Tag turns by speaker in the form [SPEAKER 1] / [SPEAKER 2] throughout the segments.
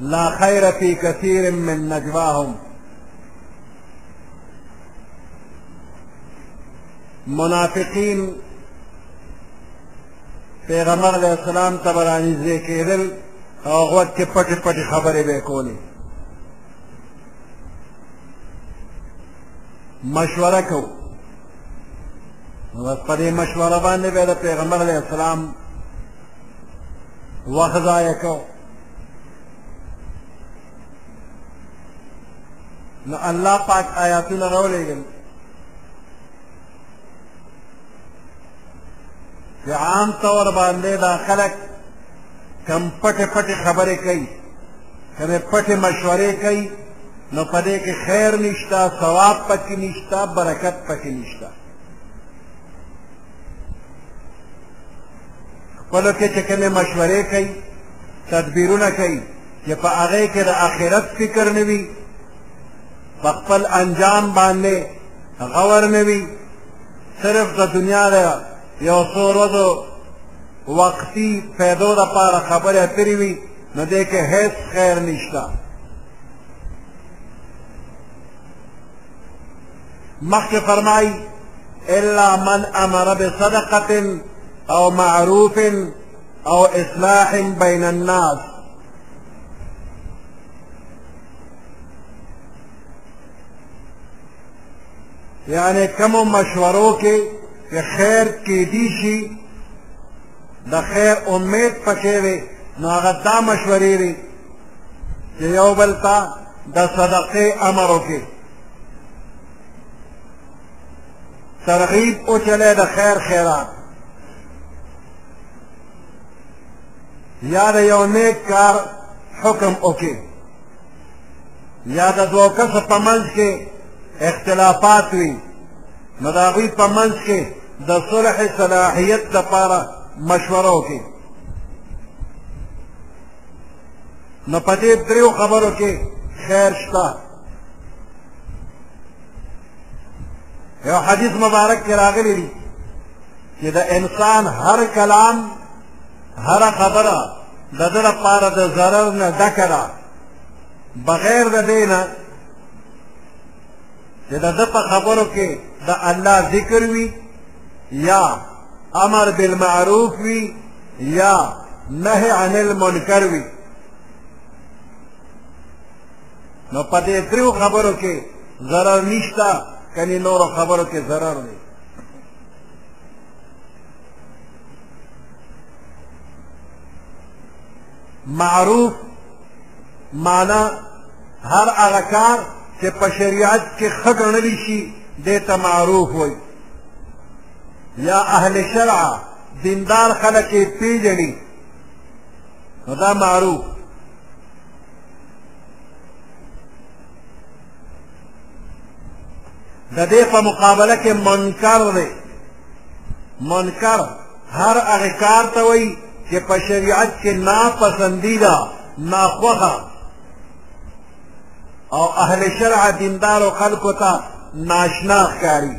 [SPEAKER 1] لا خیر فی کثیر من نجواهم منافقین پیغمبر علیه السلام ته به رانږدې کېدل او هغه کې پټې پټې خبرې به یې کولې مشوره کو بس په دې مشوره باندې به د پیغمبر علیه السلام وخت ضایع کو نو الله پاک آیاتونه راولېږل چې عام طور باندې دا خلک کم پټې پټې خبرې کوي کمې پټې مشورې کوي نو په دې کې خیر نشته ثواب پکې نشته برکت پکې نشته خپلو کې چې کومې مشورې کوي تدبیرونه کوي چې په هغې کې د آخرت فکر نه وي په خپل انجام باندې غور نه وي صرف د دنیا د یو څو ورځو وقتي پیدو دپاره خبرې اترې وي نو دې کې هیڅ خیر نشته مخکې فرمایي الا من امر بصدقه او معروف او اصلاح بین الناس یعنی کمو مشورو کې چې خیر کېدی شي د خیر امید پکې وي نو هغه دا مشورې وي چې یو بل ته د صدقې امر وکړي ترغیب او چلے د خیر خیرات یا د یو نیک کار حکم وکړي یا د دوه کسو په منځ کې اختلافات وي نو د هغوی په منځ کې د صلح صلاحیت لپاره مشوره وکړي نو په دې دریو خبرو کې خیر شته یو حدیث مبارک کې راغلی دی چې د انسان هر کلام هر خبره د ده لپاره د ضرر نه ډکه ده بغیر د دې نه چې د ده په خبرو کې د الله ذکر وي یا امر بالمعروف وي یا نهی عن المنکر وي نو په دې دریو خبرو کې ضرر نشته کني نورو خبرو کې ضرر دی معروف معنا هر هغه کار چې په شریعت کې ښه ګڼل شي دې ته معروف وایي یا اهل شرع دیندار خلک یې پیژني نو دا معروف د دې په مقابله کې منکر دی منکر هر هغه کار ته وایي چې په شریعت کې ناپسندیده ناخوښه او اهل شرع دیندارو خلکو ته ناشنا ښکاري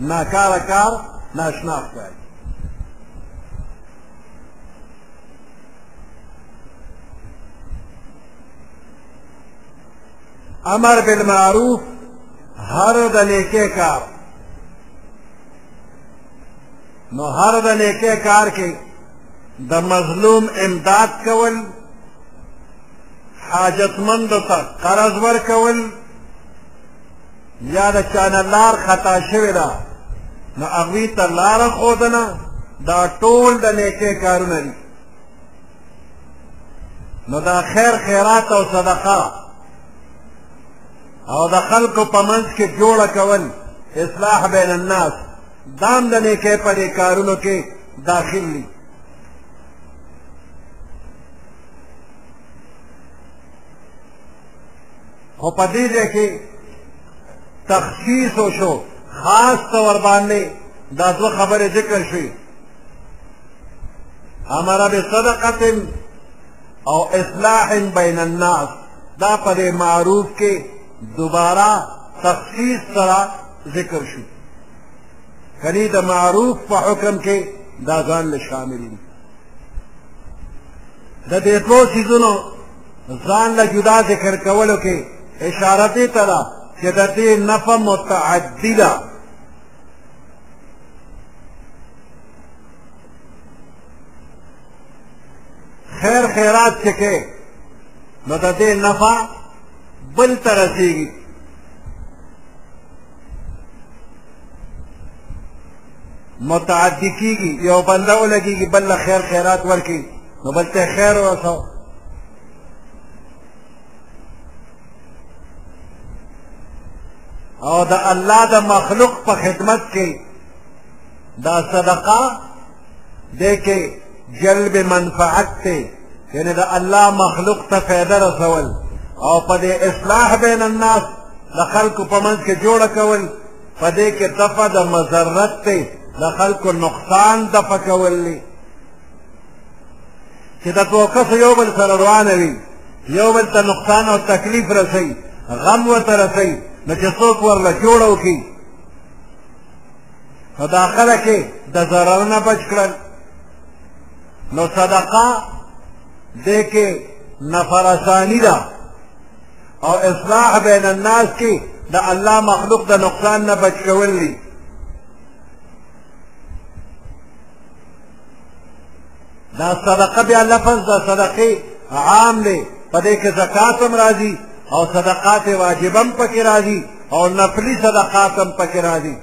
[SPEAKER 1] ناکاره کار ناشنا ښکاري امر بالمعروف هر د نیکه کار نو هر د نیکه کار کې د مظلوم امداد کول حاجتمند ته قرض ورکول یا د چانه لار خطا شوې ده نو هغوی ته لاره ښودنه دا ټول د نیکه کارونه دي نو دا خیر خیرات او صدقه او د خلکو په منځ کې جوړه کول اصلاح بین الناس دام د نیکۍ په دې کارونو کې داخل دي خو په دې ځای کې تخصیص وشو خاص طور باندې دا دوه خبرې ذکر شوې امر بصدقه او اصلاح بین الناس دا په دې معروف کې دوباره تخصیص سره ذکر شو کنی د معروف په حکم کې دا ځان له شامل دي د دې دوه چیزونو ځان له جدا ذکر کولو کې اشاره دې ته ده چې د دې نفع متعدي ده خیر خیرات چې کې نو د دې نفع بل ته رسېږي متعدي کېږي یو بنده ولګېږي بل له خیر خیرات ورکړي نو بل ته خیر ورسوه او د الله د مخلوق په خدمت کې دا صدقه دې کې جلب منفعت ته یعنی د الله مخلوق ته فایده رسول او په دې اصلاح بین الناس د خلکو په منځ کې جوړه کول په دې کې دفع د مضرت ته د خلکو نقصان دفع کول دی چې د دوه کسو یو بل سره روانه وي یو بل ته نقصان او تکلیف رسوي غم ورته رسوي نو چې څوک ورله جوړه وکړي نو دا خلک یې د ضرر نه بچ کړل نو صدقه دې کې نفرسانی ده او اصلاح بین الناس کې د الله مخلوق د نقصان نه بچ کول دي دا صدقه بیا لفظ دا صدقه عام دی په دې کې زکات هم راځي او صدقات واجب هم پکې راځي او نفلي صدقات هم پکې راځي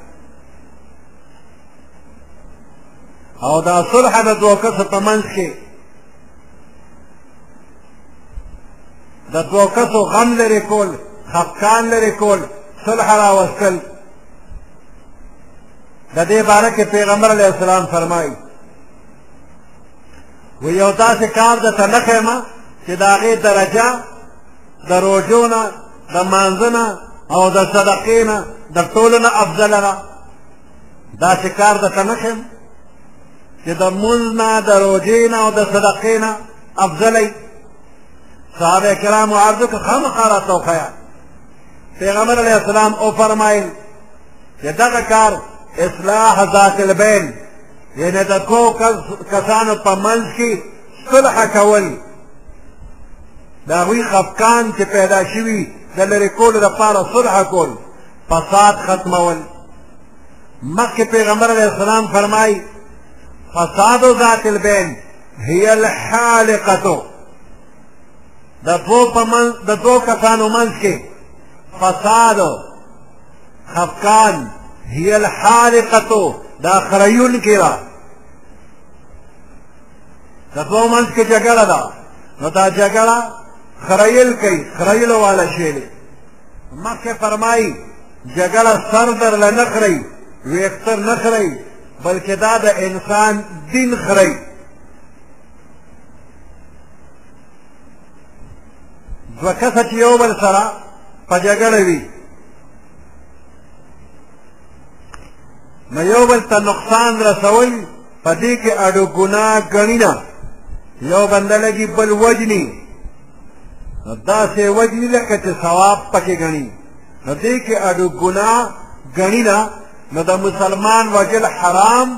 [SPEAKER 1] او دا صلح د دوه کسو په منځ کې د دوه کسو غم لرې کول خفقان لرې کول صلح راوستل د دې باره کې پیغمبر علیه السلام فرمایي و یو داسې کار درته نه ښیم چې د هغې درجه د روژو نه د مانځه نه او د صدقې نه د ټولو نه افضله ده داسې کار درته نه ښیم چې د مونځ نه د روژې نه او د صدقې نه افضله وي صحابه کرامو عرض وکړه خامخا راته وښیه پیغمبر علیه السلام او فرمایل چې دغه کار اصلاح ذات البین یعنی د دوو کسانو په منځ کې صلح کول د هغوی خفقان چې پیدا شوي د لرې کولو لپاره صلح کول فساد ختمول مخکې پیغمبر علیه السلام فرمایي فساد ذات البین هي الحالقة د دوو په منځ د دوو کسانو منځ کې فساد خفقان هي الحالقتو دا خریون کې ده د دوو منځ کې جګړه ده نو دا جګړه خریل کوي خریل والا شی دی مخکې فرمایي جګړه سر در له نه خري ویښتر نه خري بلکې دا د انسان دین خري دوه کسه چې یو بل سره په جګړه وي نو یو بل ته نقصان رسول په دې کې اډو ګناه ګڼي نه یو بنده لګي بل وجني نو داسې وجني لکه چې ثواب پکې ګڼي نو دې کې اډو ګناه ګڼي نه نو د مسلمان وجل حرام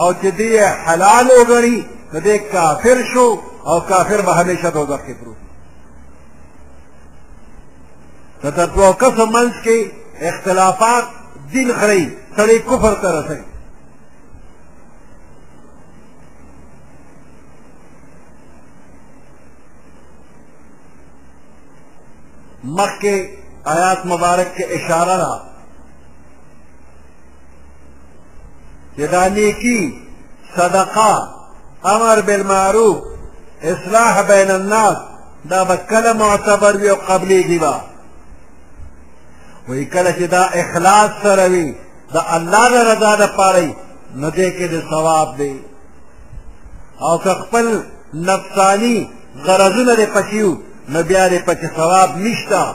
[SPEAKER 1] او چې دی حلال وګڼي نو دی کافر شو او کافر به همیشه دوزخ کې پروت د تر دوه کسو منځ کې اختلافات دین خړی سړی کفر ته رسوي مخکې آیات مبارک کې اشاره ده چې دا نیکي صدقه امر بالمعروف اصلاح بین الناس دا به کله معتبر وي او قبلېږي به وایي کله چې دا اخلاص سره وي د الله د رضا دپاره وي نو دې کې د ثواب دی او که خپل نفسانی غرضونه دې پکې نو بیا دې پکې ثواب نشته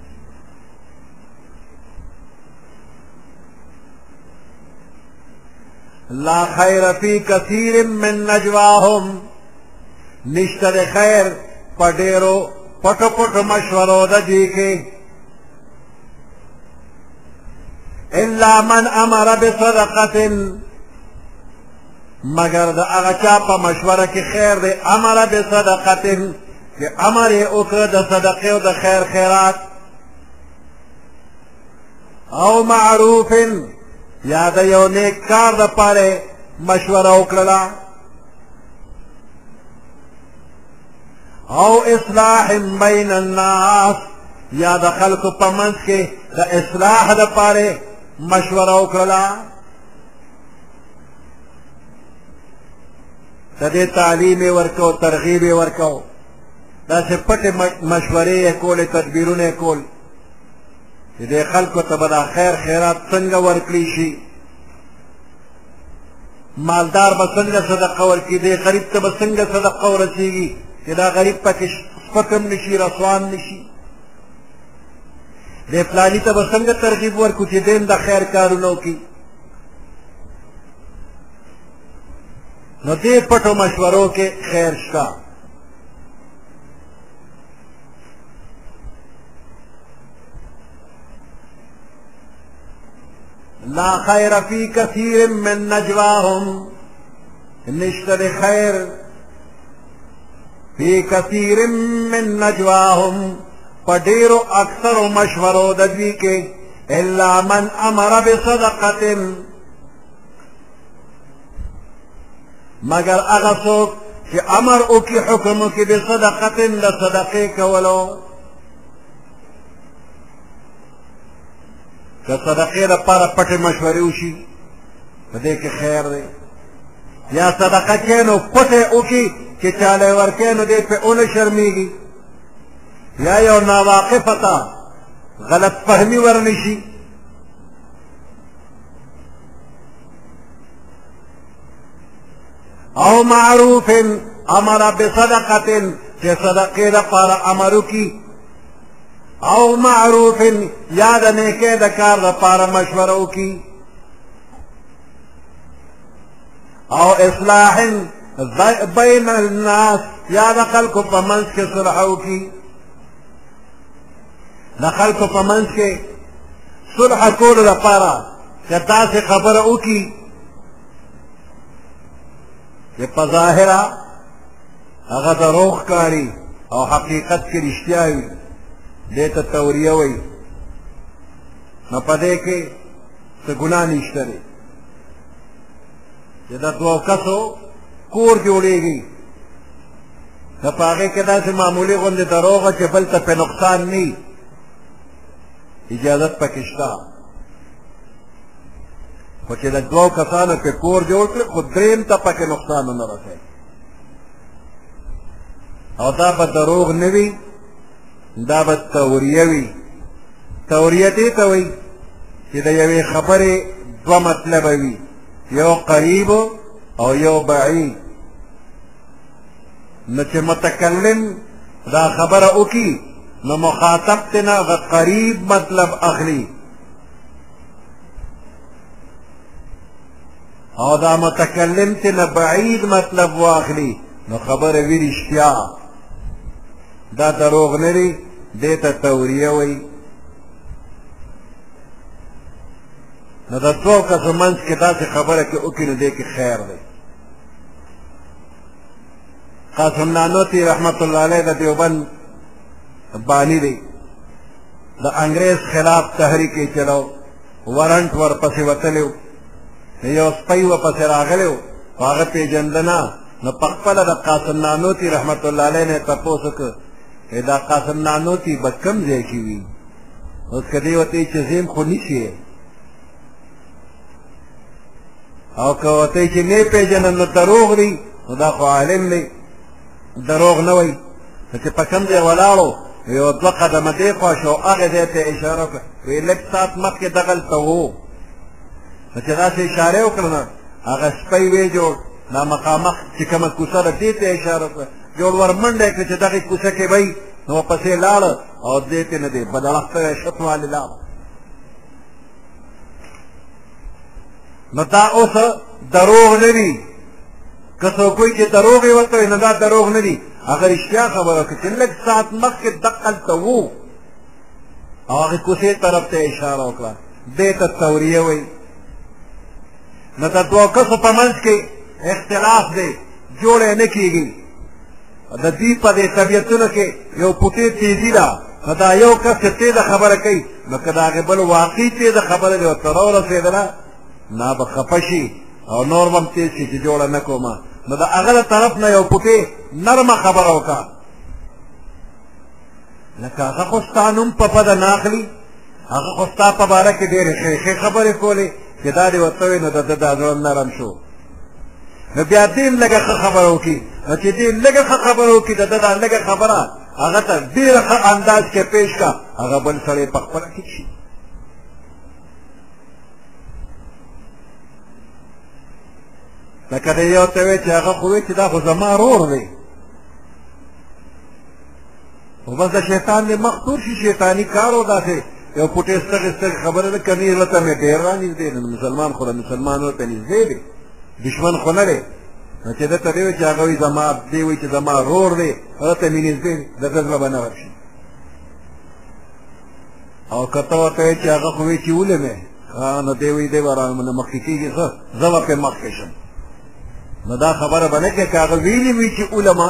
[SPEAKER 1] لا خیر فی کثیر من نجواهم نشتر خیر په ډیرو پټو پټو مشورو د دوی کې الا من امر بصدقه مګر د هغه چا په مشوره کې خیر دی امر بصدقه چې امر یې وکړه د صدقې او د خیر خیرات او معروف یا د یو نیک کار دپاره مشوره وکړله او اصلاح بین الناس یا د خلکو په منځ کې د اصلاح دپاره مشوره وکړله د دې تعلیم یې ورکو ترغیب یې ورکو داسې پټې مشورې یې کولې تدبیرونه یې کول چې دې خلکو ته به دا خیر خیرات څنګه ورکړی شي مالدار به څنګه صدقه ورکړي دې غریب ته به څنګه صدقه ورسېږي چې دا غریب پکې سپکم نشي رسوان نشي دې فلاني ته به څنګه ترغیب ورکړو چې دې هم د خیر کارونه وکړي نو دې پټو مشورو کې خیر شته لا خیر فی کثیر من نجواهم نشتر خیر فی کثیر من نجواهم په ډیرو اکثرو مشورو د دوی کې الا من امر بصدقه مگر هغه څوک چې امر وکړي حکم وکړي بصدقه د صدقې کولو که صدقې لپاره پټې مشورې وشي په دې کې خیر دی یا صدقه کینو پټه وکي چې چاله ورکینو دې په اون شرمېږي یا یو ناواقف ته غلط فهمي ورنشي او معروف امر بصدقه چې صدقې لپاره امر وکړي او معروف یا د نیکۍ د کار لپاره مشوره وکړي او اصلاح بین الناس یا د خلکو په منځ کې صلح وکړي د خلکو په منځ کې صلح کولو لپاره چې تاسې خبره وکړي چې په ظاهره هغه دروغ ښکاري او حقیقت کې رښتیا وي دې ته توریه وایي نو په دې کې څه ګناه نشته دی چې د دوو کسو کور جوړېږي نو په هغې کې داسې معمولي غوندې دروغه چې بل ته پې نقصان نه اجازت پکې شته خو چې د دوو کسانو پې کور جوړ کړي خو درېیم ته پکې نقصان ونه رسوي او دا به دروغ نه وي دا به توریه وي توریه دې ته وایي چې د یوې خبرې دوه مطلبه وي یو قریب او یو بعید نو چې متکلم دا خبره وکړي نو مخاطب ته نه د قریب مطلب اخلي او دا متکلم ته نه بعید مطلب واخلي نو خبره وی رښتیا دا دروغ نه دي دې ته توریه وایي نو د دوو کسو منځ کې داسې خبره کې وکړي نو دې کې خیر دی قاسم نانوتي رحمت الله علیه د دیوبند بانی دی د انګریز خلاف تحریک یې چلاو ورنټ ورپسې وتلی یو سپی ورپسې راغلی هغه پېژندنه نو پخپل د قاسم نانوتی رحمت الله علیه نه تپوس وکړ دا قاسم نانوتی به کم ځای کې وي اوس که دی وته چې زیم خو نشي او که وته چې نه پیژنم نو دروغ دی نو دا خو عالم دی دروغ نه وایي چې په کم ځای ولاړو یو دوه قدمه دی خوا شو هغه ځای ته اشاره وکړه وی لږ ساعت مخکې دغلته وو چې داسې اشاره وکړه هغه سپی وې جوړ دا مقامخ چې کومه کوڅه ده دې ته یې اشاره کړه جوړ ور منډه یې کړه چې دغې کوڅه کې وایي نو ورپسې لاړ او دې ته نه دی بدړښته یې شتو والې لاړ نو دا اوس دروغ نه دي که څوک وایي چې دروغ یې ورته نو دا دروغ نه دي هغه رښتیا خبره وکړه چې لږ ساعت مخکې دقلته وو او هغې کوڅې طرف ته یې اشاره وکړه دې ته توریه وایي نو د دوه کسو په منځ کې اختلاف دی جوړی نه کېږي د دوی په دې طبیعتونو کې یو پوټې تیزي ده نو دا یو کس چې تېزه خبره کوي نو که د هغې بل واقعي تېزه خبره دې ورته راورسېدله نه به خفه شي او نور به هم تېز شي چې جوړه نه کوم نو د هغه له طرف نه یو پوټې نرمه خبره وکړه لکه هغه خو ستا نوم په پده نه اخلي هغه خو ستا په باره کې ډېرې ښې ښې خبرې کولې چې دا دې ورته وې نو د ده دا زړه نرم شو نو بیا دې لږه ښه خبره وکړي نو چې دې لږه ښه خبره وکړي د ده دا لږه خبره هغه ته ډېره ښه انداز کې پېښ کړه هغه بل سړی په خپله ټیک شي لکه دی یو ته وې چې هغه خو وې چې دا خو زما رور دی او بس د شیطان دې مخ تور شي شیطاني کار او داسې یو پټې ستغې ستغې خبره ده کني هغه ته مې ډېر رانږدې دی مسلمان خو د مسلمانو ته نږدې دی دشمن خو نه دی نو چې ده ته دی وایي چې هغه وایي زما دی وایي چې زما رور دی هغه ته مې نږدې دی د ده زړه به نه ورشي او که ته ورته وایې چې هغه خو وایي چې ولې مې نو دی وایي دی به را نه مخکې کېږي ښه زه به پرې مخکې شم نو دا خبره به نه کوې که هغه ویلي وي چې علما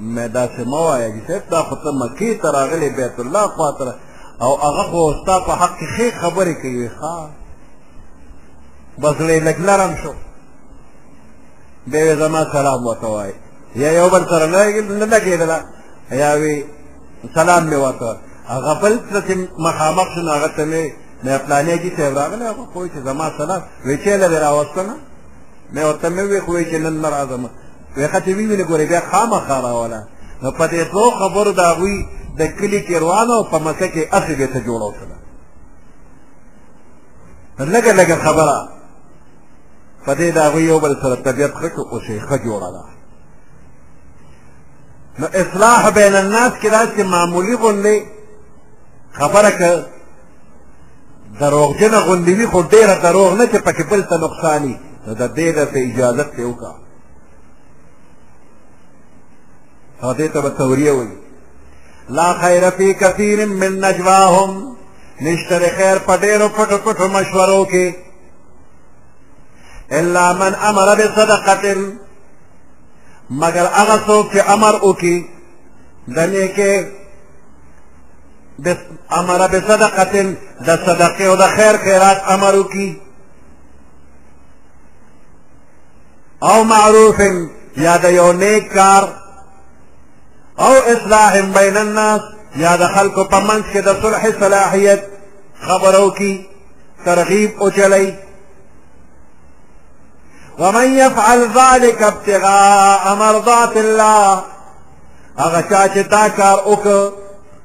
[SPEAKER 1] مې داسې مه وایه چې صاحب دا خو ته مکې ته راغلی بیت الله خوا ته او هغه خو ستا په حق کې ښې خبرې کوي ښه بس زړه یې لږ نرم شو بیا یې زما سلام ورته وایي یا یو بل سره نه لګېدله یا وی سلام مې ورته هغه بل څه چې مخامخ شو نو هغه ته مې مې پلانې دي صاحب راغلی هغه پوه چې زما سلام وی چې له دې راوسته نه مې ورته مې وی خو چې نن نه راځم ویخه چې وی ویل ګورې بیا خامخا راوله نو په دې دوو خبرو د هغوی د کلي کې روانه او په مسه کې هسې بېرته جوړه وسله لږه لږه خبره په دې د هغوی یو بل سره طبیعت ښه شو اوس یې ښه جوړه ده نو اصلاح بین الناس کې داسې معمولي غوندې خبره که دروغجنه غوندې وي خو ډېره دروغ نه چې پکې بل ته نقصان وي نو د دې داسې اجازت یې وکړه او دې ته به توریه وایي لا خیر فی کثیر من نجواهم نشته د خیر په ډېرو پټو پټو مشورو کې الا من امر بصدقه مگر هغه څوک چې امر وکړي د نیکې امر بصدقه د صدقې او د خیر خیرات امر وکړي او معروف یا د یو نیک کار او اصلاح بین الناس یا د خلکو په منځ کې د صلح صلاحیت خبرو کی ترغیب او چلی ومن يفعل ذلك ابتغاء مرضات الله هغه چا چې دا کار وکړ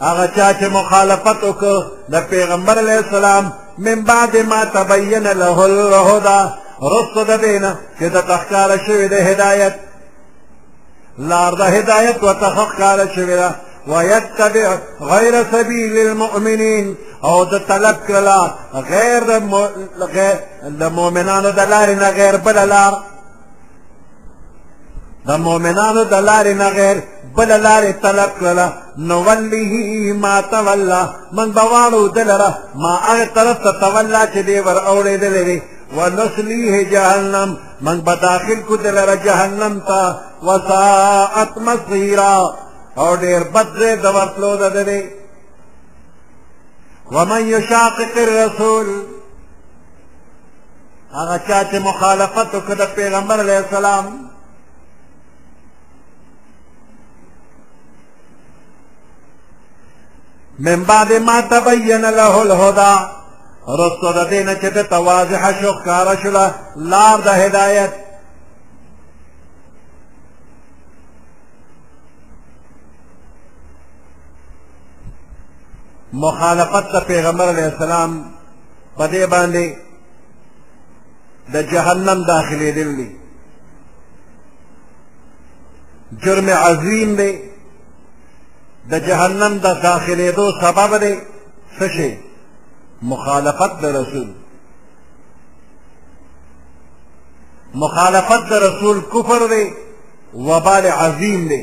[SPEAKER 1] هغه چا چې مخالفت وکړ د پیغمبر علیه السلام من بعد ما تبین له الهدی رسو د دې نه چې د تخکاره شوی د هدایت لار د هدایت و تخکاره شوی ده ويتبع غير سبيل المؤمنين او د طلب کړلا غیر د مؤمنانو د لارې نه غیر بل لار د مؤمنانو د لارې نه غیر بل لارې طلب کړله نو ولیه ما تولا من به واړو ده لره ما هغه طرف ته تولا چې دی ور اوړېدلی دی ونصلیه جهنم من به داخل کو ده لره جهنم ته وساعت مصیرا او ډېر بد ځای د ورتلو ده دی ومن یشاقق الرسول هغه چا چې مخالفت وکړ د پیغمبر علیه السلام من بعد ما تبین له الهدى رستو د دینه چې ته تواضح شو ښکاره شوله لار د هدایت مخالفت د پیغمبر علیه السلام په دې باندې د جهنم داخلېدل دي جرم عظیم دی د جهنم د داخلېدو سبب دی څه شي مخالفت د رسول مخالفت د رسول کفر دی وبال عظیم دی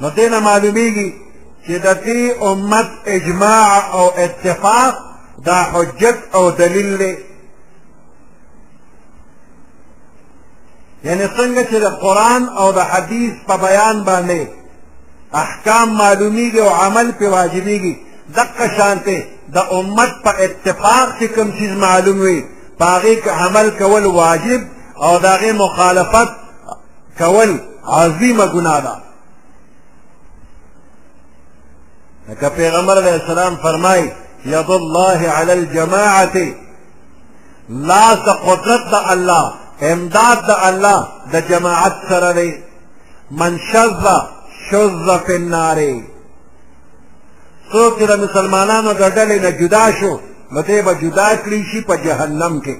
[SPEAKER 1] نو دې نه معلومیږي چې د دې امت اجماع او اتفاق دا حجت او دلیل دی یعنی څنګه چې د قرآن او د حدیث په بیان باندې احکام معلومیږي او عمل پې واجبیږي دقه شانته د امت په اتفاق چې کوم چیز معلوم وي په هغې عمل کول واجب او د هغې مخالفت کول عظیمه ګناه ده لکه پیغمبر علیه السلام فرمای ید الله علی الجماعت لاس د قدرت د الله امداد د الله د جماعت سره دی من شذ شذ فی النار څوک چې د مسلمانانو د ډلې نه جدا شو نو دی به جدا کړی شي په جهنم کې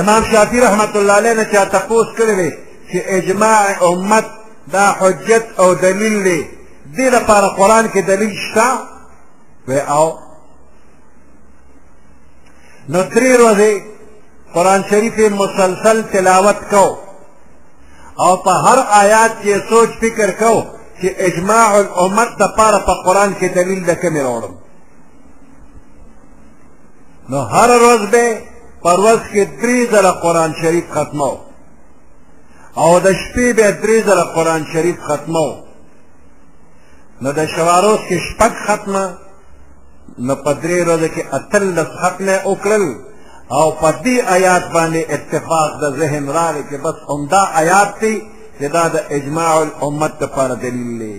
[SPEAKER 1] امام شافعي رحمت الله علیه نه چا تپوس کړی دی چې اجماع امت دا حجت او دلیل دی دې لپاره قرآن کې دلیل شته وی او نو درې ورځې قرآن شریف یې مسلسل تلاوت کو او په هر آیات کې سوچ فکر کو چې اجماع الامت دپاره په قرآن کې دلیل د کومې راوړم نو هر ورځ به په ورځ کې درې ځله قرآن شریف ختمو او د شپې به درې ځله قرآن شریف ختمو نو د شواروز کې شپږ ختمه نو په درې ورځو کې اتلس ختمه وکړل او په دې آیات باندې اتفاق د ذهن راغی چې بس همدا آیات دی چې دا د اجماع الامت لپاره دلیل دی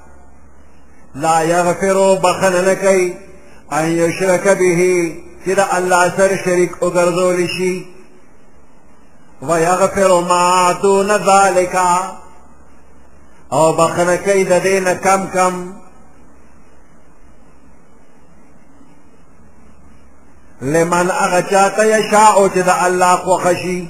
[SPEAKER 1] لا یغفرو بخنه نه کوي ان یشرک به چې د الله سره شریک وګرځول شي ويغفر ما دون ذلك او بخنه کوي د دې نه کم کم لمن هغه چاته یشاء چې د الله خوښ شي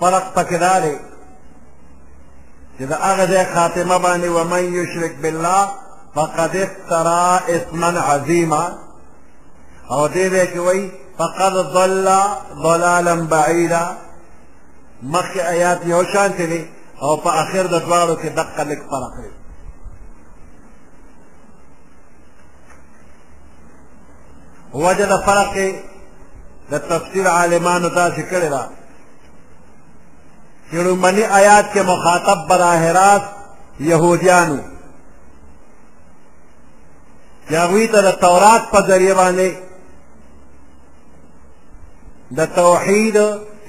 [SPEAKER 1] فرق پکې دا دی چې د هغه ځای خاتمه باندې ومن یشرک بالله فقد افترا اسما عظیما او دې ځای کې وایي فقد ضل ضلالا بعیدا مخکې آیات یو شان دی او په آخر د دواړو کې دقه لږ فرق دی وجه د فرق د تفسیر عالمانو داسې کړې ده چې لومړني آیات کې مخاطب براه راست یهودیانو چې هغوی ته د تورات په ذریعه باندې د توحید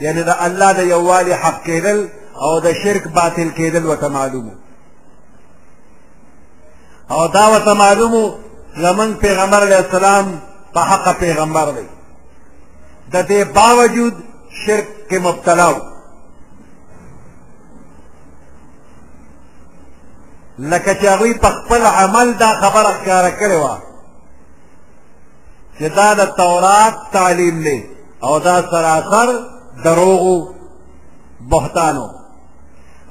[SPEAKER 1] یعنی د الله د یووالي حق کېدل او د شرک باطل کېدل ورته معلومو او دا وته معلومو زمون پیغمبر علیه السلام په حق پیغمبر دی د دې باوجود شرک کې مبتلا و لکه چې هغوی په خپل عمل دا خبره ښکاره کړې وه چې دا د تورات تعلیم دی او دا سراسر دروغو بهتانو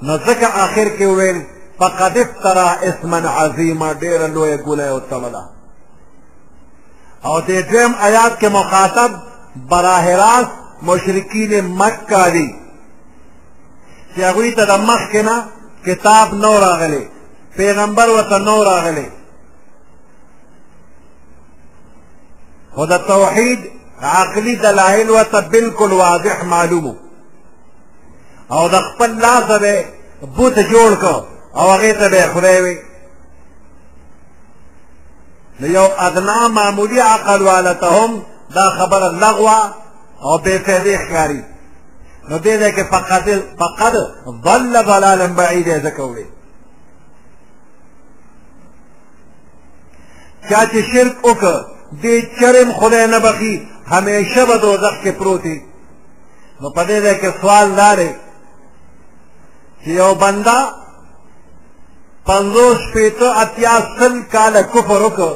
[SPEAKER 1] نو ځکه آخر کې وویل فقد افترا اسما عظیما ډېره لویه ګناه یې وتړله او دې دویم آیات کې مخاطب براه راست مشرکین مکه دي چې هغوی ته د مخکې نه کتاب نو راغلی پیغمبر ورته نو راغلی خو د توحید عقلي دلایل ورته بالکل واضح معلومو او د خپل لاسه به بوت جوړ کو او هغې ته به خدای وي نو یو ادنا معمولی عقل والا ته هم دا خبره لغوه او بې فایدې ښکاري نو دې ځای کې فقط فقط ضل ضلالا بعیده ځکه وړي چا چې شرک وکړ دې چرم خدای نه بخي همیشه به دوزخ کې پروت نو په دې ځای کې سوال دا دی چې یو بنده پنځوس شپېته اتیا سل کاله کفر وکړ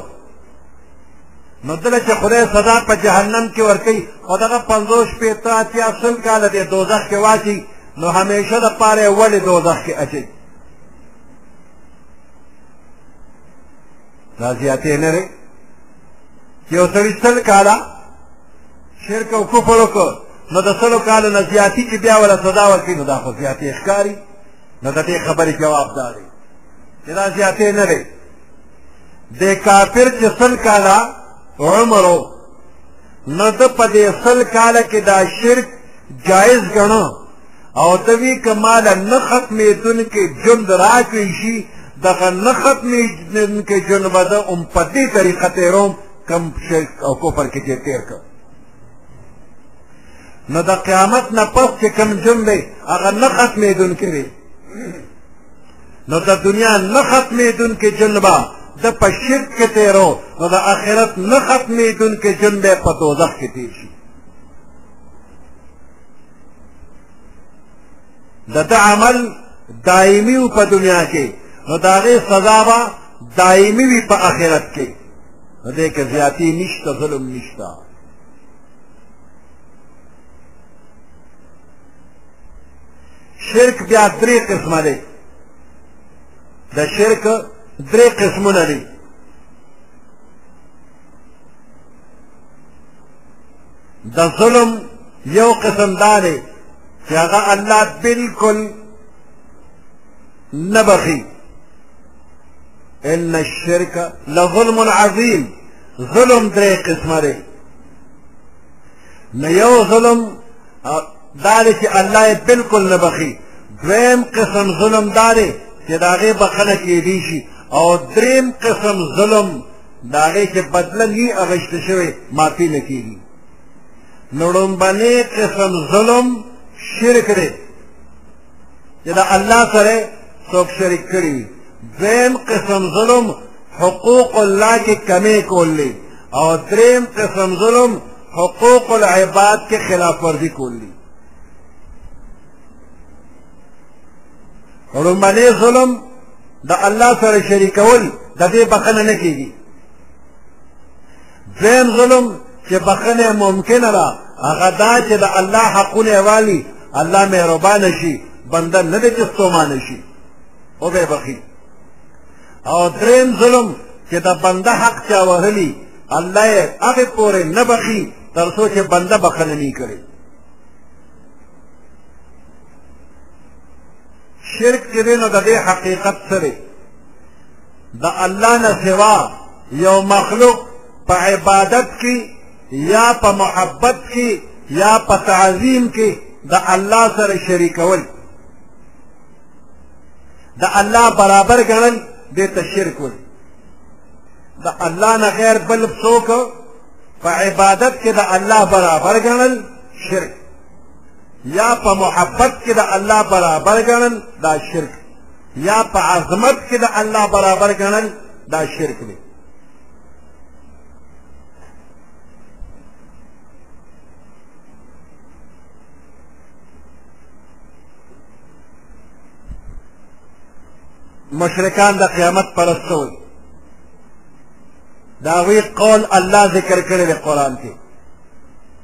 [SPEAKER 1] نو دله چې خدای سزا په جهنم کې ورکوي او دغه پنځوس شپېته اتیا سل کاله دی دوزخ کې واچي نو همیشه د پاره یې ولې دوزخ کې اچوي دا زیاتې نه دی چې یو سړي سل کاله شرک او کفر وکړ نو د سلو کالو نه زیاتی چې بیا ولا سزا ورکړي نو دا خو زیاتی ښکاري نو د دې خبرې جواب دا دی چې دا زیاتی نه دی د کافر چې سل کاله عمر و نو ده په دې سل کاله کې دا شرک جایز ګڼو او ته وی که ماله نه ختمېدونکی ژوند راکړی شي دغه نه ختمېدونکی ژوند به زه هم په دې طریقه تېروم کم شرک او کفر کې چې تیر کړ نو د قیامت نه پس چې کم جون دی هغه نه ختمېدونکی دی نو د دنیا نه ختمېدونکی جون به د په شرک کې تیرو نو د آخرت نه ختمېدونکی جون به په دوزخ کې تیر شي د ده عمل دایمي و په دنیا کې نو د هغې سزا به دایمي وي په آخرت کې نو دې کې زیاتي نشته ظلم نشته شرک بیا درې قسمه دی د شرک درې قسمونه دي د ظلم یو قسم دا دی چې هغه الله بالکل نه بخي ان الشرک لظلم عظیم ظلم درې قسمه دی نه یو ظلم دا دی چې الله یې بالکل نه بخي دویم قسم ظلم دا دی چې د هغې بخښنه کېدی شي او دریم قسم ظلم د هغې چې بدله نی اغشت شوی معافي نه کېږي نو ړومبنی قسم ظلم شرک دی چې د الله سره څوک شریک کړي وي دویم قسم ظلم حقوق الله کې کمی کول دی او دریم قسم ظلم حقوق العباد کې خلاف ورزي کول دی ورمبنې ظلم د الله سره شریکول د دې بخنه نه کیږي دویم ظلم چې بخنه ممکنه ده هغه دا چې د الله حقونه والی الله مهربان شي بنده نه دې چې ستومانه شي او به بخي او دریم ظلم چې د بنده حق چا وهلی الله یې هغه پورې نه بخي تر څو چې بنده بخنه نه کړي شرک چې دی نو د دې حقیقت څه دی د الله نه سوا یو مخلوق په عبادت کې یا په محبت کې یا په تعظیم کې د الله سره شریکول د الله برابر ګڼل دې ته شرک وایي د الله نه غیر بل څوک په عبادت کې د الله برابر ګڼل شرک یا په محبت کې د الله برابر ګڼل دا شرک یا په عظمت کې د الله برابر ګڼل دا شرک دی مشرکان د قیامت پرست وي د هغوی قول الله ذکر کړی دی قرآن کې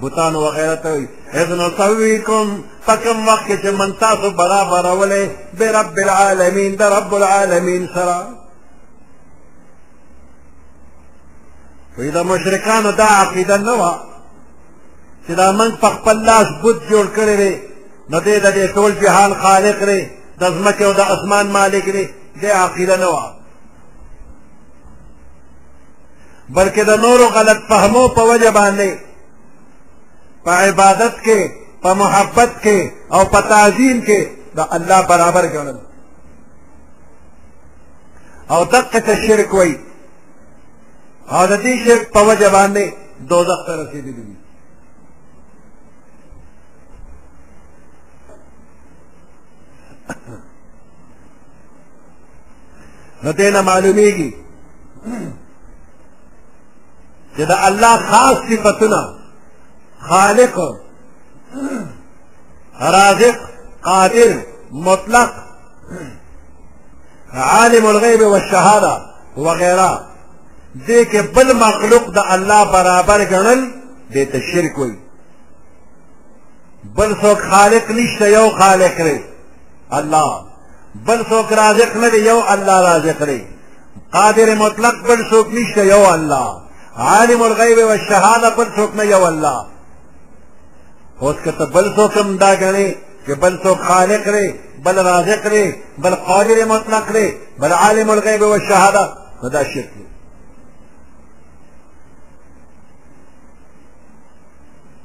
[SPEAKER 1] بوتانو وغیره ته وي اذ نسویکم په کوم وخت کې چې من تاسو برابرولی برب العالمین د رب العالمین سره وی د مشرکانو دا عقیده نه وه چې دا موږ په خپل لاس بت جوړ کړی دی نو دی د دې ټول جهان خالق دی د ځمکې او د اسمان مالک دی دې عقیده نه وه بلکې د نورو غلط فهمو په وجه باندې په عبادت کې په محبت کې او په تعظیم کې د الله برابر ګڼل او دقه ته شرک وای او د دې شرک په وجه باندې دوزخ ته رسېدلی دي نو دې نه معلومیږي چې د الله خاص صفتونه خالق رازق قادر مطلق عالم الغیب والشهاده وغیره دې کې بل مخلوق د الله برابر ګڼل دې ته شرک وایي بل څوک خالق نشته یو خالق دی الله بل څوک رازق نه دی یو الله رازق دی قادر مطلق بل څوک نشته یو الله عالم الغیب و الشهاده بل څوک نه یو الله اوس که ته بل څوک هم دا ګڼې چې بل څوک خالق دی بل رازق دی بل قادر مطلق دی بل عالم الغیب و الشهاده نو دا شرک دی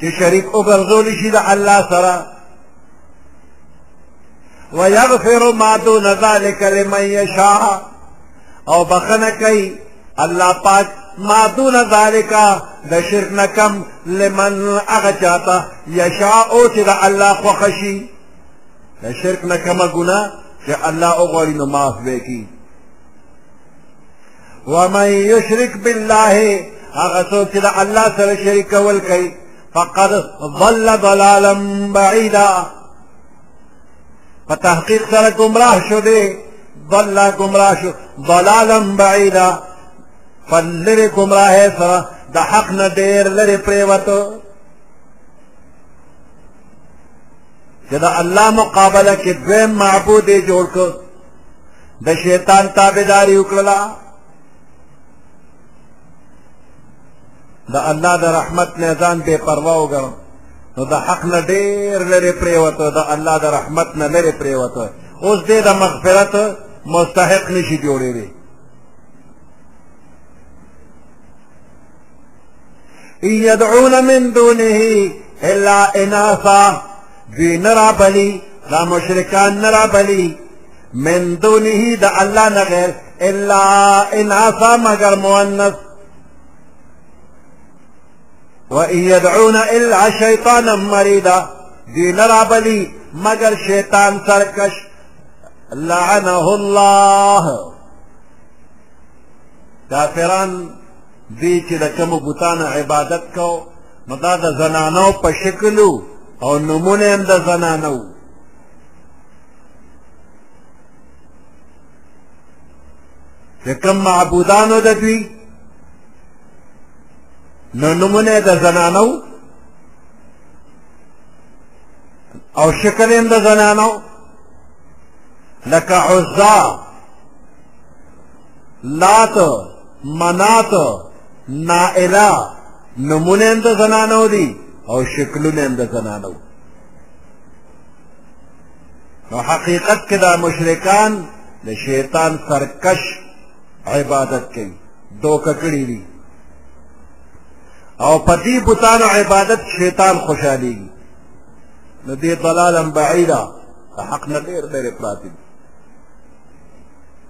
[SPEAKER 1] چې شریک وګرځول شي د الله سره ويغفر ما دون ذلك لمن يشاء او بخنه کوي الله پاک ما دون ذلك د شرک نه کم لمن هغه چاته یشاء چې د الله خوښ شي د شرک نه کمه ګناه چې الله وغواړي نو معاف به کړي ومن یشرک بالله هغه څوک چې د الله سره شریک کول کوي فقد ضل ضلالا بعیدا په تحقیق سره گمراه شو دی ضل گمراه شو ضلالا بعیدا په لرې ګمراهۍ سره د حق نه ډېر لرې پرېوتو چې د الله مقابله کې دویم معبود یې جوړ کړ د شیطان تابعداري وکړه د الله د رحمت نه ځان بے پروا وګړ نو د حق نه ډېر لري پریوته د الله د رحمت نه لري پریوته اوس دې د مغفرت مستحق نشي جوړېږي يدعون من دونه إلا إناثا دوی نه رابلي دا مشرکان نه رابلي من دونه د الله نه غیر الا اناثا مگر مؤنث وان يدعون الا شیطانا مریدا دوی نه رابلي مگر شیطان سرکش لعنه الله کافران دی چې د کوم بوتانو عبادت کو نو دا د زنانو په شکل او نمونه هم د زنانو چې کوم معبودانو د دوی نو نمونه د زنانو او شکل هم د زنانو لکه عزا لات منات نائلا نمونه هم د زنانو دي او شکلونه هم د زنانو نو حقیقت کې دا مشرکان د شیطان سرکش عبادت کوي دوکه کړي دي او په دې بتانو عبادت شیطان خوشحالېږي نو دې ضلالا بعیدا حق نه ډېر لرې پراته دي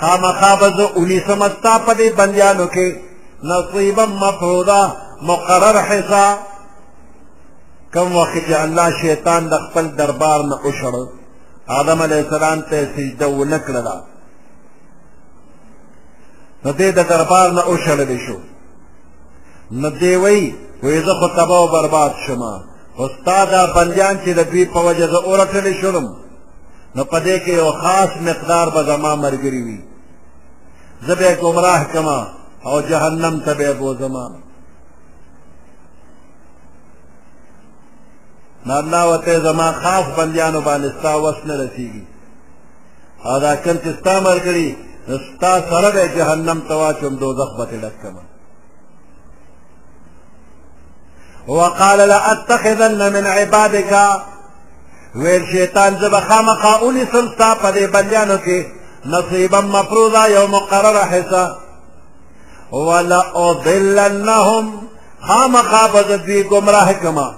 [SPEAKER 1] خامخا به زه ونیسم ستا په دې بندیانو کې نصیبا مفرودا مقرر حصه کم وخت چې الله شیطان د خپل دربار نه وشړ آدم علیه السلام ته سجده ونه کړله نو دې د دربار نه وشړل شو نو دې وایي وایي زه خو تباه او برباد شوم خو ستا دا بندیان چې د دوی په وجه زه ورټلی شولم نو په دې کې یو خاص مقدار به زما ملګري وي زه به یې ګمراه کړم او جهنم ته به یې بوځم نو الله ورته زما خاص بندیانو باندې ستا وس نه رسېږي او دا کوم چې ستا ملګري نو ستا سره به جهنم ته واچوم دوزخ به ترې ډک کړم وقال لأتخذن من عبادك ویل شیطان زه به خامخا ونیسم ستا په دې بندیانو کې نصیبا مفروضا یو مقرره حصه ولأضلنهم خامخا به زه دوی ګمراه کما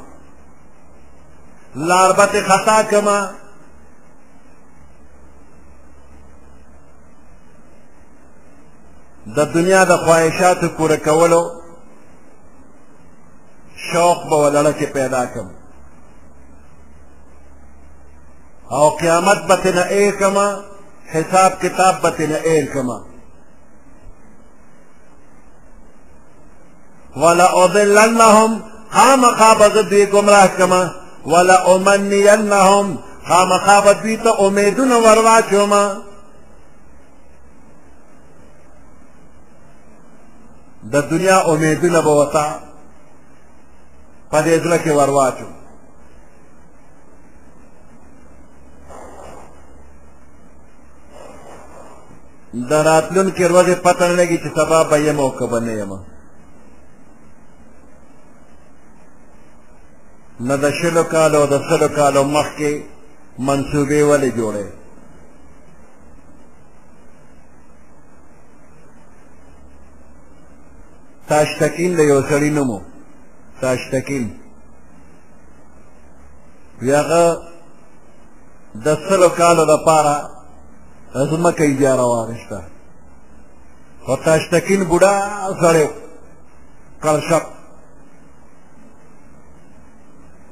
[SPEAKER 1] لار به ترې خطا کما د دنیا د خواهشاتو پوره کولو شوق به ولړه کې پیدا کم او قیامت به تې نه ایر کما حساب کتاب به تې نه ایر کما ولا اضلنهم خامخا به زه دوی ګمراه کما ولا امنینهم خامخا به دوی ته امیدونه ور واچوم د دنیا امیدونه به ورته په دې زړه کې ور واچو د راتلونکې ورځې پته نه لګي چې سبا به یم او که به نه یم نه د شلو کالو او د سلو کالو مخکې منصوبې ولې جوړې تاشتکین د یو سړي نوم و تاشتکین وی هغه د سلو کالو لپاره ځمکه اجاره واخیسته خو تاشتکین بوډا سړی کړشپ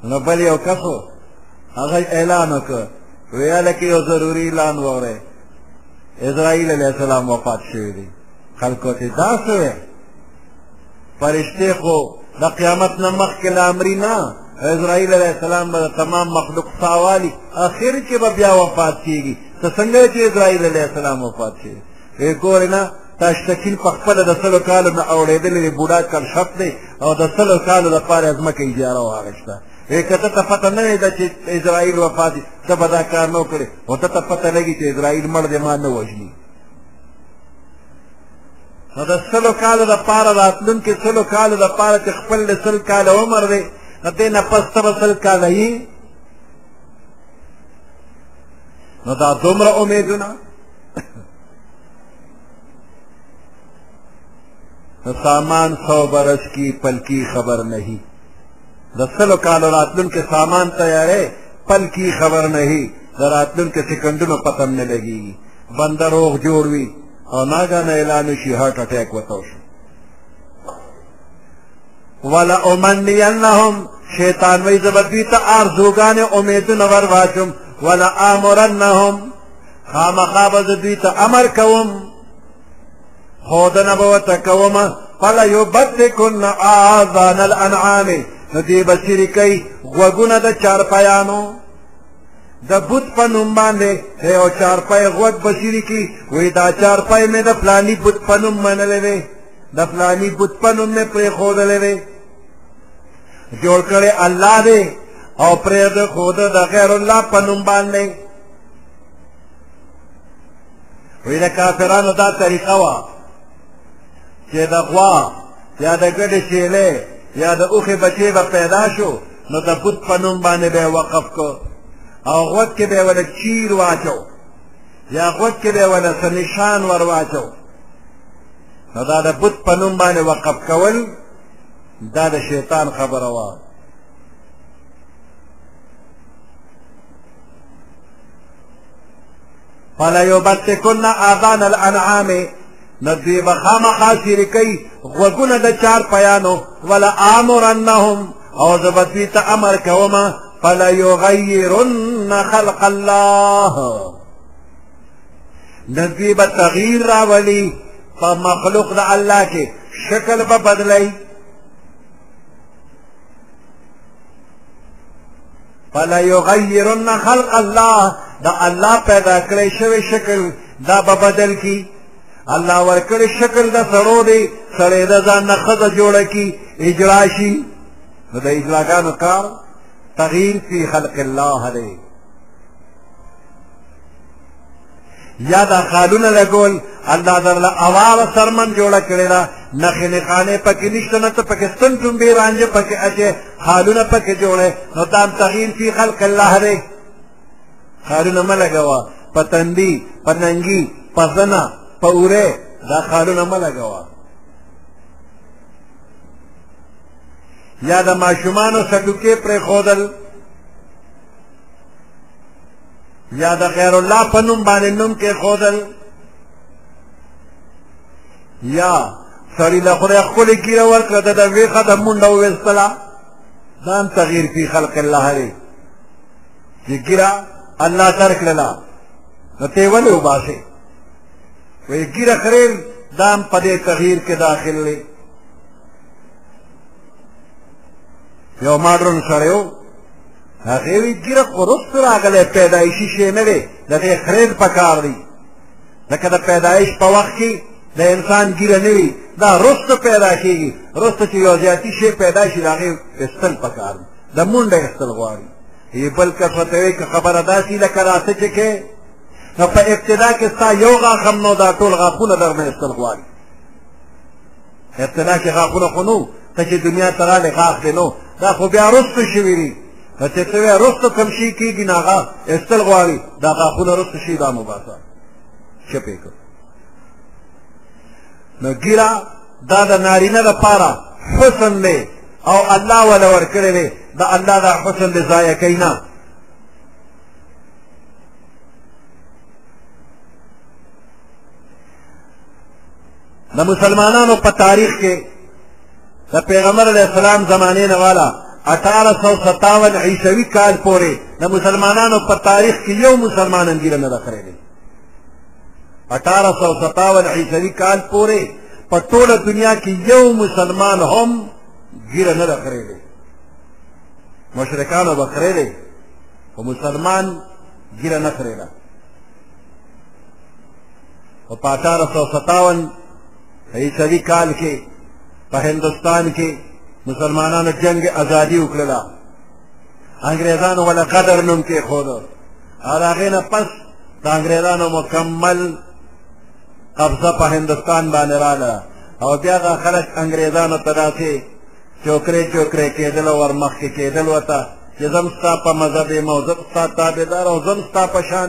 [SPEAKER 1] نو بل یو کس و هغه اعلان وکړ ویاله کې یو ضروري اعلان وره اسرائیل علیه السلام وفات شوی دی خلکو ته دا څه فرشتې خو د قیامت نه مخکې له امري نه اسرائیل علیه السلام به تمام مخلوق ساوالي اخر کې به بیا وفات کېږي ته څنګه چې اسرائیل علیه السلام وفات شي وی ګورې نه تا شکیل په خپله د سلو کالو نه اوړېدلی دی بوډا کل شرط دی او د سلو کالو لپاره یې ځمکه اجاره واخېسته وی که ته ته پته نه وې ده چې اسرائیل وفات دي ته به دا کار نه وکړې او ته ته پته لګي چې اسرائیل مړ دی ما نه وژني نو د سلو کالو دپاره راتلونکي سلو کالو دپاره چې خپل د سل کاله عمر دی نو دې نه پس ته به سل کاله یي نو دا دومره امیدونه سامان سو برس کی پلکی خبر نہیں د سلو کالو راتلونکي سامان تیارې پل کی خبر نه هی د راتلونکي سکندونو پته هم نه لګېږي بنده روغ جوړ وي او ناګانه اعلان وشي هارټ اټیک ورته وشو ولأمنینهم شیطان وایي زه به دوی ته آرزوګانې امیدونه ور واچوم ولآمرنهم خامخا به زه دوی ته امر کوم خودنه به ورته کوم فلیبتکن آذان الانعام نو دې به چیرې کوي غوږونه د چارپیانو د بت په نوم باندې یو چارپای غوږ به چیرې کړي وایي دا چارپای مې د فلاني بت په نوم منلی دی د فلاني بت په نوم مې پرېښودلی دی جوړ کړی الله دی او پرېږده ښوده د غیر الله په نوم باندې وی د کافرانو دا طریقه وه چې د غوا یا د ګډې شیلې یا د اوښې بچې به پیدا شو نو د بت په نوم باندې به یې وقف کو او غوږ کې به یې ورله چیر واچو یا غوږ کې به یې ورله څه نشان ور واچو نو دا د بت په نوم باندې وقف کول دا د شیطان خبره وه فلا یبتکن آذان الانعام نو دوی به خامخا چیرې کوي غوږونه د چار پیانو ولا آمرنهم او زه به دوی ته امر کوم فلا یغیرن خلق الله نو دوی به تغییر راولي په مخلوق د الله کې شکل به بدلوي فلا یغیرن خلق الله دا الله پیدا کړی شوی شکل دا به بدل کی الله ورکړی شکل د سړو دی سړی د ځان نه ښځه جوړه کی اجرا شي نو د اجراګانو کار تغییر فی خلق الله دی یا دا خالونه لګول الله درله اواره سرمن جوړه کړې ده نخې نښانې پکې نشته نه ته پکې ستن ټومبې رانجه پکې اچې خالونه پکې جوړې نو دا هم تغییر فی خلق الله دی خالونه مه لګوه په تندي په ننګي په زنه په اوره دا خالونه مه لګوه یا د ماشومانو سټوکې پرېښودل یا د غیر الله په نوم باندې نوم کې خودل یا سړی له خدای خپل کیره ورکړه د ویخه د مونډه وستلا ځان تغییر فی خلق الله لري چې ګیره الله ترک للا نو ته ولې وباسه وې ګیره خریم دام پدې تغییر کې داخل لري یو ماډرن سړی و هغې وی ګیره خو وروسته راغلی پیدایشي شی نه دی د دې خرید په کار دی ځکه د پیدایش په وخت کې د انسان ګیره نه وي دا وروسته پیدا کېږي وروسته چې یو زیاتي شی پیدا شي د هغې ایستل په کار دی د مونډه ایستل غواړي یې بل کس ورته وایي که خبره داسې لکه راسه چې کې نو په ابتدا کې ستا یو غاښ هم نو دا ټول غاښونه درنه ایستل غواړي ابتدا کې غاښونه خو نه ته چې دنیا ته راغلې غاښ دې نه دا خو بیا وروسته شوي دي نو چې ته وایې وروسته کوم شي کېږي نو هغه ایستل غواړي دا غاښونه وروسته شي دا مباسه چپ یې کړ نو ګیره دا د نارینه لپاره حسن دی او الله ولا ورکړی دی د الله دا حسن دی ضایع کوي نه د مسلمانانو په تاریخ کې د پیغمبر علیه السلام زمانې نه والا اټاره سو ستاون عیسوي کال پورې د مسلمانانو په تاریخ کې یو مسلمان انګیره نه ده خریدلی اټاره سو ستاون عیسوي کال پورې په ټوله دنیا کې یو مسلمان هم ګیره نه ده خریدلی مشرکانو به خریدلی خو مسلمان ګیره نه خریده او په اټاره سوه ستاون عیسوي کال کې په هندوستان کې مسلمانانو جنګ ازادي وکړله انګریزانو ولا قدر نوم کېښود او د هغې نه پس د انګریزانو مکمل قبضه په هندوستان باندې راله او بیا دا خلک انګریزانو ته داسې چوکرې چوکرې کېدل او ورمخکې کېدل ورته چې زم ستا په مذهب یم او زم ستا تابعدار او زم ستا په شان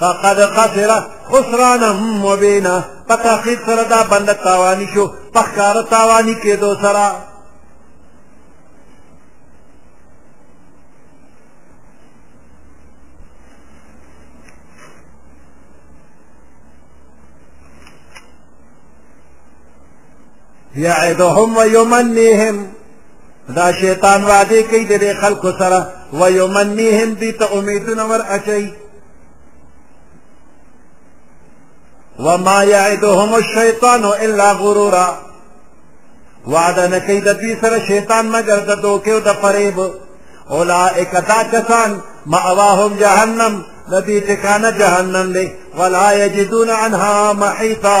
[SPEAKER 1] فقد خسر خسرانا مبینا په تحقیق سره دا بنده تاواني شو په ښکاره تاواني کېدو سره يعدهم ويمنيهم دا شیطان وعده کوي د دې خلکو سره ویمنیهم دي ته امیدونه ور اچوي وما یعدهم الشیطان الا غرورا وعده نه کوي د دوی سره شیطان مګر د دوکې او د فریب اولئک دا کسان مأواهم جهنم د دوی ټکانه جهنم دی ولا یجدون عنها محیطا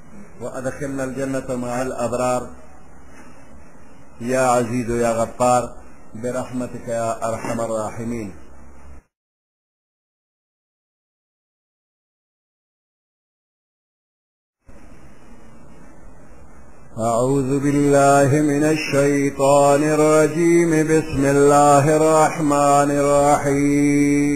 [SPEAKER 1] وأدخلنا الجنة مع الأبرار يا عزيز يا غفار برحمتك يا أرحم الراحمين أعوذ بالله من الشيطان الرجيم بسم الله الرحمن الرحيم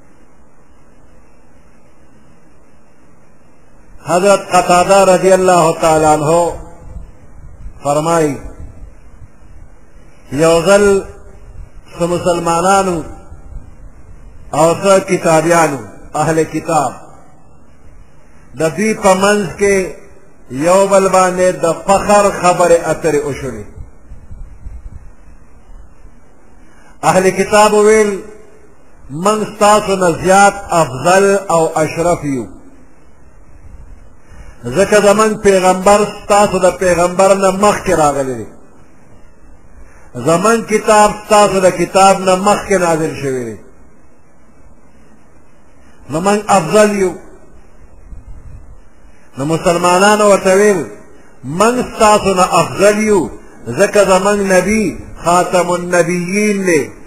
[SPEAKER 1] حضرت قطادہ رضی اللہ تعالی عنہ فرمائی یوزل سو مسلمانانو او سو کتابیانو اہل کتاب د دوی په منځ کې یو بل باندې د فخر خبرې اترې وشولې اهل کتاب ویل من ستاسو نه زیات افضل او اشرف یو ځکه زمونږ پیغمبر ستاسو د پیغمبر نه مخکې راغلی دی زمونږ کتاب ستاسو د کتاب نه مخکې نازل شوی دی نو موږ افضل یو نو مسلمانانو ورته ویل موږ ستاسو نه افضل یو ځکه زمونږ نبی خاتم النبیین دی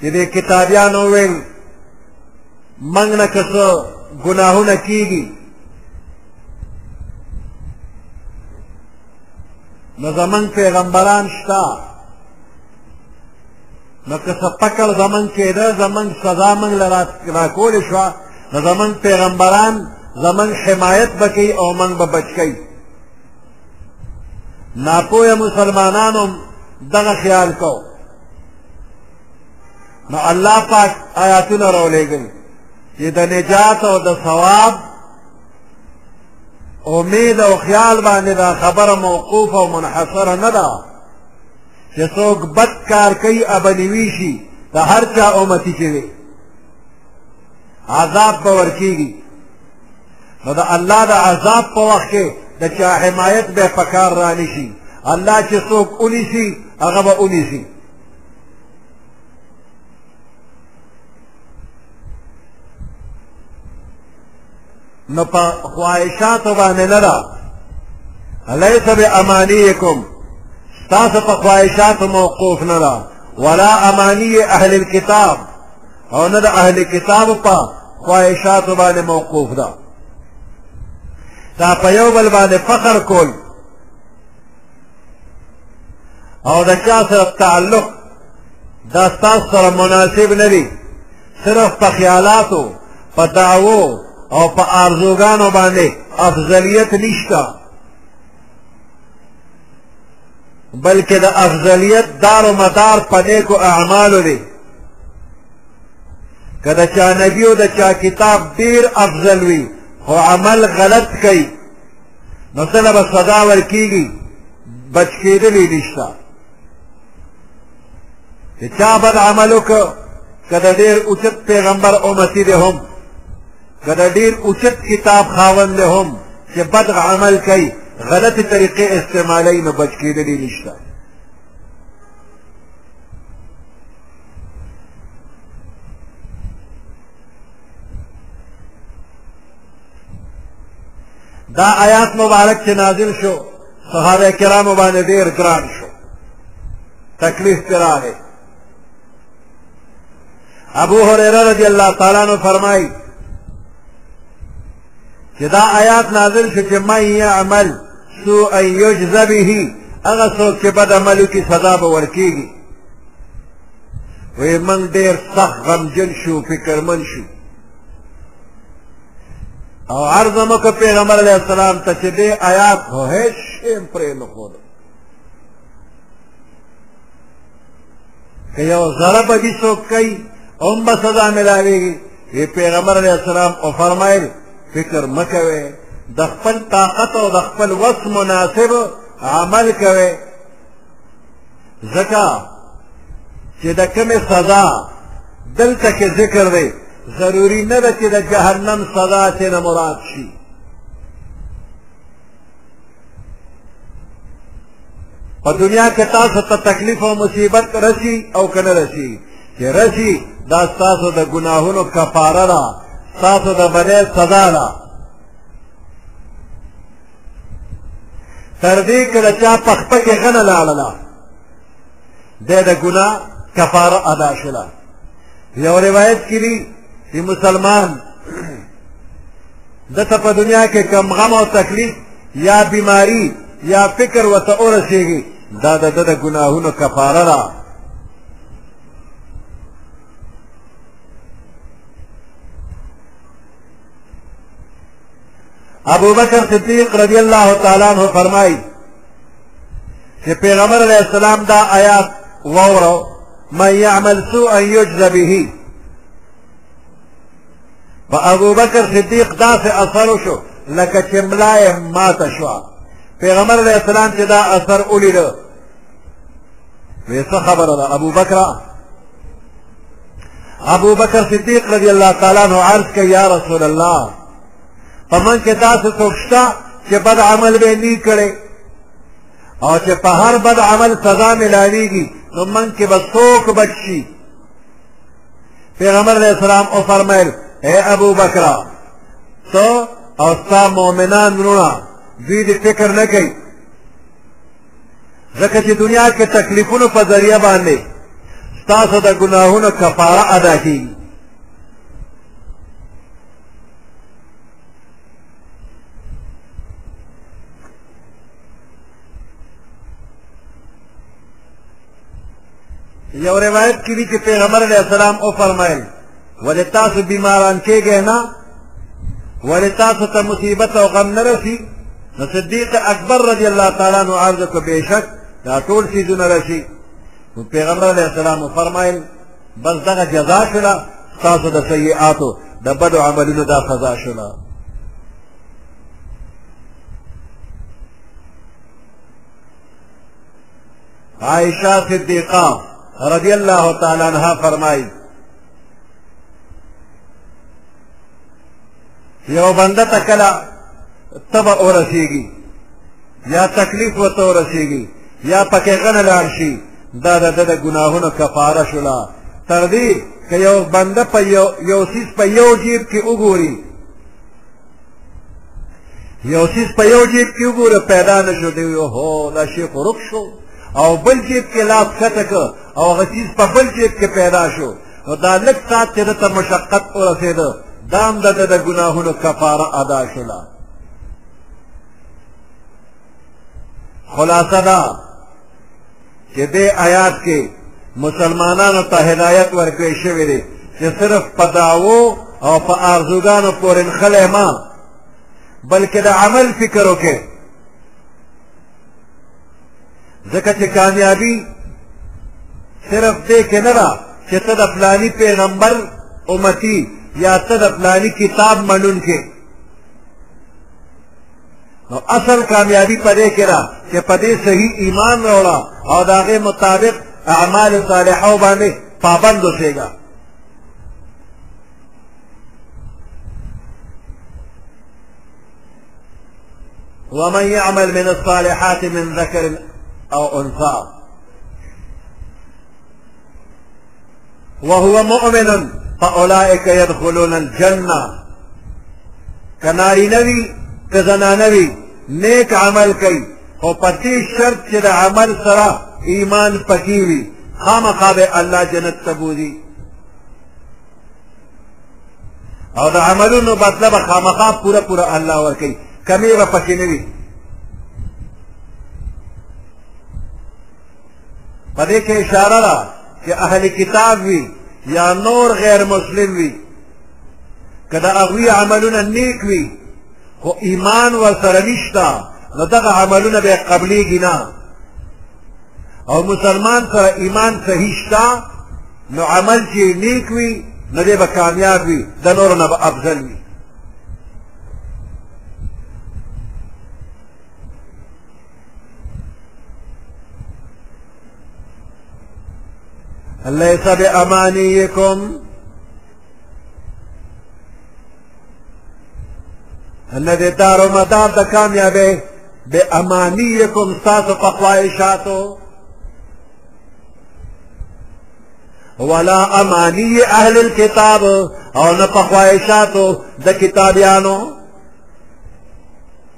[SPEAKER 1] چې د کتابیانو ویل موږ نه که څه ګناهونه کېږي نو زمونږ پیغمبران شته نو که څه پکړ زمونږ کېده زمونږ سزا موږ له راکولې شوه نو زمونږ پیغمبران زمونږ حمایت به کوي او موږ به بچ کوي ناپوه مسلمانانو دغه خیال کو نو الله پاک آیاتونه راولېږل چې د نجات او د ثواب امید او خیال باندې دا خبره موقوف او منحصره نه ده چې څوک بد کار کوي ابنوي شي د هر چا امتی چې وي عذاب به ورکېږي نو د الله د عذاب په وخت کې د چا حمایت به په کار رانی شي الله چې څوک ونیسي هغه به ونیسي نو په خواهشاتو باندې نه ده لیس بامانیکم ستاسو په خواهشاتو موقوف نه ده ولا امانی اهل الكتاب او نه د اهل کتابو په خواهشاتو باندې موقوف ده دا په یو بل باندې فخر کول او د چا سره تعلق دا ستاسو سره مناسب نه دی صرف په خیالاتو په دعوو او په آرزوګانو باندې افضلیت نشته بلکې د افضلیت دار و مدار په نیکو اعمالو دی که د چا نبی او د چا کتاب ډیر افضل وي خو عمل غلط کوي نو څه به سزا ورکیږي بچ کېدلی نشته چې چا بد عمل وکړ که د ډیر اوچت پیغمبر امتی دی هم که د ډیر اوچت کتاب خاوند دی هم چې بد عمل کوي غلطې طریقې استعمالوي نو بچ کېدل یې نشته دا آیات مبارک چې نازل شو صحابه کرامو باندې ډېر ګران شو تکلیف پرې راغی ابو هريره رضي الله تعالى عنه فرمائي چې دا آیات نازل شو چې من یعمل سوءا یجز به هغه څوک چې بد عمل وکړي سزا به ورکېږي وی من ډېر سخت غمجن شو فکرمن شو او عرض مو که پیغمبر علیه السلام ته چې دې آیات خو هېڅ شی هم پرې نه ښوده که یو ذره بدي څوک کوي هم به سزا ملاوېږي وی پیغمبر علیه السلام او فرمایل فکر مه کوئ د خپل طاقت او د خپل وس مناسب عمل کوئ ځکه چې د کومې سزا دلته کې ذکر دی ضروري نه ده چې د جهنم سزا ترې نه مراد شي په دنیا کې تاسو ته تکلیف او مصیبت رسی او کنه رسی چې رسی دا تاسو د ګناهونو کفاره ده تاسو د بدې سزا ده تر دې کله چا پخپه کې غنه لاړله د د ګناه کفاره ادا شله یو روایت کې دي چې مسلمان ده ته په دنیا کې کم غم او تکلیف یا بیماری یا فکر ورته ورسېږي دا د ده د ګناهونو کفاره ده ابو بکر صدیق رضی الله تعالی عنہ فرمایي چې پیغمبر علیه السلام دا آیات واورو من یعمل سوءا یجز به په ابوبکر صدیق داسې اثر وشو لکه چې ملا یې ماته شوه پیغمبر علیه السلام چې دا اثر ولیده وی څه خبره ده ابوبکر ابوبکر صدیق رضی الله تعالی عنہ عرض کوي یا رسول الله په من کې داسې څوک شته چې بد عمل به نه کړي او چې په هر بد عمل سزا ملاویږي نو من کې به څوک بچ شي پیغمبر علیہ السلام او فرمائل اے ابو بکرا تو او ستا مومنان رونا دوی دی فکر نه کوي ځکه چې دنیا کې تکلیفونو په ذریعہ باندې ستاسو د ګناهونو کفاره ادا کیږي یو روایت کې دي چې پیغمبر علیه السلام وفرمایل ولې تاسو بیماران کېږئ نه ولې تاسو ته مصیبت او غم نه رسي نو صدیق اکبر رضی الله تعالی عنه عرض وکړه بېشک دا ټول څیزونه رسي نو پیغمبر علیه السلام وفرمایل بس دغه جزا شوله ستاسو د سیئاتو د بدو عملونو دا سزا شوله عائشہ صدیقہ رضی اللہ تعالی عنہ فرمائی یو بنده ته کله تبه ورسیږي یا تکلیف ورته ورسیږي یا پکې غنه لاړ شي دا د ده د ګناهونو کفاره شوله تر دې که یو بنده په یو یو څیز په یو جیب کې وګوري یو سیز په یو جیب کې وګوره پیدا نه شو دی هو دا شیخ ورک شو او بل جیب کې لاس کته که او هغه سیز په بل جیب کې پیدا شو نو دا لږ ساعت چې ده ته مشقت ورسېده دا هم د ده د ګناهونو کفاره ادا شوله خلاصه ده چې دې آیات کې مسلمانانو ته هدایت ورکړی شوی دی چې صرف په دعوو او په آرزوګانو پورې نښلی ما بلکې د عمل فکر وکړي ځکه چې کامیابي صرف دې کې نه ده چې ته د فلاني پیغمبر امتی یا ته د فلاني کتاب منونکی نو اصل کامیابی په دې کې ده چې په دې صحیح ایمان راوړه او د هغې مطابق اعمال صالحو باندې پابند اوسېږه ومن يعمل من الصالحات من ذكر او انثى وهو مؤمن فاولئک يدخلون الجنه کناری نوی که زنانه وی نیک عمل کوي خو په دې شرط چې د عمل سره ایمان پکې وي خامخا به الله جنت ته بوځي او د عملونو بدله به خامخا پوره پوره الله ورکوي کمی به پکې نه وي په دې کې اشاره ده چې اهل کتاب وي یا نور غیر مسلم وي که د هغوی عملونه نیک وي خو ایمان ورسره نشته نو دغه عملونه به قبلیږي نه او مسلمان سره ایمان صحیح شته نو عمل چې نیک وي نو دی به کامیاب وي د نورو نه به افضل وي ليس بأمانيكم ان دې دار او مدار د کامیابې به امانیکم تاسو په خواهشاتو ولا امانی اهل الكتاب او نه په خواهشاتو د کتابیانو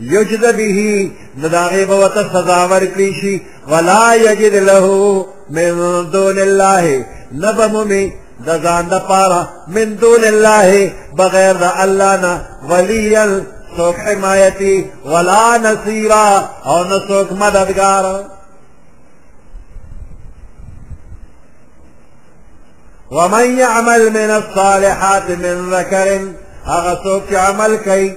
[SPEAKER 1] یجد به نو د هغې به ورته سزا ورکړي شي ولا یجد له من دون الله نه به مومي د ځان دپاره من دون الله بغیر د الله نه ولیا څوک حمایتي ولا نصیرا او نه څوک مددګار ومن يعمل من الصالحات من ذكر هغه څوک چې عمل کوي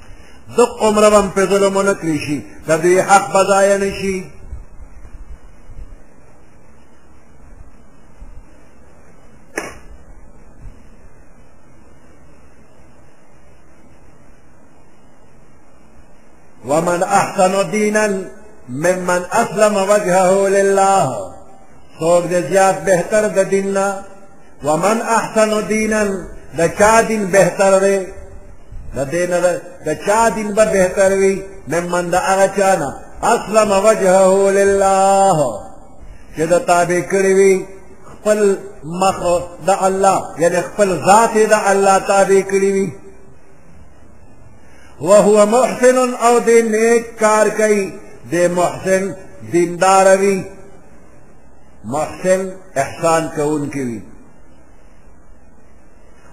[SPEAKER 1] د عمره به هم پرې ظلم ونه کړی شي د دوی حق به ضایع نه شي ومن احسن دینا ممن اسلم وجهه لله څوک د زیات بهتر د دین نه ومن احسن دینا د چا دین بهتر دی د دین د چا دین به بهتر وي ممن د هغه چا نه اسلم وجهه لله چې د تابع کړی وي خپل مخ د الله یعنی خپل ذات د الله تابع کړی وي وهو محسن او د نیک کار کوي د محسن دیندار وي محسن احسان کوونکی وي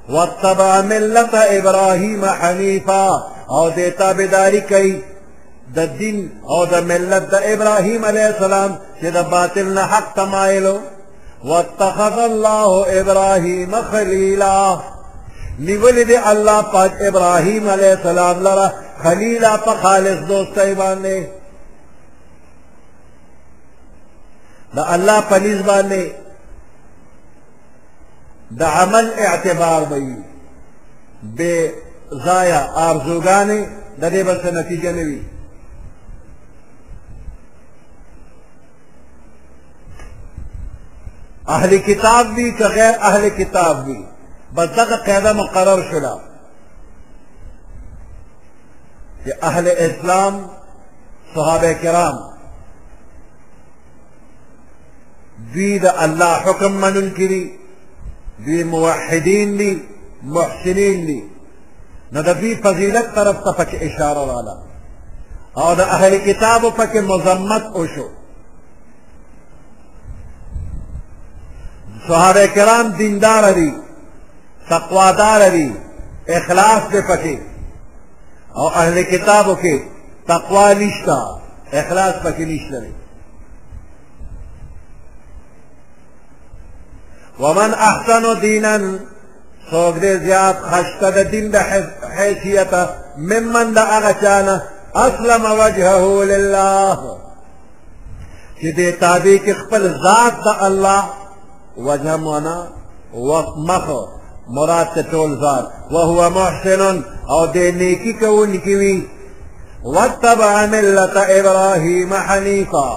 [SPEAKER 1] واتبع ملت ابراهیم حنیفا او دې تابعداري کوي د دین او د ملت د ابراهیم علیه السلام چې د باطل نه حق تمایلو واتخذ الله ابراهیم خلیلا نیولې دې الله پاک ابراهیم علیه السلام لره خلیلا په خالص دوستۍ باندې د الله په نس باندې د عمل اعتبار به وي بې ځایه آرزوګانې د دې به څه نتیجه نه وي اهل کتاب وي که غیر اهل کتاب وي بس دغه قاعده مقرر شوله چې اهل اسلام صحابه کرام دوی د الله حکم منونکي دي دوی موحدین دي محسنین دي نو د دوی فضیلت طرف ته پکې اشاره رااله او د اهل کتابو پکې مذمت وشو صحابه کرام دیندار دي تقوادار دی اخلاص دې پکې او اهل کتابو کې تقوا نشته اخلاص پکې نشته دی ومن احسن دینا څوک دې زیات خشته د دین د حیثیت ممن د هغه چانه اسلم وجهه لله چې دې تابع کې خپل ذات د الله وجه معنا مخ مراد ته ټول ذات وهو محسن او دې نیکی کوونکی وي واتبع ملت ابراهیم حنیفا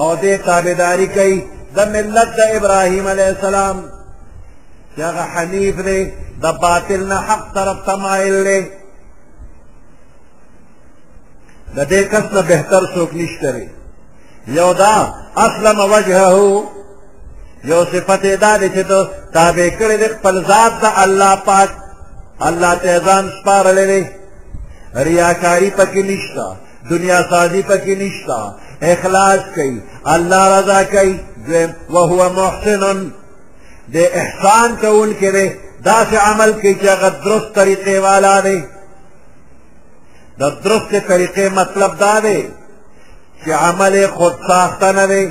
[SPEAKER 1] او دې تابعداري کوي د ملت د ابراهیم علیه السلام چې هغه حنیف دی د باطل نه حق طرف ته مایل دی د دې کس نه بهتر څوک نشته یو دا اسلم وجهه یو صفت یې دا دی چې ته تابع کړی دی خپل ذات د الله پاک الله ته یې ځان سپارلی دی ریاکاري پکې نشته دنیا سازی پکې نشته اخلاص کوي الله رضا کوي دویم وهو محسن د احسان کوونکی دی داسې عمل کوي چې هغه درست طریقې والا دی د درستې طریقې مطلب دا دی چې عمل یې خودساخته نه دی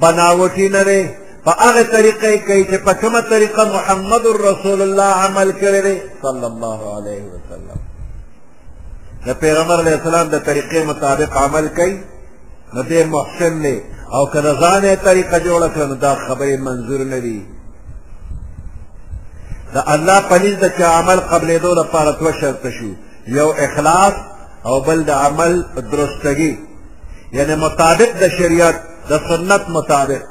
[SPEAKER 1] بناوټي نه دی په هغه طریقه یې کوي چې په کومه طریقه محمد رسول الله عمل کړی دی صلی الله علیه وسلم د پیغمبر علیه السلام د طریقې مطابق عمل کوي نو دی محسن دی او که د ځان یې طریقه جوړه کړه نو دا خبرې منظور نه دي د الله په نزد د چا عمل قبلېدو لپاره دوه شرطه شو یو اخلاص او بل د عمل درستګي یعنی مطابق د شریعت د سنت مطابق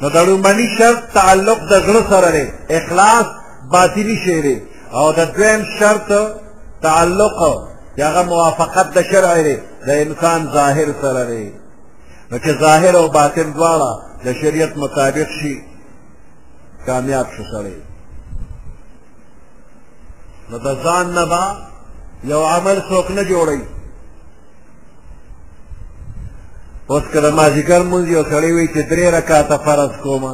[SPEAKER 1] نو د لومړني شرط تعلق د زړه سره دی اخلاص باطني شی دی او د دویم شرط تعلق چې هغه موافقت د شرع دی د انسان ظاهر سره دی نو چې ظاهر او باطن دواړه د شریعت مطابق شي کامیاب شو سړی نو د ځان نه به یو عمل څوک نه جوړوي اوس که د مازدیګر لمونځ یو سړی وایي چې درې رکاته فرض کوم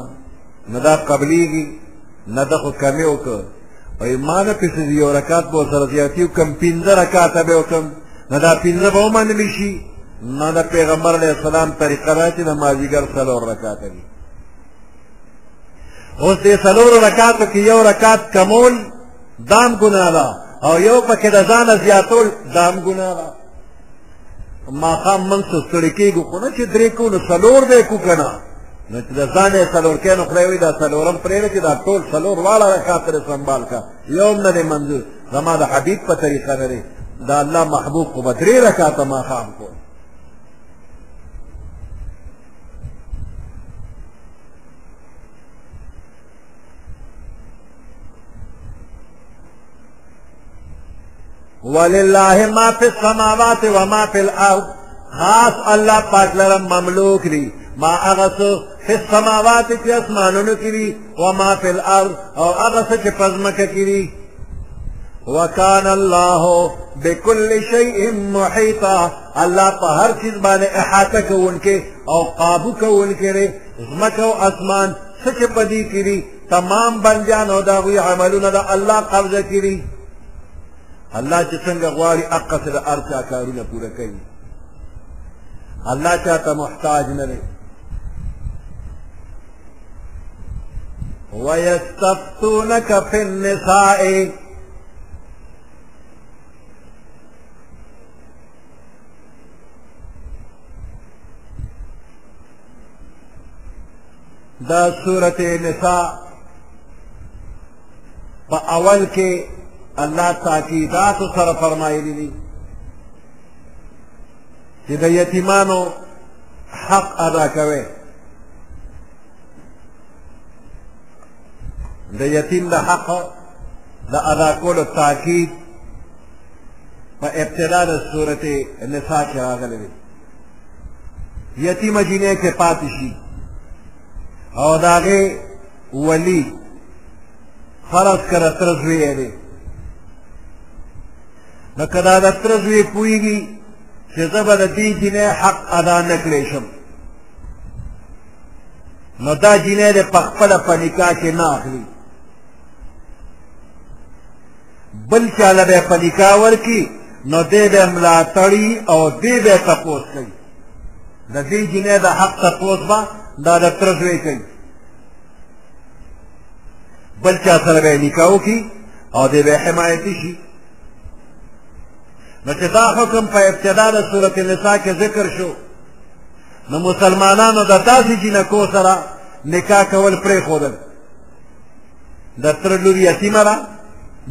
[SPEAKER 1] نه دا قبلیږي نه ده خو کمې وکړ وایي ما نه پسې یو رکات به ورسره زیاتي وکړم پنځه رکاته به وکړم نه دا پنځه به ومنل شي نه د پیغمبر علیه السلام طریقه ده چې د مازدیګر څلور رکاته وي اوس دې څلورو رکاتو کې یو رکات کمول دام ګناه ده او یو پکې د ځانه زیاتول دام ګناه ده ماښام موږ څه ستړي کېږو خو نه چې درې کو نو څلور دی کو که نه نو چې د ځان یې څلور کې نو خدای وایي دا څلورم پرېږده چې دا ټول څلور واړه رکات ترې سنبال کړه یو هم نه دی منظور زما د حبیب په طریقه نه دی د الله محبوب خو به درې رکاته ماښام کول ولله ما فی السماوات و ما فی الارض خاص الله پاک لره مملوک دی ما هغه څه فی السماوات چې اسمانونو کې دي و ما فی الارض او هغه څه چې په ځمکه کې دي وکان الله بكل شيء محيطا الله په هر څیز باندې احاطه کوونکی او قابو کوونکی دی ځمکه او اسمان څه چې په دې کې دي تمام بندیان او د هغوی عملونه د الله قبضه کې دي الله چې څنګه غواړي هغه څه د هر چا کارونه پوره کوي الله چا ته محتاج نه دی ويستفتونك في النساء دا سورت نساء په اول کې الله تاکیدات سره فرمایلی دي چې د یتیمانو حق ادا کوي د یتیم د حق د ادا کولو تاکید په ابتدا د صورت نساء کې راغلی دی یتیمه جینۍ چې پاتې شي او د هغې ولي فرض کړه تره زوی یې دی نو که دا د تره زوی پوهېږي چې زه به د دې جینۍ حق ادا نه کړی شم نو دا جینۍ د پخپله په نکاح کې نه اخلي بل چا له به په نکاح ورکړي نو دی به ملاتړي او دی به تپوس کوي د دې جینۍ د حق تپوس به دا د تره زوی کوي بل چا سره به یې نکاح وکړي او دی به حمایتي شي نو چې دا حکم په ابتدا د صورت نساء کې ذکر شو نو مسلمانانو د داسې جینکو سره نکاح کول پرېښودل د تره لور یتیمه ده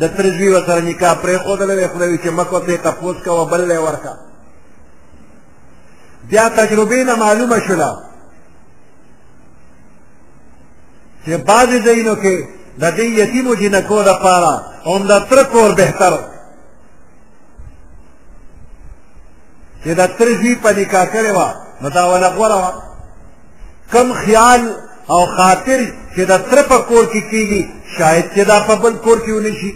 [SPEAKER 1] د تره زوی ورسره نکاح پرېښودل وی خدای وي چې مه کوه پرې تپوس کوه بل لی ورکړه بیا تجربې نه معلومه شوله چې بعضې ځایونو کې د دې یتیمو جینکو لپاره همدا تره کور بهتر چې د تر زوی په نکاح کړې وه نو دا وله غوره وه کم خیال او خاطر چې د تر په کور کې کېږي شاید چې دا په بل کور کې ونه شي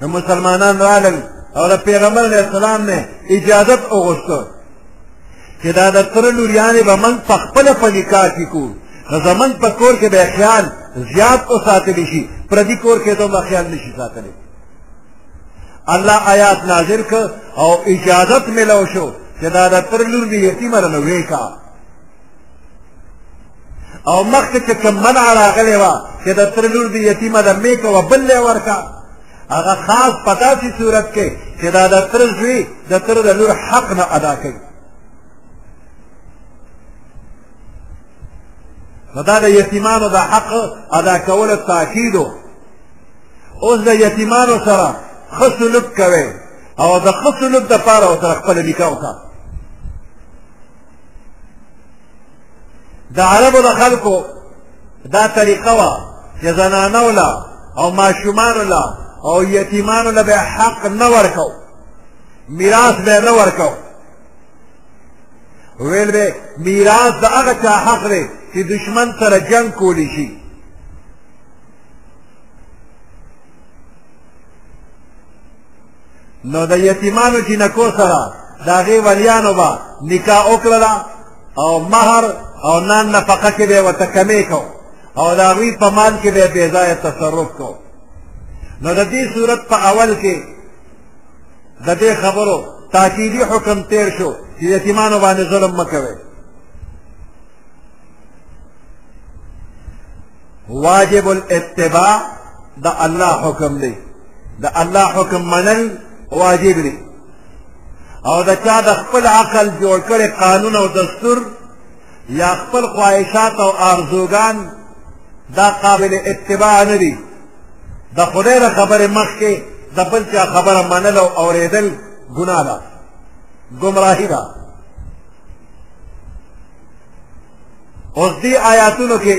[SPEAKER 1] نو مسلمانان رالل او د پیغمبر علیه السلام نه اجازت وغوښته چې دا د تره لوریانې به موږ په خپله په نکاح کې کوو نو زمونږ په کور کې به خیال زیات وساتلی شي پردي کور کې ته به خیال نشي ساتلی الله آیات نازل کړ او اجازت ملو شو چې دا د تر لور دی یتیمه رنوې کا او مخکې چې کوم منع راغلی وه چې د تر لور دی یتیمه د میکه و بل ورکا هغه خاص په داسې صورت کې چې دا د تره زوی د تره د لور حق نه ادا کوي نو دا د یتیمانو د حق ادا کولو تاکید و اوس د یتیمانو سره ښه سلوک کوئ او د ښه سلوک دپاره ورسره خپله نکاح وکړه د عربو د خلکو دا طریقه وه چې زنانو له او ماشومانو له او یتیمانو له به حق نه ورکو میراث به نه ورکو ویل به میراث د هغه چا حق دی چې دشمن سره جنگ کولی شي نو د یتیمانو جنکو سره د هغې ولیانو به نکاح وکړله او مهر او نان نفقه کې به یې ورته کمې کو او د هغوی په مال کې به یې بېځایه تصرف کو نو د دې صورت په اول کې د دې خبرو تاکیدي حکم تیر شو چې یتیمانو باندې ظلم مه کوئ واجب الاتباع د الله حکم دی د الله حکم منل واجب دی او د چا د خپل عقل جوړ کړی قانون او دستور یا خپل خواهشات او آرزوګان دا قابل اتباع نه دي د خدای د خبرې مخکې د بل چا خبره منل او اورېدل ګناه ده ګمراهي ده اوس دې آیاتونو کې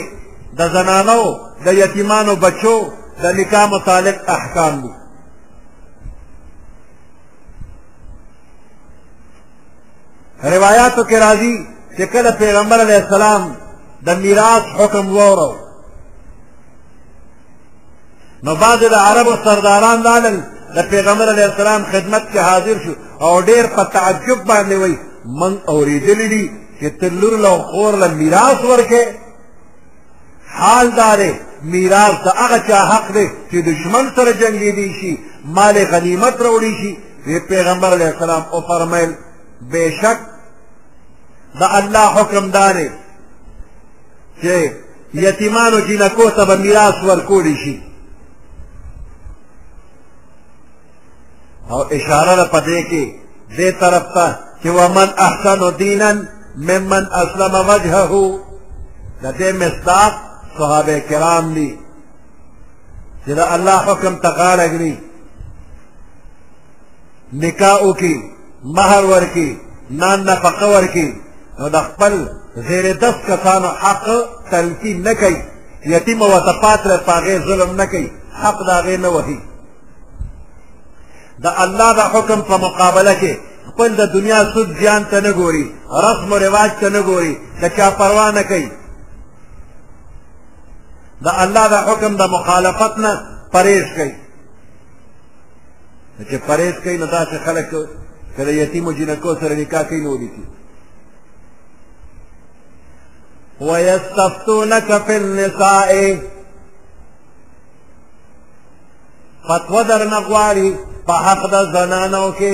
[SPEAKER 1] د زنانو د یتیمانو بچو د نکاح متعلق احکام دي روایاتو کې راځي چې کله پیغمبر علیه السلام د میراث حکم وورو نو بعضې د عربو سرداران لاړل د پیغمبر علیه السلام خدمت کې حاضر شو او ډېر په تعجب باندې وایي من اورېدلی دي چې ته لور له خور له میراث ورکې حال دا دی میراث د هغه چا حق دی چې دشمن سره جنګېدی شي مال غنیمت راوړی شي وی پیغمبر علیه السلام وفرمیل بېشک د الله حکم دا دی چې یتیمانو جینکو ته به میراث ورکولی شي او اشاره ده په دې کې دې طرف ته چې ومن احسن دینا ممن اسلم وجهه د دې مصداق صحابه کرام دي چې د الله حکم ته غاړه ږدي نکاح وکړي مهر ورکړي نان نفقه ورکړي نو د خپل زیر دس کسانو حق تلقین نه کوي یتیم ورته پاتې په هغې ظلم نه کوي حق د هغې نه وهي د الله د حکم په مقابله کې خپل د دنیا سود زیان ته نه ګوري رسم و رواج ته نه ګوري د چا پروا نه کوي د الله د حکم د مخالفت نه پرهیز کوي نو چې پرهېز کوي نو داسې خلک که د یتیمو جینکو سره نکاح کوي نو ولیکي ويستفتونك في النساء فتوا درنه غواړي په حق د زنانو کې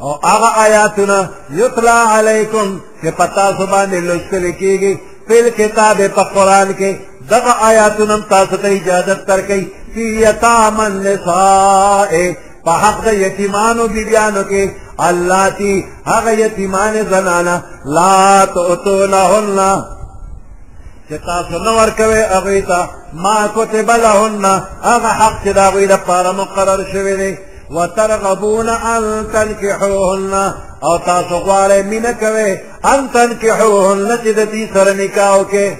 [SPEAKER 1] او هغه آیاتونه یتلا علیکم چې پتا سو باندې لوستل کیږي فل کتاب په قران کې دغه آیاتونه تاسو ته اجازه ترکې فی یتام النساء په حق د یتیمانو بیبیانو کې الله تی هغه یتیمان زنانا لا تؤتونهن چې تاسو نه ورکوي هغوی ته ما کتب لهن هغه حق چې د هغوی لپاره مقرر شوی دی وترغبون ان تنکحوهن او تاسو غواړئ مینه کوئ ان تنکحوهن چې د دې سره نکاح وکړئ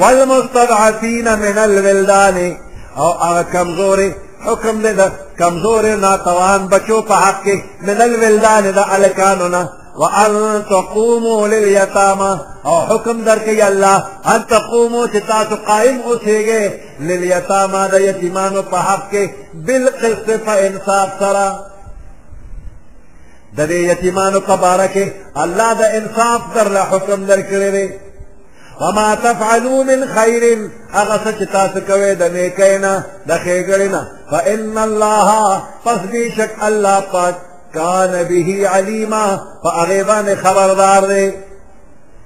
[SPEAKER 1] والمستضعفین من الولدان او هغه کمزورې حکم دی د کمزورې ناتوان بچو په حق کې من الولدان د هلکانو نه وان تقوموا للیتاما او حکم درکوي الله ان تقوموا چې تاسو قائم اوسېږئ للیتاما د یتیمانو په حق کې بالقسط په انصاف سره د دې یتیمانو په باره کې الله د انصاف در له حکم درکړی دی وما تفعلوا من خیر هغه څه چې تاسو کوئ د نیکۍ نه د ښېګړې نه فان الله پس بېشک الله پاک کان به علیما په هغې باندې خبردار دی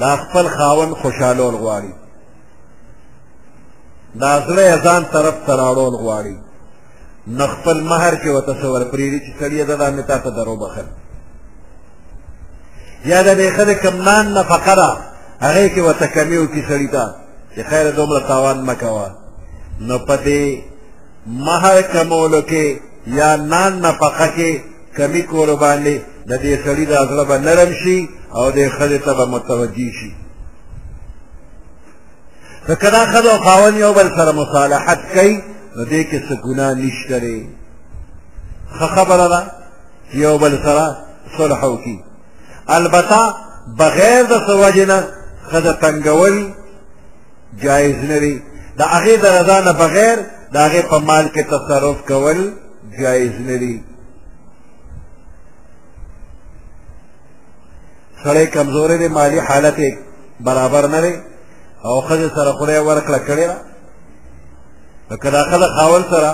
[SPEAKER 1] دا خپل خاوند خوشحالول غواړي دا زړه یې ځان طرف ته راړول غواړي نه خپل مهر چې ورته څه ورپرېږدي چې سړیه ده دا مې تا ته در وبخل یا د دې ښځې کوم نان نفقه ده هغې کې ورته کمې وکړي سړي ته چې خیره دومره تاوان مه کوه نو په دې مهر کمولو کې یا نان نفقه کې کمی کولو باندې د دې سړي دا زړه به نرم شي او دې ښځې ته به متوجه شي نو که دا ښځه او خاوند یو بل سره مصالحت کوي نو دې کې څه ګناه نشته دی ښه خبره ده چې یو بل سره صلح وکړي البته بغیر د څه وجې نه ښځه تنګول جایز نه دی د هغې د رضا نه بغیر د هغې په مال کې تصرف کول جایز نه دی سړی کمزوری دی مالي حالت یې برابر نه دی او ښځې سره خدای ورکړه کړې ده نو که دا ښځه خاوند سره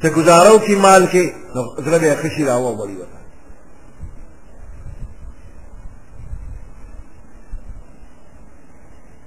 [SPEAKER 1] څه ګزاره وکړي مال کې نو زړه به یې ښه شي راووړي ورته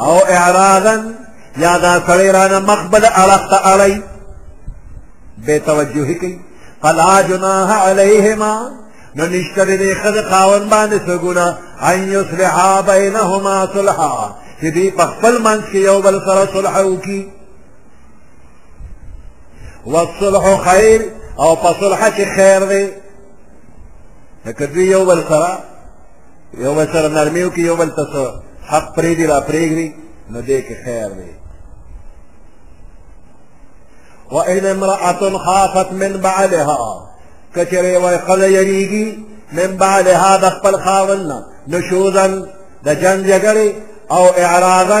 [SPEAKER 1] او اعراضا یا دا سړی رانه مخ بل اړخ ته اړی بې توجهي کوي فلا جناح علیهما نو نشته د دې ښځې خاوند باندې څه ګناه ان یصلحا بینهما صلحا چې دوی په خپل منځ کې یو بل سره صلح وکړي والصلح خیر او په صلح کې خیر دی لکه دوی یو بل سره یو بل سره نرمي وکړي یو بل ته څه حق پرېږدي را پرېږدي نو دې کې خیر دی وإن امرأة خافت من بعلها کچرې وای خله یریږي من بعلها د خپل خاوند نه نشوزا د جنګ جګړې او اعراضا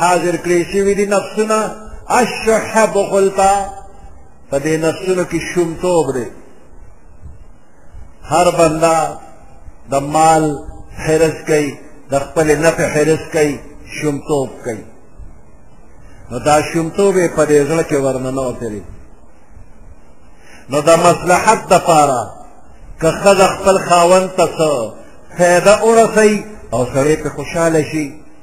[SPEAKER 1] حاضر کړی شوي دي نفسونه الشح بخل ته په دې نفسونو کې شومتوب دی هر بنده د مال حرس کوي د خپل نفع حرس کوي شومتوب کوي نو دا شومتوب یې په دې زړه کې ورننه وتلی نو د مصلحت دپاره که ښځه خپل خاوند ته څه فایده ورسوي او سړی پې خوشحاله شي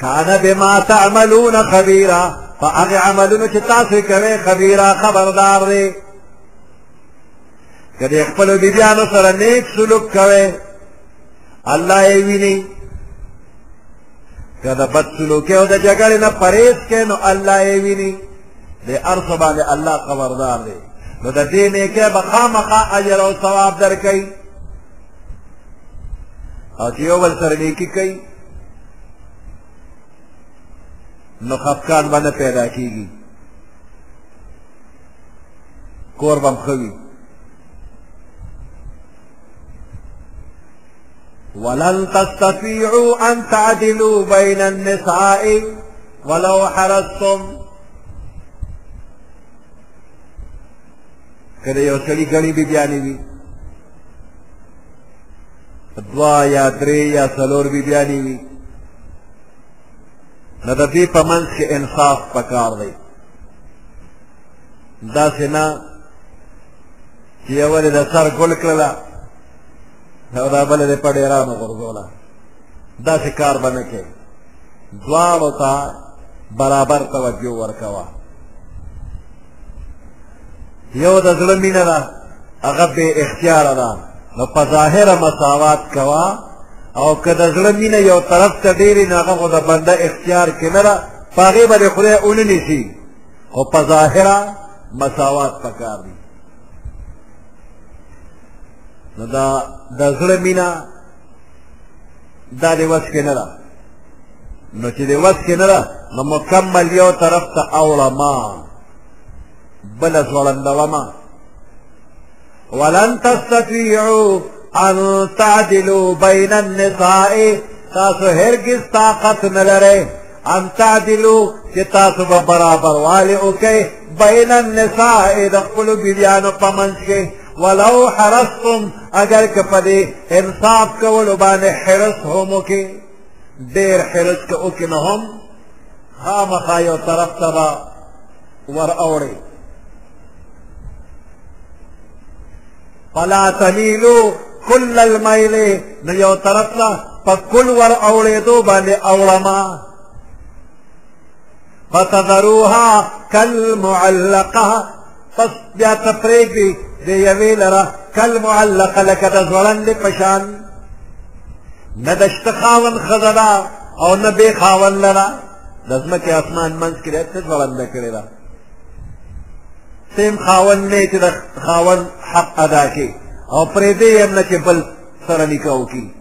[SPEAKER 1] کان بما تعملون خبيرا فاغه عملونو چې تاسو کوي خبيرا خبردار دی کله خپل بیبيانو سره نیک سلوک کوي الله یې ویني کله بد سلوک او د جګړې نه پرهیز کوي نو الله یې ویني د ارث باندې الله خبردار دی نو د دې نه کې بخامخه اجر او ثواب درکړي او چې یو بل سره نیکي کوي نو خفقان به نه پیدا کېږي کور به هم ښه وي ولن تستطيعوا أن تعدلوا بين النساء ولو حرصتم کله یو سړي ګڼي بیبیانې وي دوا یا درې یا څلور بیبیانې وي نو د دې په منځ کې انصاف پکار دی داسې نه چې یوه دې د سر ګل کړله او دا بله دې په ډېرانو غورځوله داسې کار به نه کوي دواړو ته برابر توجه ورکوه یو د زړه مینه ده هغه بې اختیاره ده نو په ظاهره مساوات کوه او که د زړه مینه یو طرف ته ډېرې نو هغه خو د بنده اختیار کې نه ده په هغې به د خدای ونه نیسي خو په ظاهره مساوات پکار دي نو دا د زړه مینه دا دی وس کې نه ده نو چې دی وس کې نه ده نو مکمل یو طرف ته اوړه ما بل ځوړندوه ما ولن تستطيعوا ان تعدلوا بين النساء تاسو هرگز طاقت نه لرئ ان تعدلو چې تاسو به برابر والي وکړئ بین النساء د خپلو بیبیانو په منځ کې ولو حرستم اگر که په دې انصاف کولو باندې حرس هم وکړي ډېر حرس که وکړي نو هم خامخا یو طرف ته به ور اوړي فلا تمیلو کل المیل نو یو طرف ته په کل ور اوړېدو باندې اوړما فتذروها کالمعلقه پس بیا ته پرېږدي د یوې لره کالمعلقه لکه د ځوړندې په شان نه د شته خاوند ښځه ده او نه بې خاوند لره د ځمکې اسمان منځ کې دی څه ځوړنده کړې ده سیم خاوند نه چې د خاوند حق ادا کړي او پرېږدې یې هم نه چې بل سره نکاح وکړي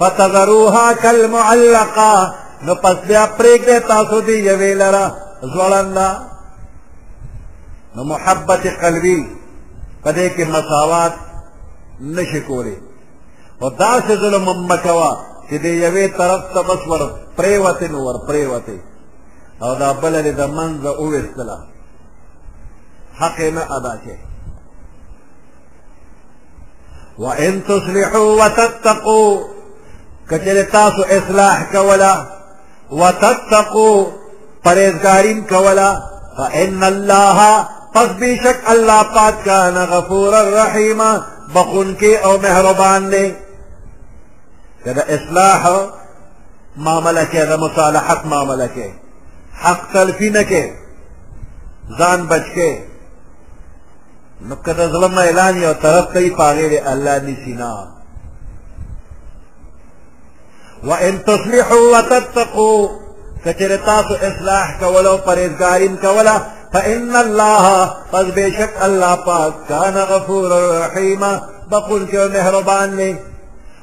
[SPEAKER 1] فتذروها کالمعلقه نو پس بیا پریږدئ تاسو دې یوې لره ځوړنده نو محبت قلبي په دې کې مساوات نشي کولی او داسې ظلم مه کوه چې د یوې طرف ته بس ور پرېوتې نو ور پرېوتې او دا بله دې د منځه وویستله حق یې نه ادا کړې وان تصلحوا وتتقوا کچره تاسو اصلاح کولا وتتقوا پرهیزګاریم کولا فان الله پس بیشک الله پاک کان غفور الرحیم بخون کې او مهربان دی کله اصلاح معاملہ کې د مصالحت معاملہ کې حق تلفی نه کې ځان بچ کې نو که د زړه میلان یو طرف ته وي په هغې دې الله نیسي نه وان تصلحوا وتتقوا که چېرې تاسو اصلاح کوله او پرهېزګاري هم کوله فإن الله پس بېشک الله پاک کان غفور رحیما بخښونکی او مهربان دی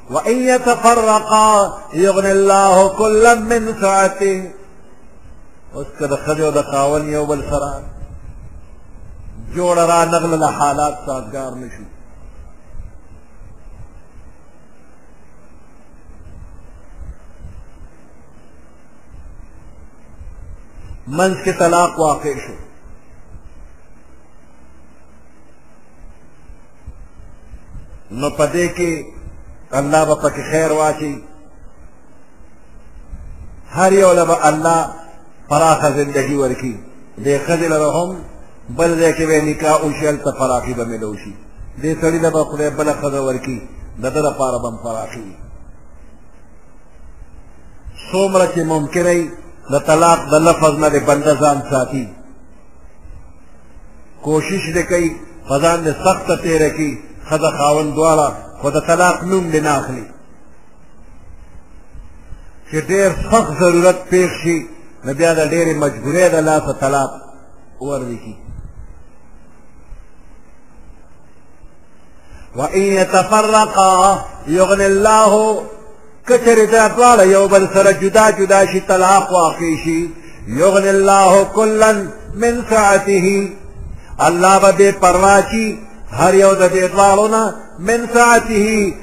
[SPEAKER 1] وإن يتفرقا يغني الله كلا من سعته اوس که د ښځې او د خاون یو بل سره جوړ را نغل له حالات سازگار نشو منځ کې طلاق واقع شو نو پدې کې الله به پکې خیر واچي هر یو له به الله پراخه زندګي ورکړي دې ښځې له به هم بل ځای کې به نکاح وشي هلته فراخي به مېله وشي دې سړي له به خدای بله ښځه ورکړي د ده لپاره به هم فراخي وي څومره چې ممکن وي د طلاق د لفظ نه د بنده ځان ساتي کوشش دې کوي په ځان دې سخته تېره کړي ښځه خاوند دواړه خو د طلاق نوم دې نه اخلي چې ډېر سخت ضرورت پېښ شي نو بیا د ډېرې مجبورۍ د لاسه طلاق ورلیکي وَإِن يَتَفَرَّقَا يُغْنِ اللَّهُ کچری دا دواړه یو بل سره جدا جدا شي طلاق واقع شي یغنی الله کلا من ساعته الله به بے پروا چی هر یو د دې دواړو نه من ساعته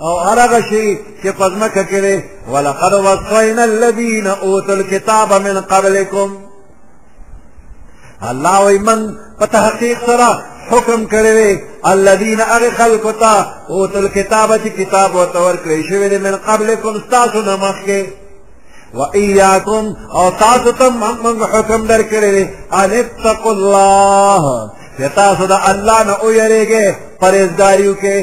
[SPEAKER 1] او هر هغه شي چې په ځمکه کې دی ولقد وصینا الذین اوتوا الکتاب من قبلکم الله وی من په تحقیق سره حکم کړی دی الذین هغه خلکو ته اوتوا الکتاب چې کتاب ورته ورکړی شوی دی من قبلکم ستاسو نه مخکې و ایاکم او تاسو ته موږ حکم درکړی دی ان اتقوا الله چې تاسو د الله نه ویریږئ پرهېزګاري وکړئ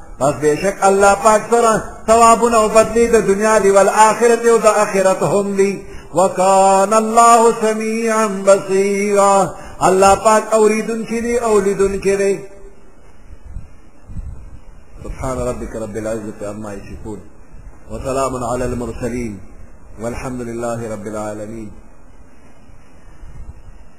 [SPEAKER 1] بس بشک الله پاك سرا ثوابنا او ده دنيا دي والآخرة دي وده د آخرت هم دی وکان الله سميعا بصيرا الله پاك أوريدن كده أوليدن كده سبحان ربك رب العزة عما يشكون وسلام على المرسلين والحمد لله رب العالمين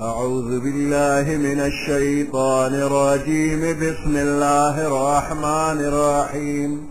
[SPEAKER 1] أعوذ بالله من الشيطان الرجيم بسم الله الرحمن الرحيم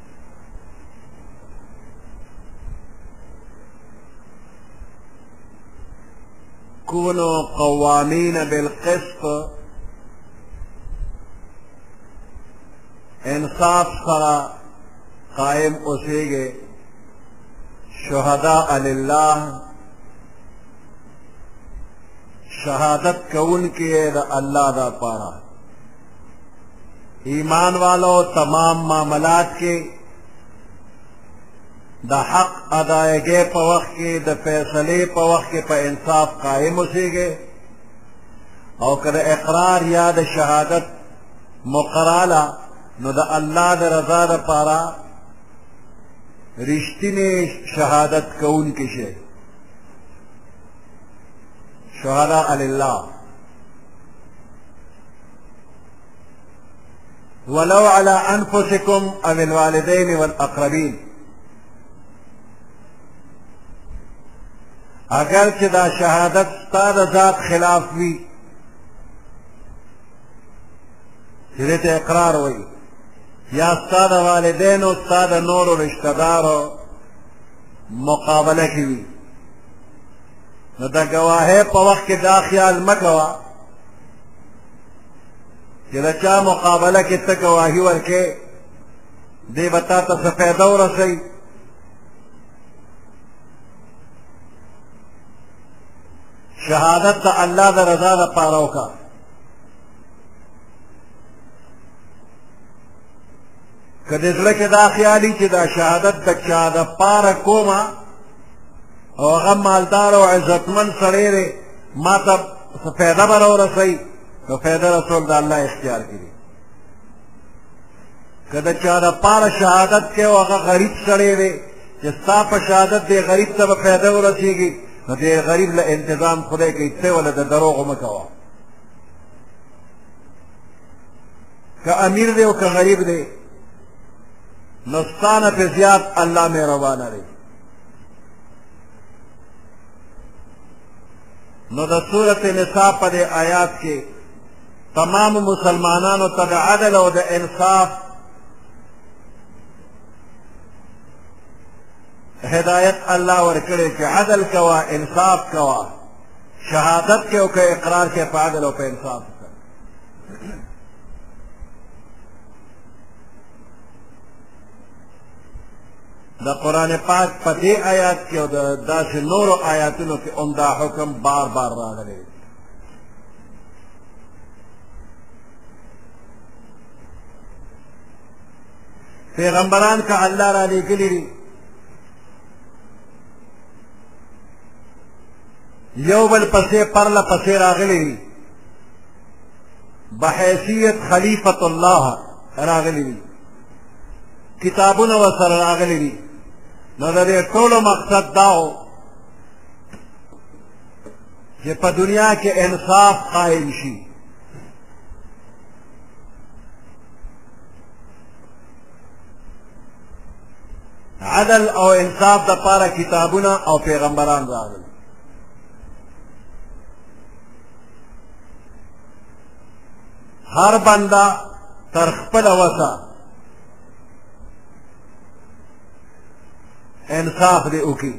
[SPEAKER 1] کونو قوامین بالقسط انصاف سره قائم اوسېږي شهداء لله شهادت کوونکي د الله دا پاره ایمان والو تمام معاملات کې د حق ادایګې په وخت کې د فیصلې په وخت کې په انصاف قائم اوسېږي او که د اقرار یا د شهادت مقراله نو د الله د رضا لپاره رښتینی شهادت کوونکی شي شهدا لله ولو على انفسكم او الوالدين والاقربين اگر چې دا شهادت ستا د ذات خلاف وي چې دې ته اقرار وایي یا ستا د والدینو ستا د نورو رشتهدارو مقابله کې وي نو د ګواهۍ په وخت کې دا خیال مه کوه چې د چا مقابله کې ته ګواهي ورکې دی به تا ته څه فایده ورسوي شهادت د الله د رضا لپاره وکړه که د زړه کې دا خیالي چې دا شهادت د چا د پاره کومه او هغه مالدار او عزتمن سړی دی ما ته څه فایده به راورسوي نو فایده رسول د الله اختیار کې دی که د چا د پاره شهادت کې او هغه غریب سړی دی چې ستا په شهادت دی غریب ته به فایده ورسېږي نو دې غریب له انتظام خدای کوي ته ولا د دروغ مکوه که امیر دی او که غریب دی نو ستا نه پې زیات الله مهربانه دی نو د سورت نساء په دې آیات کې تمام مسلمانانو ته د عدل او د انصاف هدایت الله ورکړي چې عدل کوا انصاف کوا شهادت کې او که اقرار کې په عدل او په انصاف د قرآن پاک په دې آیات کې او د داسې نورو آیاتونو کې هم دا حکم بار بار راغلی پیغمبران که الله را لېږلي دي یو بل پسې پرله پسې راغلی وي بحیثیت خلیفت الله راغلی وي کتابونه ورسره راغلی وي نو د دې ټولو مقصد دا و چې په دنیا کې انصاف قائم شي عدل او انصاف د پاره کتابونه او پیغمبران راغلي هر بنده تر خپل وسه انصاف دی وکړي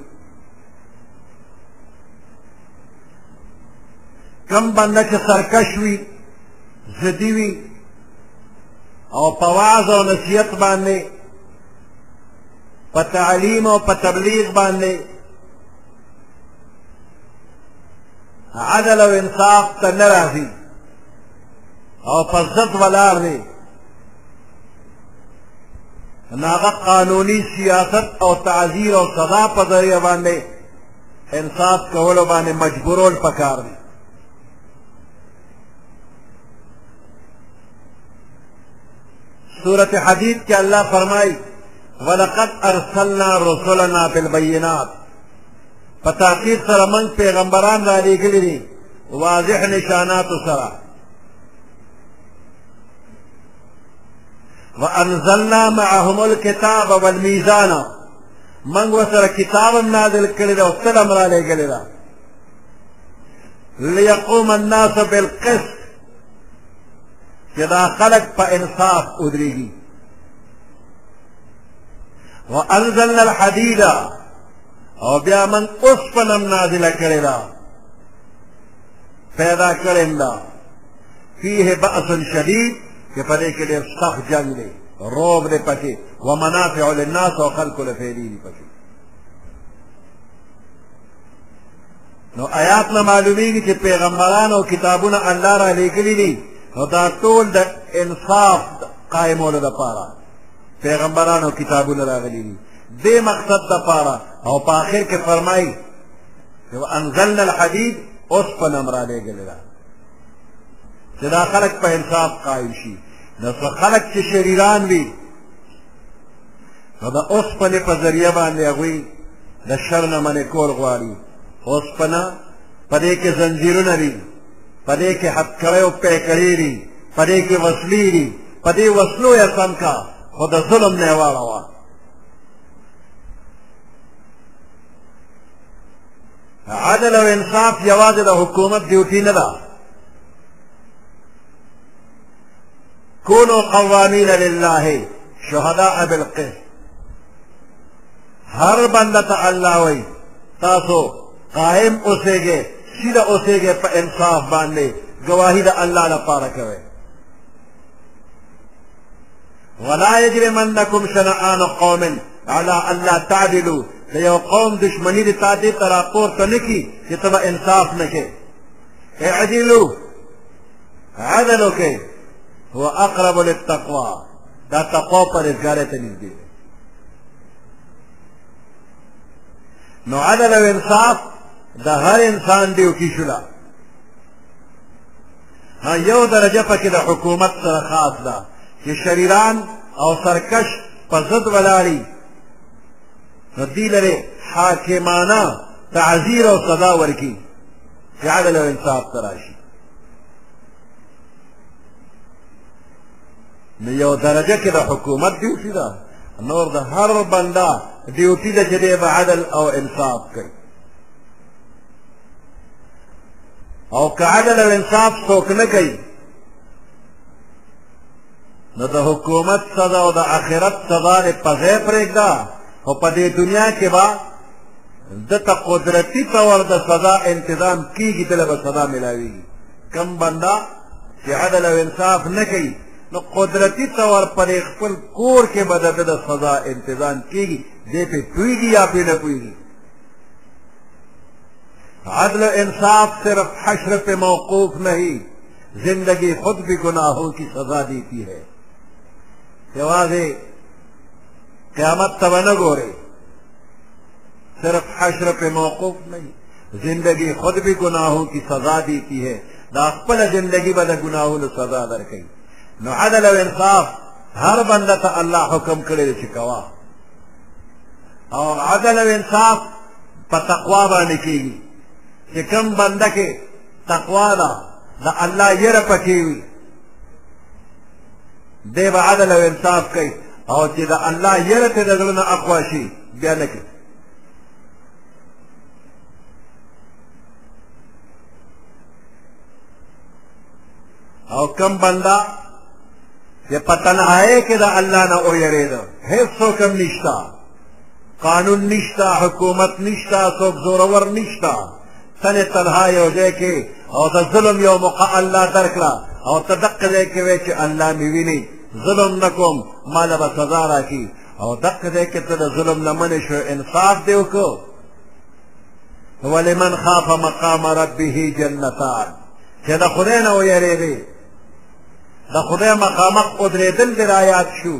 [SPEAKER 1] کم بنده چې سرکش وي ضدي وي او په وعظ او نصیحت باندې په تعلیم او په تبلیغ باندې عدل او انصاف ته نه راځي او په ضد ولاړ دی نو هغه قانوني سیاست او تعذیر او سزا په ذریعه باندې انصاف کولو باندې مجبورول پکار دي سورة حديث کې الله فرمایي ولقد ارسلنا رسلنا بالبينات په تحقیق سره موږ پیغمبران را لېږلي دي واضح نشاناتو سره وانزلنا معهم الكتاب والميزان موږ ورسره کتاب هم نازل کړی دی او سلم را لېږلی ده ليقوم الناس بالقسط چې دا خلق په انصاف ودرېږي وانزلنا الحديد او بیا من اوسپنم نازله کړې ده پیدا کړې ده فيه بأس شديد چې په دې کې ډېر سخت جنګ دی روب دی پکې ومنافع للناس او خلکو له فایدې دي پکې نو آیات نه معلومیږي چې پیغمبران او کتابونه الله را لېږلي دي نو دا ټول د انصاف قائمولو لپاره پیغمبران او کتابونه راغلي دي دې مقصد لپاره او په آخر کې فرمایي چې انزلنا الحديد اوسپنه هم را لېږلې ده چې دا خلک په انصاف قایم شي نو څه خلک چې شریران وي نو د اوسپنې په ذریعه باندې هغوی د شر نه منې کول غواړي اوسپنه په دې کې زنځیرونه دي په دې کې هتکړۍ او پیکړې دي په دې کې وسلې دي په دې وسلو یې سم کا خو د ظلم نه یې واړوه عدل او انصاف یوازې د حکومت ډیوټي نه ده کونو قوامین لله شهداء بالقسط هر بنده ته الله وایي تاسو قائم اوسېږئ سیده اوسېږئ په انصاف باندې ګواهي د الله لپاره کوئ ولا يجرمنكم شنآن قوم على ان لا تعدلوا د یو قوم دشمنی د تا دې ته راپورته نه کړي چې ته به انصاف نه کوې اعدلو عدل وکړئ هو اقرب للتقوا دا تقوا پرهېزګارۍ ته نږدې دی نو عدل او انصاف د هر انسان ډیوټي شوله ها یو درجه پکې د حکومت سره خاص ده چې شریران او سرکش په ضد ولاړي نو دی لرې حاکمانه تعذیر او سزا ورکي چې عدل او انصاف ته راشي نو یو درجه کې د حکومت ډیوټي ده نور د هر بنده ډیوټي ده چې دی به عدل او انصاف کوي او که عدل او انصاف څوک نه کوي نو د حکومت سزا او د آخرت سزا دې په ځای پرېږده خو په دې دنیا کې به ده ته قدرتي طور د سزا انتظام کېږي دله به سزا میلاوېږي کم بنده چې عدل او انصاف نه کوي نو قدرتي طور پر خپل کور کې به د ده د سزا انتظام کېږي دې پې پوهېږي یا پې نه پوهېږي عدل و انصاف صرف حشر پہ موقوف نہیں زندگی خود بھی گناہوں کی سزا دیتی ہے کہ واضح قیامت ته به نه ګورې صرف حشر پہ موقوف نہیں زندگی خود بھی گناہوں کی سزا دیتی ہے دا خپل زندگی به د ګناهونو سزا درکوي نو عدل او انصاف هر بنده ته الله حکم کړی دی چې کوه او عدل او انصاف په تقوا باندې کېږي چې کوم بنده کې تقوا ده د الله یره پکې وي دی به عدل او انصاف کوي او چې د الله یره ته د زړه نه اخوا شي بیا نه کوي او کم بنده چې په تنهایۍ کې د الله نه ویرېده هېڅ څوک هم نشته قانون نشته حکومت نشته څوک زورور نشته تنه تنها یو ځای کې او د ظلم یو موقع الله درکړه او ته دقه ځای کې وې چې الله مې ویني ظلم نه کوم ما له به سزا راکړي او دقه ځای کې ته د ظلم نه منې شو انصاف دې وکړو ولمن خاف مقام ربه جنتان چې د خدای نه ویرېږي د خدای مخامخ ودرېدل دې رایاد شو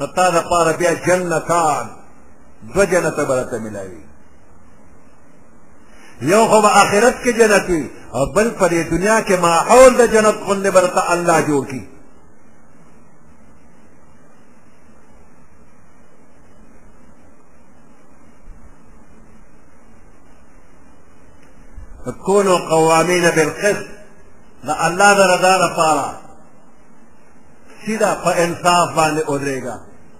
[SPEAKER 1] نو تا دپاره بیا جنتان دوه جنته به راته ملاوي یو خو به آخرت کې جنت وي او بل په دې دنیا کې ماحول د جنت غوندې به درته الله جوړ کړي کونو قوامین بالقسط د الله د رضا لپاره سیده په انصاف باندې ودرېږه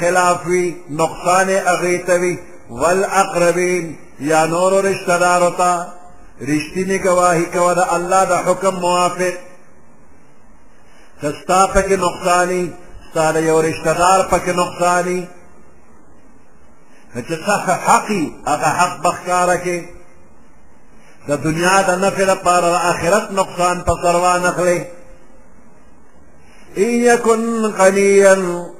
[SPEAKER 1] خلاف وي نقصان یې هغې ته وي والاقربین یا نورو رشته دارو ته رښتینې ګواهي کوه د الله د حکم موافق که ستا پکې نقصاني ستا د یو رشته دار پکې نقصاني چې څه حق وي هغه حق به ښکاره کړې د دنیا د نفع لپاره د آخرت نقصان په سر وانخلې ان یکن غنیا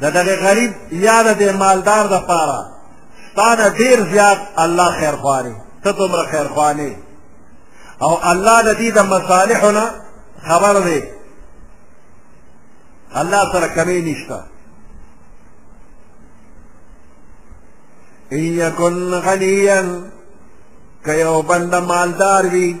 [SPEAKER 1] د دغه غریب یا د دې مالدار د پاره ستانه ډیر زیات الله خیر خواري ته دومره خیر خواني او الله د دې د مصالحو نه خبر دی الله سره کمی نشته ان یکن غنیا که یو بنده مالدار وي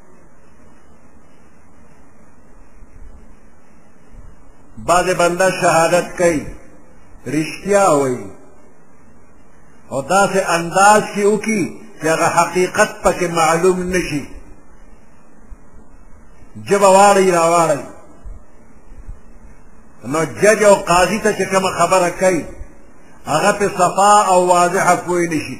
[SPEAKER 1] بعض بنده شهادت کوي رښتیا وایي او داسې انداز کې وکړي چې هغه حقیقت پکې معلوم نشي ژبه واړی راواړی نو جج او قاضي ته چې کومه خبره کوي هغه په صفا او واضحه پوه نشي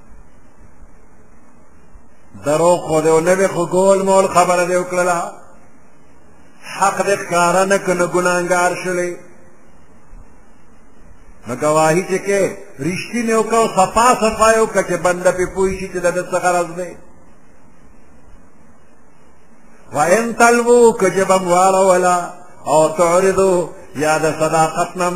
[SPEAKER 1] دروغ خو دی نه وی خو ګول مول خبره دی وکړله حق دې ښکاره نه کړ نو ګناهګار شولې نو ګواهي چې کې رښتینې وکړه او صفا صفا یې وکړه چې بنده پې پوه شي چې د ده څه غرض دی وان تلوو که ژبه مواړوله او تعرضو یا د صداقت نم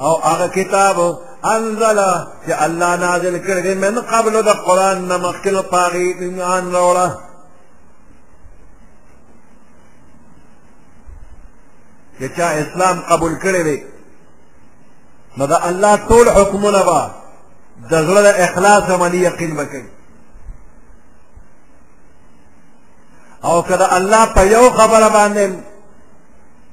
[SPEAKER 1] او هغه کتاب انزل چې الله نازل کړی دی من قبل د قرآن نه مخکې نو په هغې ایمان راوړه چې چا اسلام قبول کړی دی نو د الله ټول حکمونه به د زړه د اخلاص عملي یقین به کوي او که د الله په یو خبره باندې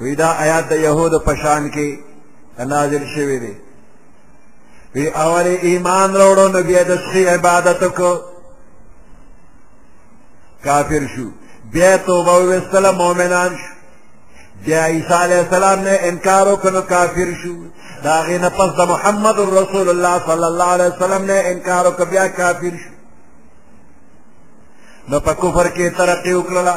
[SPEAKER 1] وی دا آیات د یهود په شان کې نازل شوی دی وی اول ایمان راوړو نو بیا د شي عبادت کو کافر شو بیا توبه وستل مؤمنان شو بیا عیسی علیہ السلام نے انکار وکړو کافر شو دا غي نه پس د محمد رسول الله صلی الله علیه وسلم نے انکار وکړو بیا کافر شو نو په کفر کې ترقی وکړه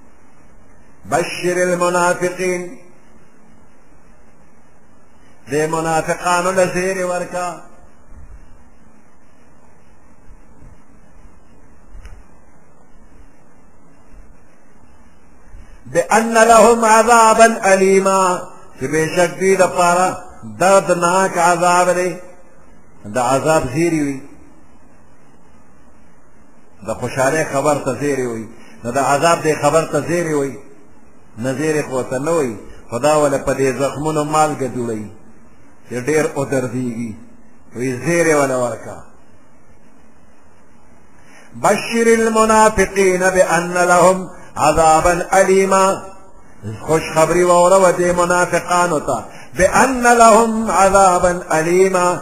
[SPEAKER 1] بشر المنافقین د منافقانو له زیرې ورکا بأن لهم عذابا أليما چې بېشک دوی دپاره دردناک عذاب دی د عذاب زیری وي د خوشحالۍ خبر ته زیری وي نو د عذاب دې خبر ته زیری وي نه زیری خو ته نه وي خدا ولا په دې زخمونو مالګه جوړوي چې ډېر ودردېږي وي زیری ولا ورکا بشر المنافقین بأن لهم عذابا علیما خوش خبری ووره و دې منافقانو ته بأن لهم عذابا علیما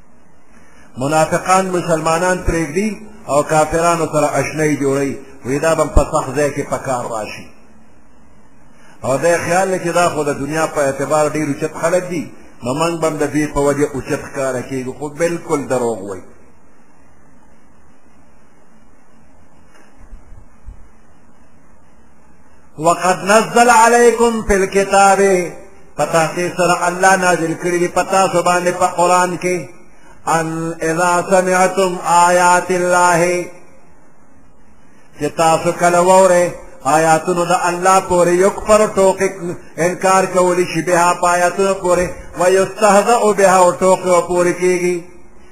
[SPEAKER 1] منافقان مسلمانان پرېږدي او کافرانو سره اشنۍ جوړوي وایي دا به په سخت ځای کې په کار راشي او دا خیال دی چې دا خو د دنیا په اعتبار ډېر اوچت خلک دي نو موږ به هم د دوی په وجه اوچت ښکاره کېږو خو بلکل دروغ وایي وقد نزل علیکم فی الكتاب پتا سے سر اللہ نازل کری پتا سبانے پا قرآن کے ان اذا سمعتم آیات اللہ چې تاسو کله وره آیاتونو د الله پورې یو پر ټوک انکار کولی شي به آیاتونو پورې ويستهزئ بها او ټوک پورې کیږي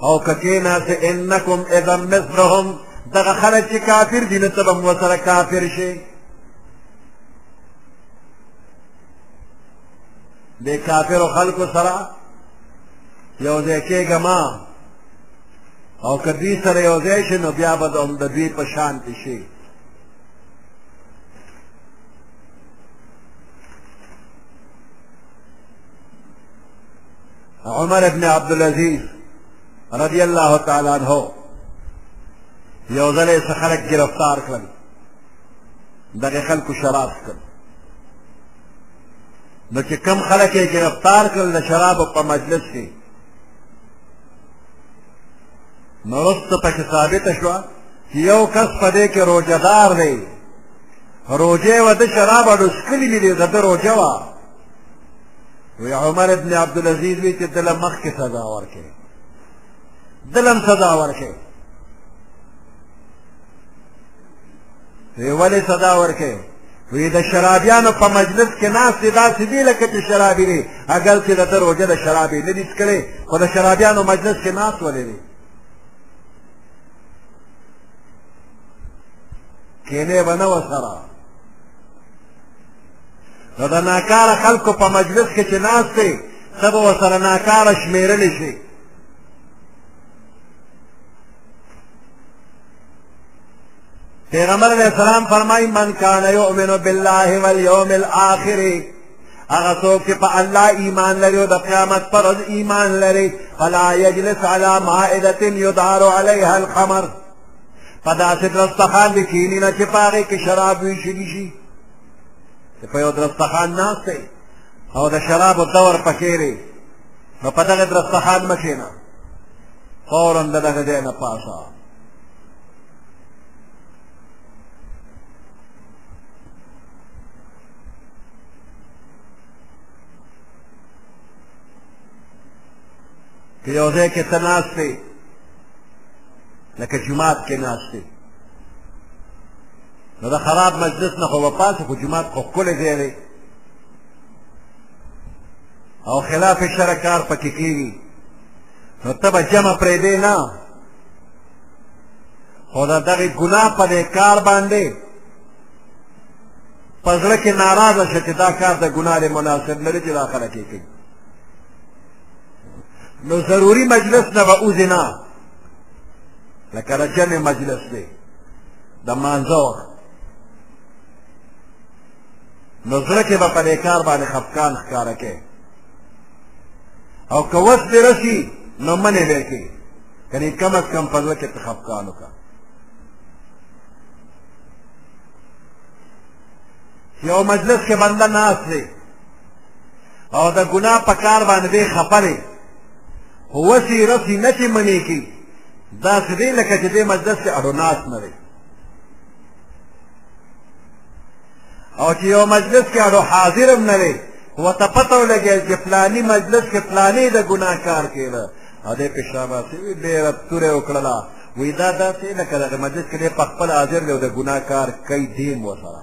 [SPEAKER 1] او که کېناست انکم اذا مثلهم دغه خلک چې کافر دي نو ته به هم ورسره کافر شې د کافرو خلکو سره یو ځای کېږه ما او که دوی سره یو ځای شي نو بیا به د دوی په شان کې شي عمر ابن عبدالعزیز رضی الله تعالی عنه یو ځل یې څه خلک ګرفتار کړل دغه خلکو شراب کړل نو چې کم خلک یې ګرفتار کړل د شرابو په مجلس کې نو وروسته پکې ثابته شوه چې یو کس په دې کې روژهدار دی روژه یې وه د شراب اډوسکلي دي د ده روژه وه وی عمر ابن عبدالعزیز وی چې دله مخکې سزا ورکړي دلم سزا ورکړي وی ولې سزا ورکړي وی د شرابیانو په مجلس کې ناست دی داسې دی لکه چې شرابي دی اګل چې د ده روژه د شرابي نه دي څکړې خو د شرابیانو مجلس کې ناست ولې دی کینې به نه وه سره نو د ناکاره خلکو په مجلس کې چې ناست دی ته به ورسره ناکاره شمېرلی شي پیغمبر علیہ السلام فرمائی من کان یؤمن باللہ والیوم الاخر هغه څوک چې په الله ایمان لري او د قیامت پر ورځ ایمان لري فلا یجلس علی مائدة یدار علیها الخمر په داسې درستخان دې کښېني نه چې په هغې کې شراب ویشلي شي چې په یو درستخان ناست دی او د شرابو دور پکې دی نو په دغه درستخان مه کښېنه فورا د دغه ځای نه پاسه که یو ځای کې ته ناست دی لکه جومات کې ناست دی نو د خراب مجلس نه خو وپاسې خو جومات خو ښکلی ځای دی او خلاف شرع کار پکې کېږي نو ته به جمع پرېږدې نه خو د دغې ګناه په دې کار باندې په زړه کې ناراضه شه چې دا کار د ګناه دی مناسب نه دی چې دا خلک یې کوي نو ضروري مجلس نه به وځې نه لکه د جمع مجلس دی د مانځه وخت نو زړه کې به په دې کار باندې خفقان ښکاره کې او که وس دې رسي نو منې به کې کنې کم از کم په زړه کې ته خفقان وکړه یو مجلس کې بنده ناست دی او د ګناه په کار باندې دی خفه دی هوسي رسي نه چې منې کی داسې دی لکه چې دې مجلس کې اړو ناس نه دی او چې یو مجلس کې اړو حاضر هم نه دی ورته پته ولګېږي چې فلاني مجلس کې فلاني د ګناه کار کېده او دی په شاباسي وي ډېره توره وکړله وایي دا داسې لکه دغه مجلس کې دی په خپل حاضر دی او د ګناه کار کوي دیم ورسره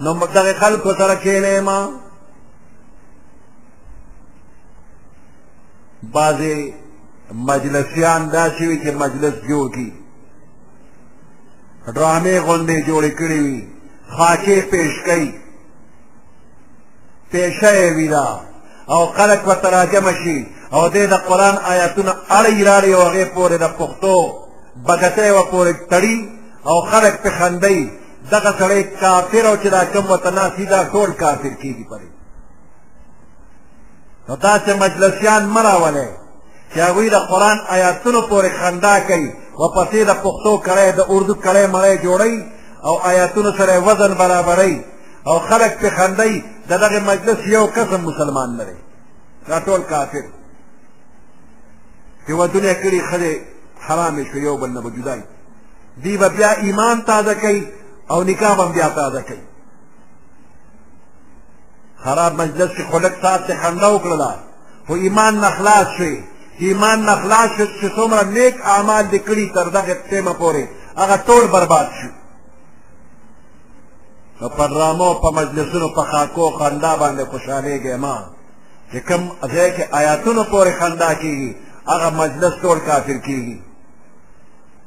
[SPEAKER 1] نو مدغه خلق سره کېنې ما بعضې مجلسیان دا شوي چې مجلس جوړ کی ډرامې غوندې جوړې کړې وي خاکې پیش کوي پیشه یې وي دا او خلک ورته راجم شي او دې د قرآن آیاتونه اړی راړي او هغې پورې د پښتو بګتۍ و پورې تړي او خلک پې خندوي دغه سړی کافر او چې دا کوم ورته ناست دي دا ټول کافر کېږي پرې نو داسې مجلسیان مه راولئ چې هغوی د قرآن آیاتونو پورې خندا کوي ورپسې د پښتو کړی د اردو کړی مړی جوړوي او آیاتونو سره وزن برابروي او خلک پې خندوي د دغه مجلس یو قسم مسلمان نه دی دا ټول کافر چې ودونه یې کړي ښځې حرامې شوې یو بل نه به جدا دی به بیا ایمان تازه کوي او نکاح به بیا تازه کوي خراب مجلس کې خلک سات ته خنده وکړله خو ایمان نه خلاص شوې ایمان نه خلاص شو چې څومره نیک اعمال دې کړي تر دغه ټیمه پورې هغه ټول برباد شو په پرامو په مجلسونو په خاکو خندا باندې خوشحالېږي ما چې کوم ځای کې آیاتونو پورې خندا کېږي هغه مجلس ټول کافر کېږي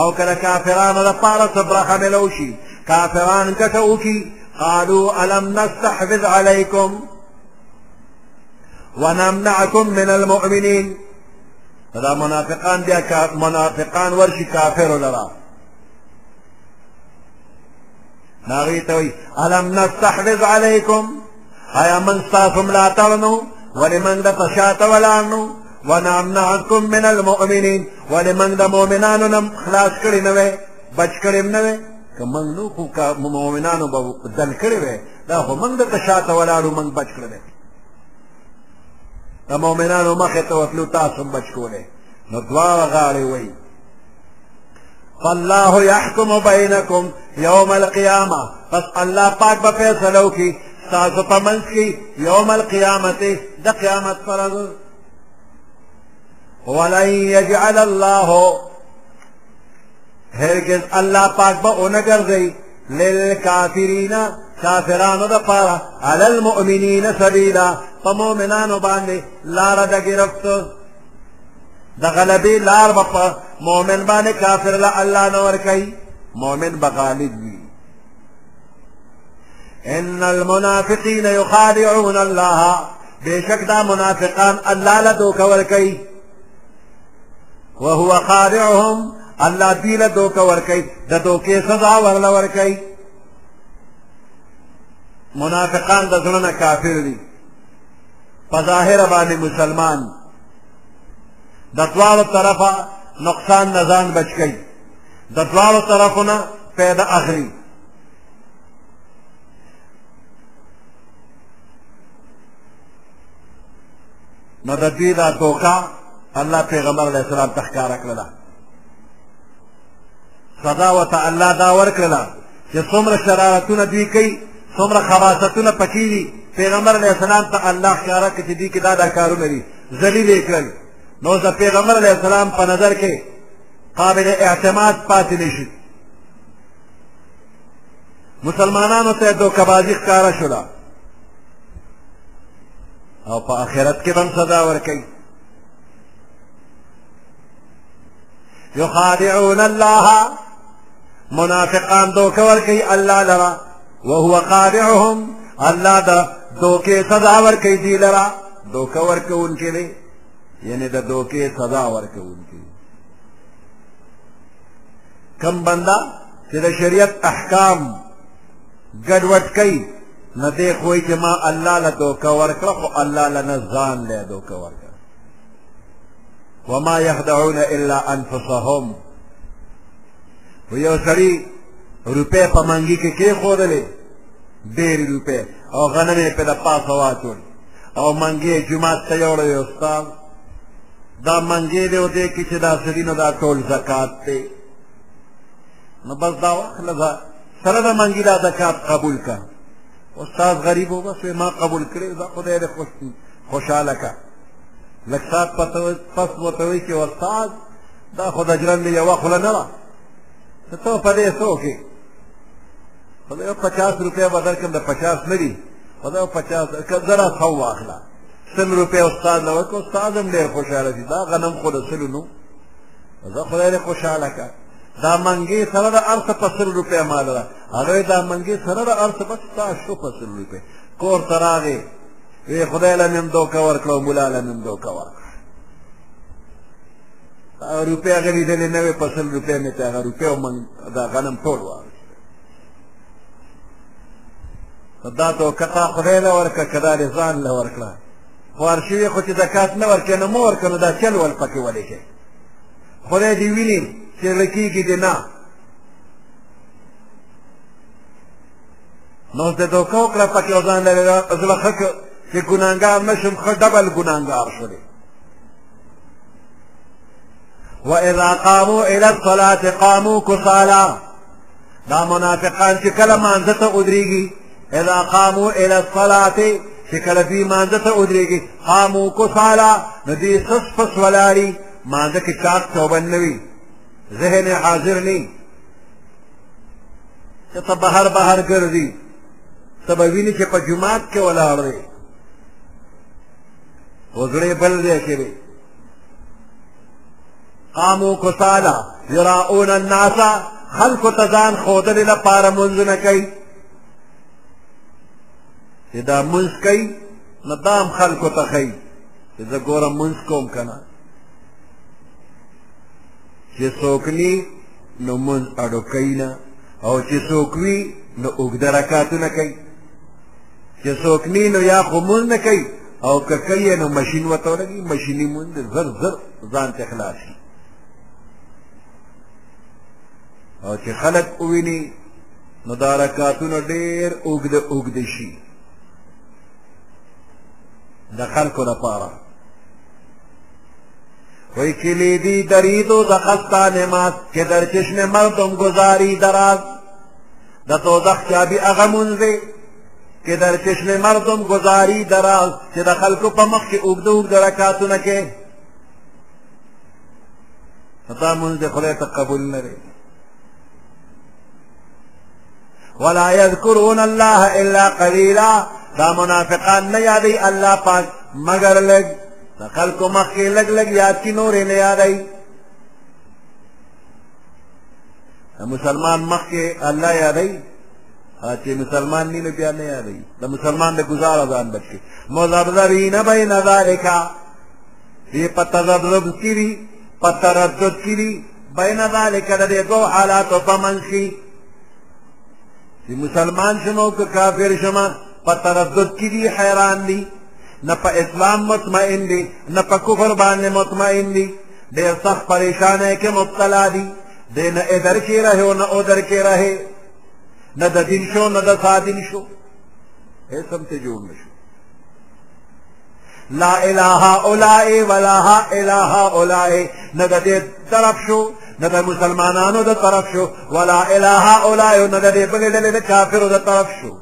[SPEAKER 1] او کله کافرانو لپاره څه برخه ملو شي کافران ګټه وکړي قالو الم نستحفظ علیکم ونمنعکم من المؤمنین دا منافقان بیا منافقان ورشي کافرو لرا ناغی توی الم نستحفظ علیکم آیا من ستاسو ملاتړ نو ولې من د پشاته ولاړ نو ونمنعکم من المؤمنین ولی منگ دا مومنانو نم خلاص کری نوے بچ کری نوے که منگ نو خو که مومنانو با دل کری وے دا خو منگ دا تشاعت ولارو منگ بچ کری وے دا مومنانو مخی توتلو تاسم بچ کولے نو دوار غاری وی فالله يحكم بينكم يوم القيامة بس الله پاک بفیصلو کی تاسو په منځ کې یوم القیامت د قیامت پر ورځ ولن یجعل الله هرگز الله پاک به اونه ګرځي للکافرین کافرانو د پاره علی المؤمنین سبیلا په مؤمنانو باندې لار د گرفت د غلبې لار به په مؤمن باندې کافر له الله نه ورکوي مؤمن به غالب وي ان المنافقین یخادعون الله بشک دا منافقان الله له دوکه ورکوي وهو خادعهم الله دوی له دوکه ورکوي د دوکې سزا ورله ورکوي منافقان د زړه نه کافر دي په ظاهره باندې مسلمان د دواړو طرفه نقصان نه ځان بچ کوي د دواړو طرفونه پیدا اخلي نو د دوی دا دوکه الله پیغمبر علیه السلام ته ښکاره کړله سزا ورته الله دا ورکړله چې څومره شرارتونه دوی کوي څومره خباستونه پکې دي پیغمبر علیه السلام ته الله ښکاره کړه چې دوی کې دا دا کارونه دي ذلیل یې کړل نو د پیغمبر علیه السلام په نظر کې قابل اعتماد پاتې نه شي مسلمانانو ته دوکبازي ښکاره شوله او په آخرت کې به هم سزا ورکوي یخادعون الله منافقان دوکه ورکوي الله لره وهو قادعهم الله د دوکې سزا ورکوي دی لره دوکه ورکوونکی دی یعنی د دوکې سزا ورکوونکی کم بنده چې د شریعت احکام ګډوډ کوي نه دی خو چې ما الله له دوکه ورکړه خو الله له نه ځان دی دوکه ورکړه وما یخدعون الا انفسهم و یو سړي روپۍ په منګي کې کېښودلې ډېرې روپۍ او غنم یې پرې د پاسه واچول او منګی جومات ته یوړی استاد دا منګې دی او دی کې چې دا سړي نو دا ټول زکات دی نو بس دا واخله دا سره د منګي دا زکات قبول کا استاد غریب و بس ما قبول کړی دا خدای دې خوش خوشاله کا لږ ساعت پس ورته وایي چې استاد دا خو د ژرندې یوه خوله نه وه ته ته په دې څه وکړې خو یو پچاس روپۍ به درکړم د پچاس نه دي خو دا پچاس زره څو واخله سل روپۍ استاد له ورکړه استاد هم ډېر خوشحاله شي دا غنم خو د سلو نو زه خدای دې خوشحاله کړه دا منګې سره د هر څه په سل روپۍ مال ده هغه یې دا منګې سره د هر څه بس ستا شو په سل روپۍ کور ته راغې وی خدای له مې هم دوکه ورکړه او ملا له مې هم دوکه ورکړه روپۍ هغه لیدلې نه وې په سل روپۍ مې ته هغه روپۍ او دا غنم ټول واخېست دا ته کتا خدای له ورکه کدا دې ځان له ورکړه خوار شوي خو چې زکات نه ورکړې نو مه ورکړه نو دا چل ول پکې ولیکې خدای دې ویني چې لکېږي دې نه نو اوس دې دوکه وکړه پکې او ځان له زړه ښه کړ چې ګناهګار نه شم ښه ډبل ګناهګار شولې وإذا قاموا إلى الصلاة قاموا كسالى دا منافقان چې کله مانځه ته ودرېږي اذا قامو الى الصلاه چې کله دوی مانځه ته ودرېږي قامو کسالا نو دوی سس پس ولاړي مانځه کې چاک چوبن نه وي ذهن حاضر نه چې ته بهر بهر ګرځي ته به ویني چې په جومات کې ولاړ دی وزړې بل ځای کې دی قامو کسالا یراؤن الناس خلق ته ځان ښودلې لپاره منځونه کوي چې دا منځ کوي نو دا هم خلکو ته ښیي چې زه ګورم منځ کوم که نه چې څوک ني نو منځ اډو کوي نه او چې څوک وي نو اوږده رکاتونه کوي چې څوک نی نو یا خو مونځ نه کوي او که کوي نو ماشین ورته ولګي ماشیني مونځ زر زر ځان ته خلاص شي او چې خلک وویني نو دا رکاتونه ډېر اوږده اوږده شي د خلکو لپاره وی کلیدی دریدو دخستان ماست که در چشم مردم گزاری دراز د دوزخ چابي هغه مونځ دی چې در چشم مردم گزاري دراز چې د خلکو په مخ کې اوږده اوږده رکاتونه کې دا مونځ د خدای ته قبول نه دی ولا يذكرون الله الا قليلا دا منافقان نه یادوي الله پاک مگر لږ د خلکو مخکې لږ لږ یاد کړي نورې نه یادوي مسلمان مخکې الله یادوي چې مسلمان نه بیا نه یادوي د مسلمان د گزار ځان بچي مذبذبین بین ذالک دې په تذبذب کې دي په تردد کې دي بین ذالک د دې دوه حالاتو په منځ کې چې مسلمان شم او که کافر شم په تردد کې دي حیران دي نه په اسلام مطمئن دي نه په کفر باندې مطمئن دي ډېر سخت پریشانۍ کې مبتلا دي دی نه ادر کې رهې او نه اودر کې رهې نه د دین شو نه د سادین شو هېڅ هم ته جوړ نه شو لا اله اولائے ولا اله اولائے نه د دې طرف شو نه د مسلمانانو د طرف شو ولا اله اولائے نه د دې بلې ډلې د کافرو د طرف شو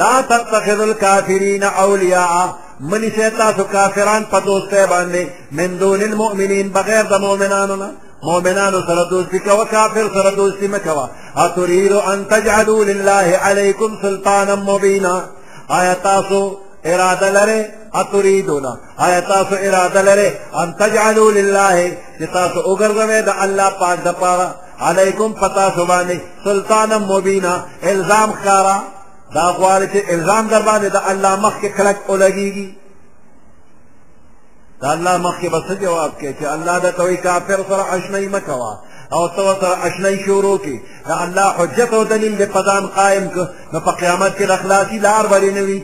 [SPEAKER 1] لا تتخذ الكافرین اولیاء منی سے تاسو کافران په دوستۍ باندې من دون المؤمنین بغیر د مؤمنانو نه مؤمنانو سره دوستی کوه کافر سره دوستی مه کوه اترید ان تجعلوا لله علیکم سلطانا مبینا آیا تاسو اراده لرئ اتريدون آیا تاسو اراده لرئ ان تجعلوا لله چې تاسو وګرځوئ د الله پاک دپاره علیکم پتا سو باندې سلطان مبینا الزام ښکارا دا غواړي چې الزام در باندې د الله مخ کې کلک ولګيږي د الله مخ کې بس جواب کې چې الله د توي کافر سره اشنای مکوا او تو سره اشنای شروع کې دا الله حجت او دلیل په ځان قائم ک نو په قیامت کې اخلاصي لار ورینوي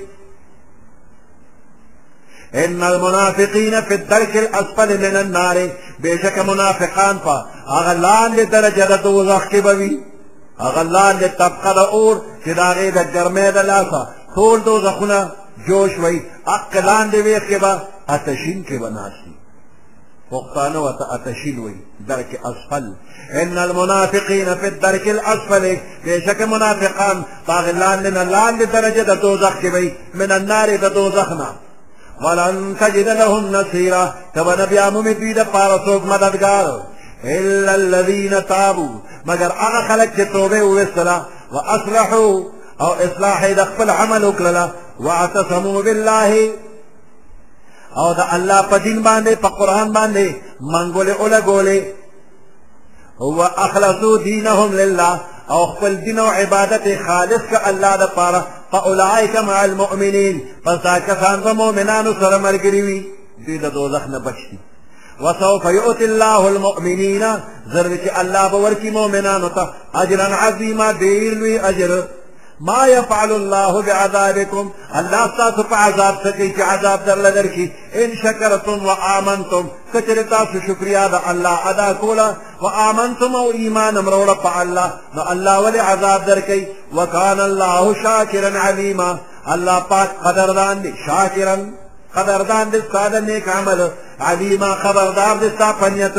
[SPEAKER 1] ان المنافقین فی الدرک الاسفل من النار بیشک منافقان په هغه لاندې درجه د دوزخ کې به وي هغه لاندې طبقه د اور چې د هغې د ګرمۍ د لاسه ټول دوزخونه جوش وي حق لاندې ویښ کې به اتشین کې به ناست پښتانه ورته اتشیل وایي درک اسفل ان المنافقین فی الدرک الاسفل بېشکه منافقان په هغې لاندې نه لاندې درجه د دوزخ کې وي من النار د دوزخ نه ولن تجد لهم نصیرا ته به نه بیا مومې دوی دپاره څوک مددګار الا الذین تابو مګر هغه خلک چې توبه وویستله واصلحو او اصلاح یې د خپل عمل وکړله واعتصمو بالله او د الله په دین باندې په قرآن باندې منګولې ولګولې هو اخلصو دینهم لله او خپل دین او عبادت خالص که الله د پاره فاولئک مع المؤمنین پس دا کسان به مؤمنانو سره ملګري وي دوی د دوزخ نه بچ دي وسوف يؤتي الله المؤمنين زر چې الله به ورکړي مؤمنانو ته اجرا عظیما ډېر لوی اجر ما يفعل الله بعذابكم الله تاسو په عذاب څه کوي چې عذاب درله درکړي ان شکرتم وآمنتم که چېرې تاسو شکریا د الله ادا کوله وآمنتم او ایمان هم راوړه په الله نو الله ولې عذاب درکوي وکان الله شاکرا علیما الله پاک قدردان دی شاکرا قدردان دی ستا د نیک عمل علیما خبردار دی ستا په نیت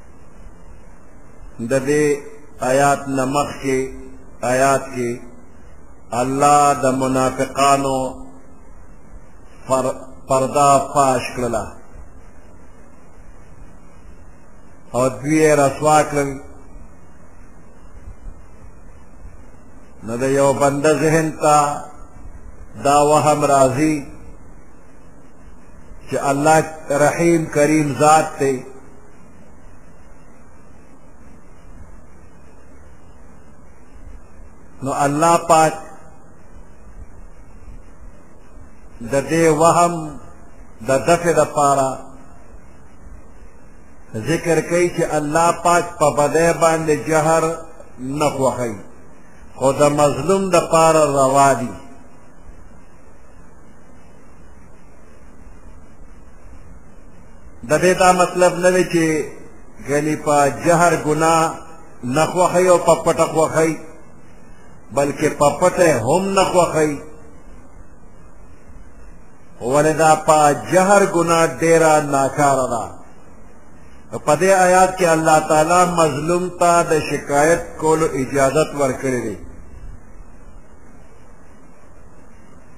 [SPEAKER 1] د دې آیات نه مخکې آیات کې الله د منافقانو پر پردا فاش کړله او دوی یې رسوا کړل نو د یو بنده ذهن ته دا وهم راځي چې الله رحیم کریم ذات دی نو الله پاک د دې وهم د دفع د پاره ذکر کوي چې الله پاک په بدی باندې جهر نه خوښوي خو د مظلوم د پاره روا دي د دې دا مطلب نه دی چې غني په جهر ګناه نه خوښوي او په پټه خوښوي بلکې په پټه هم نه خوښوي ولې دا په جهر ګناه ډېره ناکاره ده په دې آیات کې الله تعالی مظلوم ته د شکایت کولو اجازت ورکړی دی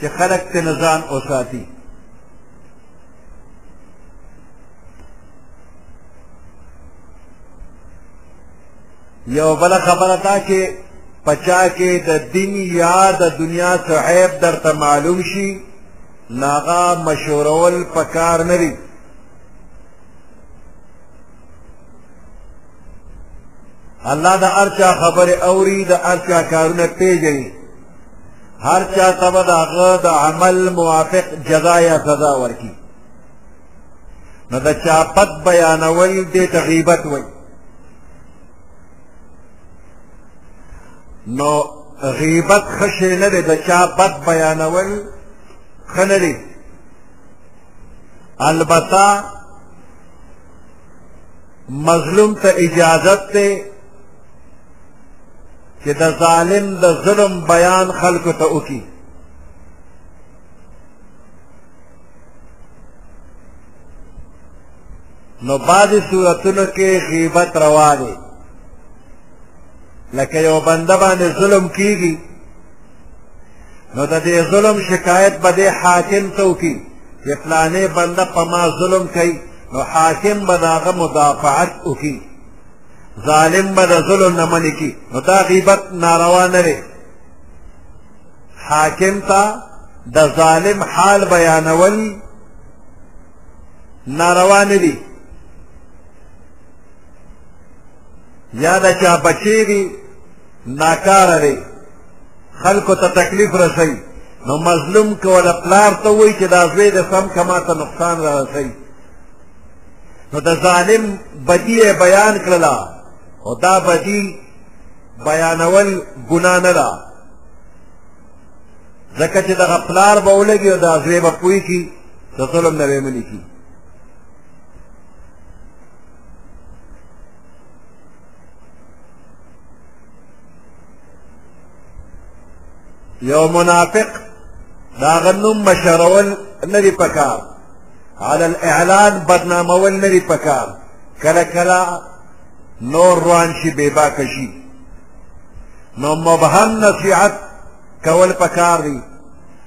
[SPEAKER 1] چې خلک ته نزان اوساتي یو بل خبره دا چې پچا کې د دین یا د دنیا څه عیب درته معلوم شي ناغا مشورول پکار نه دي الله د ارچا خبره اوري د ارچا کارونه پیژني هر چا ته به د هغه د عمل موافق جزا یا سزا ورکړي نو د چا بد بیانول دې ته غیبت وایي نو غیبت ښه شی نه دی د چا بد بیانول ښه نه دی البته مظلوم ته اجازت دی چې د ظالم د ظلم بیان خلکو ته وکړي نو بعضې صورتونو کې غیبت روا دی لکه یو بنده باندې ظلم کیږي نو د دې ظلم شکایت به دې حاکم ته وکړي چې فلانې بنده په ما ظلم کوي نو حاکم به د هغه مدافعت وکړي ظالم به د ظلم نه منې کي نو دا غیبت ناروا نه دی حاکم ته د ظالم حال بیانول ناروا نه دي یا د چا بچی دي ناکاره دی خلکو ته تکلیف رسوي نو مظلوم که ولا پلار ته وایي چې دا زوی د سم کما ته نقصان را رسوي نو د ظالم بدی یې بیان کړله او دا بدی بیانول ګناه نه ده ځکه چې دغه پلار به ولګي او دا زوی به پوه کړي د ظلم نه به منې کړي یو منافق دا غنوم مشرول نه دی پکار على الاعلان بدنامول نه دي پکار کله کله نور روان شي بې باکه شي نو مبهم نصیحت کول پکار دي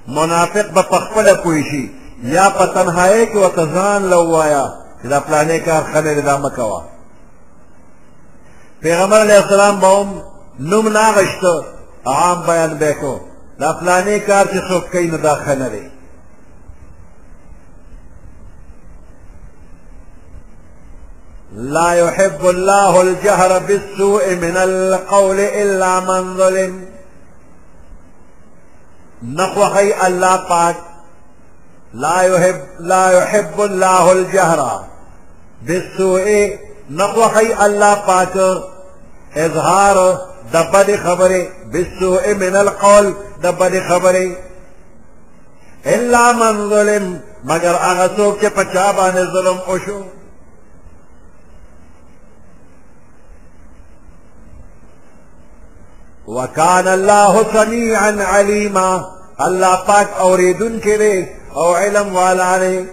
[SPEAKER 1] منافق به په خپله پوه شي یا په تنهایۍ کې ورته ځان له ووایه چې دا پلانې کار ښه نه دی دا مه کوه پیغمبر علیه السلام به هم نوم نه اخیسته عام بیان به یې کو دا فلانې کار چې څوک کوي نو دا ښه نه دی لا يحب الله الجهر بالسوء من القول إلا من ظلم نخوخي الله پاک لا يحب لا يحب الله الجهر بالسوء نخوخي الله پاک اظهار دبد خبري بالسوء من القول دبد خبري الا من ظلم مگر هغه څوک چې په چا باندې ظلم وشو وکان الله سميعا عليما الله پاک اوریدون کړي او علم والا نه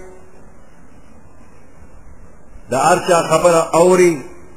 [SPEAKER 1] دا ارچا خبر اوري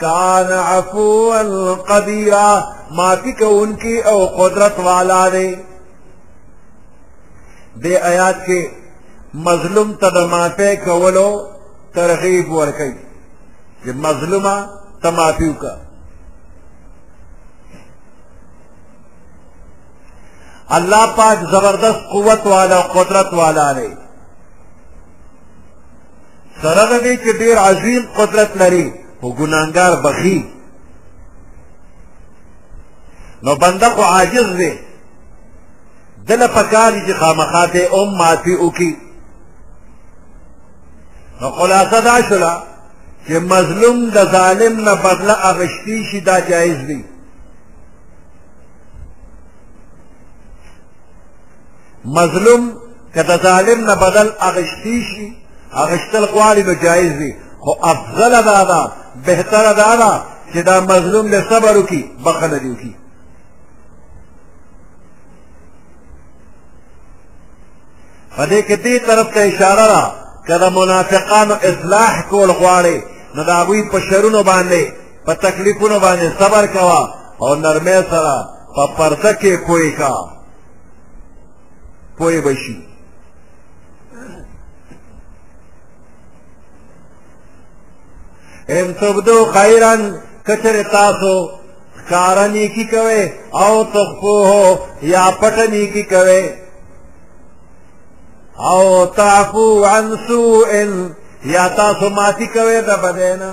[SPEAKER 1] کان عفوا قدیرا معافی کوونکی او قدرت والا دی دې آیات کې مظلوم ته د معافی کولو ترغیب ورکوي چې مظلومه ته معافي وکړه الله پاک زبردست قوت والا قدرت والا دی سره د دې چې ډېر عظیم قدرت لري خو ګناهګار بخي نو بنده خو عاجز دی ده له پکار دي چې خامخا دی هم معافي وکړي نو خلاصه دا شوله چې مظلوم د ظالم نه بدله اخیستي شي دا جایز دی مظلوم که د ظالم نه بدل اغشتی شي اغشتل غواړي نو جایز دي خو افضل دا ده بهتره دا ده چې دا مظلوم له صبر وکړي بخښنه دې وکړي په دې کې دې طرف ته اشاره ده که د منافقانو اصلاح کول غواړي نو د هغوی په شرونو باندې په تکلیفونو باندې صبر کوه او نرمۍ سره په پرده کې پوه کوه پوه به شي ان تبدو خیرا کچر تاسو ښکاره نیکي کوئ او تخفوه یا پټه نیکي کوئ او تعفو عن سوء یا تاسو معافي کوئ د بدینا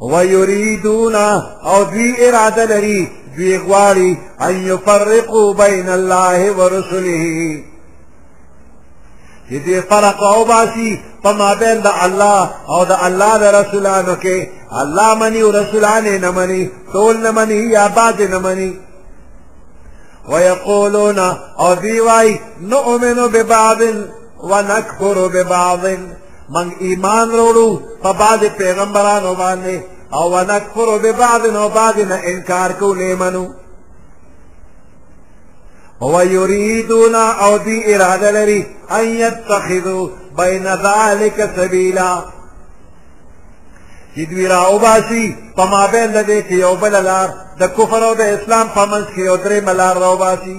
[SPEAKER 1] ويريدون او دوی اراده لري دوی غواړي ان يفرقوا بين الله ورسله چې دې فرق او باسي په مابین د الله او د الله د رسولانو کې الله مني او رسولان یې نه مني ټول نه مني یا بعضې نه مني ویقولون او دوی وایي نؤمنو ببعض ونکفر ببعض من ایمان روړو په بعض پیغمبرانو باندې او ونکفر ببعض نو بعض نه انکار کو نه منو ويريدون او دي اراده لري ان يتخذوا بين ذلك سبيلا چې دوی را وباسي په مابین د دې کې یو بله لار د کفر او د اسلام په منځ کې یو درېیمه لار را وباسي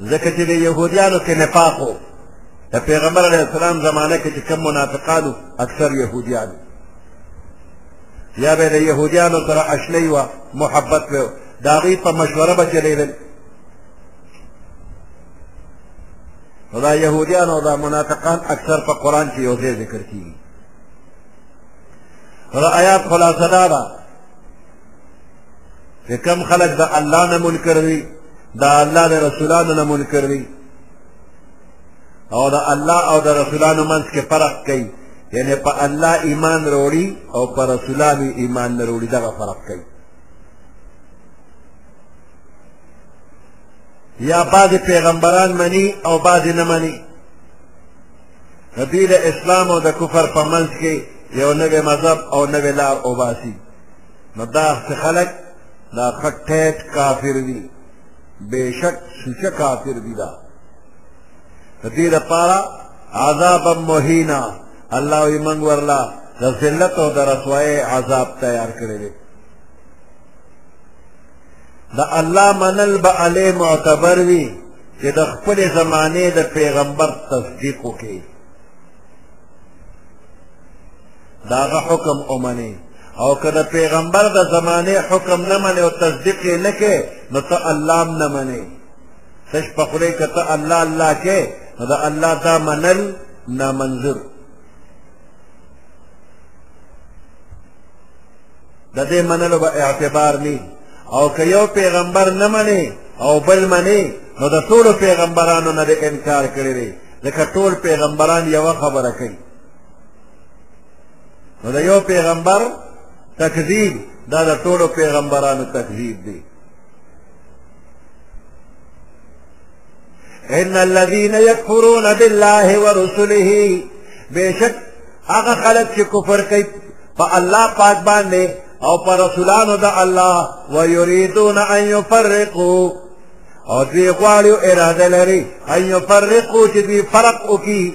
[SPEAKER 1] ځکه چې د یهودیانو کې نفاق و د پیغمبر علیه السلام زمانه کې چې کوم منافقانو اکثر یهودیانو یا به د یهودیانو سره اشنۍ وه محبت به د هغوی په مشوره به چلېدل نو دا یهودیان او دا منافقان اکثر په قرآن کې یو ځای ذکر کېږي نو د آیات خلاصه دا ده چې کم خلک د الله نه منکر دي د الله د رسولانو نه منکر دي او د الله او د رسولانو منځ کې فرق کوي یعنی په الله ایمان وروړي او په رسولانو ایمان نه وروړي دغه فرق کوي یا بعضې پیغمبران مني او بعضې نه مني د دوی د اسلام او د کفر په منځ کې یو نوی مذهب او نوې لار وباسي نو دا څه خلک دا خټیټ کافر دي بېشک شوچه کافر دي دا د دې لپاره عذاب مهینا الله یې موږ ورلا د ذلت او د رسوایۍ عذاب تیار کړی دی د الله منل به علی معتبر وي چې د خپل زمانې د پیغمبر تصدیق وکړي داغه حکم اومني او که د پیغمبر د زمانه حکم نه منې او تصدیق یې نه کې نو ته الله هم نه منې تش په خولې که ته الله الله کې نو د الله دا منل نامنظور د دې منلو به اعتبار نه او که یو پیغمبر نه منې او بل منې نو د ټولو پیغمبرانو نه انکار کړی دی ځکه ټول پیغمبران یوه خبره کوي نو د یو پیغمبر تکذیب دا د ټولو پیغمبرانو تکذیب دی ان الذين يكفرون بالله ورسله بشک هغه خلک چې کفر کوي په الله پاک باندې او پر رسولانو د الله ويريدون ان يفرقوا او دوی غواړي اراده لري ان يفرقوا چې دوی فرق وکړي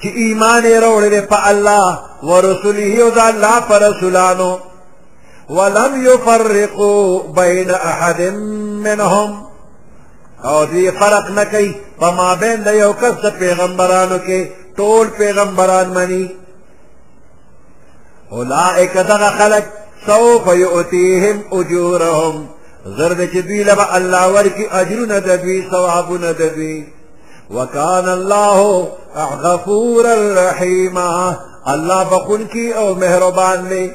[SPEAKER 1] چې ایمان یې راوړی په الله ورسوله او د الله په رسولانو ولم يفرقوا بين احد منهم او دوی فرق نه کوي په مابین د یو کس د پیغمبرانو کې ټول پیغمبران مني اولئک دغه خلق سوف یؤتیهم اجورهم زرد چې دوی له الله ورکی اجرونه د دوی ثوابونه د دوی الله غفورا رحيما الله بخون کی او مهربان لي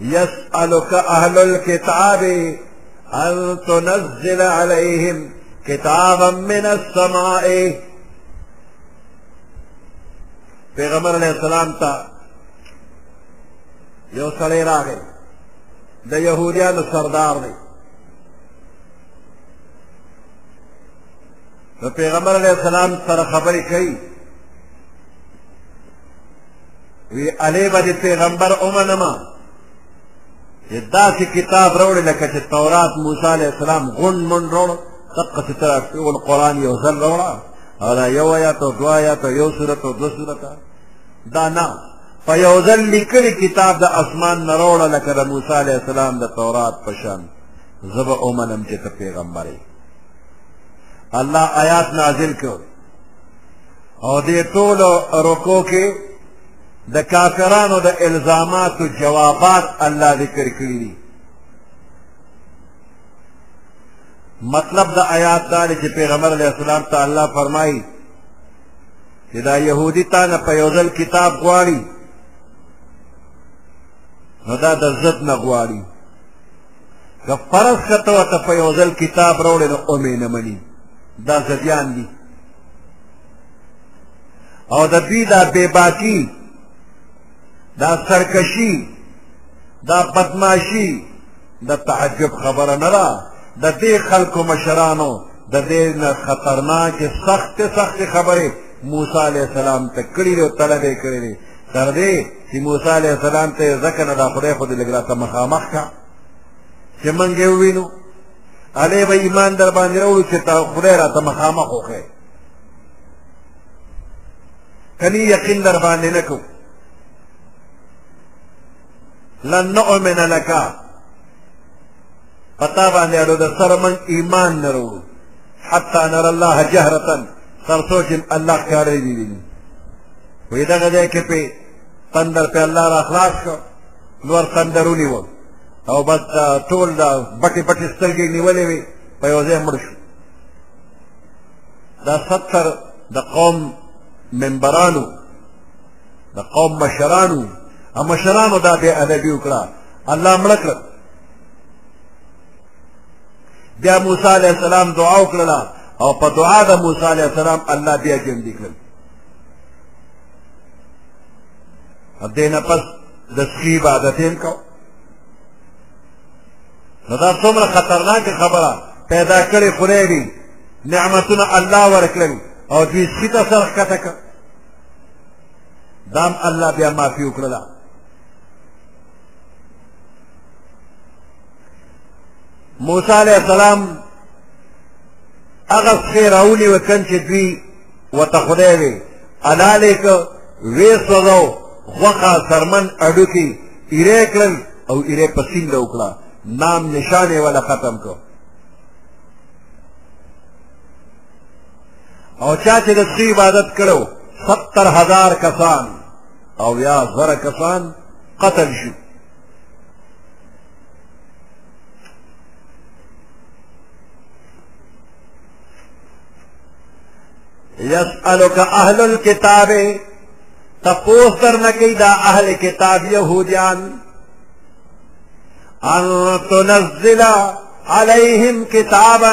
[SPEAKER 1] يسألك أهل الكتاب أن تنزل عليهم كتابا من السماء پیغمبر علیہ السلام تا یو سړی راغی د یهودیانو سردار دی د پیغمبر علیه السلام سره خبرې کوي وی علی به د پیغمبر ومنم چې داسې کتاب راوړې لکه چې تورات موسی علیه السلام غونډ منډ راوړ دقسې ته ټول قرآن یو ځل راوړه او دا یو آیات او دوه آیات او یو سورت او دوه سورته دا نه په یو ځل لیکلی کتاب د اسمان نه راوړه لکه د موسی علیه السلام د تورات په شان زه به ومنم چې ته پیغمبر یې الله آیات نازل کړ او دې ټول رکو کې د کافرانو د الزاماتو جوابات الله ذکر کړی دي مطلب د آیات دا چې پیغمبر علیه السلام ته الله فرمایي چې دا يهودي تا نه په یو ځل کتاب غواړي نو دا د ضد نه غواړي که فرض که ته ورته په یو ځل کتاب راوړې نو ومې نه مني دا ضدیان دي او د دوی دا بېباکي دا سرکشي دا بدماشي د تعجب خبره نه ده د دې خلکو مشرانو د دې نه خطرناکې سختې سختې خبرې موسی علیه السلام ته کړي دي او طلب یې کړی دی تر دې چې موسی علیه السلام ته یې ځکه نه دا خدای خو دې لږ راته مخامخ کړه چې موږ یې ووینو هلې به ایمان در باندې راوړو چې تا خدای راته مخامخ وښی کنی یقین در باندې نه کوو لن نؤمن لك پتا باندې اړو د سره من ایمان نه وروړو حتی نر الله جهرتا تر څو چې الله ښکاره دي ویني وی دغه ځای کې پې تندر پې الله را خلاص کړ نور تندر ونیو او بس دا ټول دا بټې بټې سترګې نیولې وې په یو ځای مړ شو دا ستر د قوم ممبرانو د قوم مشرانو او مشرانو دا بې ادبي وکړه الله مړه کړه بیا موسی علیه السلام دعا وکړله او په دعا د موسی علیه السلام الله بیا ژوندي کړل اب دې نه پس د سخي عبادت هم کو نو دا څومره خطرناکه خبره پیدا کړې خدای دې نعمتونه الله ورکړل او دوی سخي ته سر ښکته کړ دام الله بیا معافي وکړله موسی علیه السلام هغه پښې راونی وکړ چې دوی ورته خدای وي حلالې که ویې سوځو غوښه سرمن اډوکي ایرې کړل او ایرې په سینده وکړه نام نشانې ولا ختم کړ او چا چې د سپي عبادت کړو ستر هزار کسان او یا زره کسان قتل شو یسألک اهل الكتاب تپوس در نکی دا اهل کتاب یهودیان ان تنزل علیہم کتابا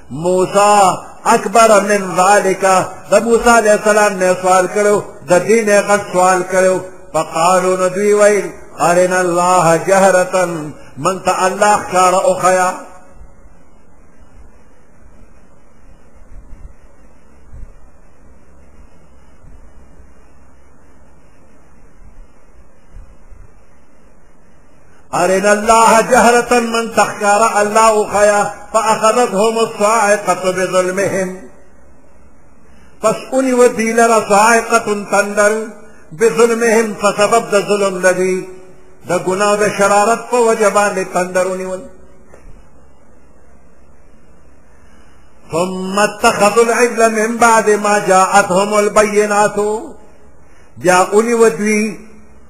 [SPEAKER 1] موسی اکبر من ذالک د موسی علیہ السلام نه سوال کړو د دین غټ سوال کړو فقالو نو دوی ویل ارنا الله جهرتا من ته الله ښکاره وښیه أرنا الله جهرة من تحكر الله خيا فأخذتهم الصاعقة بظلمهم پس اونی لنا صاعقة تندر بظلمهم فسبب د ظلم لدی د گناه د شرارت په وجه باندې ثم اتخذوا العجل من بعد ما جاءتهم البينات بیا اونی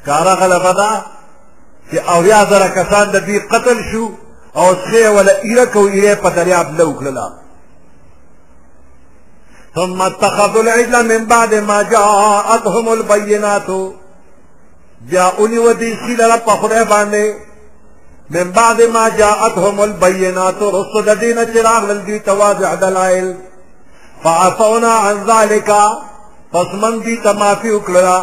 [SPEAKER 1] ښکاره غلبه ده چې اویا زره کسان د دوی قتل شو او څه ولا ایره کو ایره په دریاب لو کړلا ثم اتخذوا العجل من بعد ما جاءتهم البينات بیا اونی و دی سی لرا پا خدای باندې من بعد ما جاءتهم البينات رسو د دینه چراغ لل دی تواضع دلائل فعفونا عن ذلك پس من دی تمافی وکړه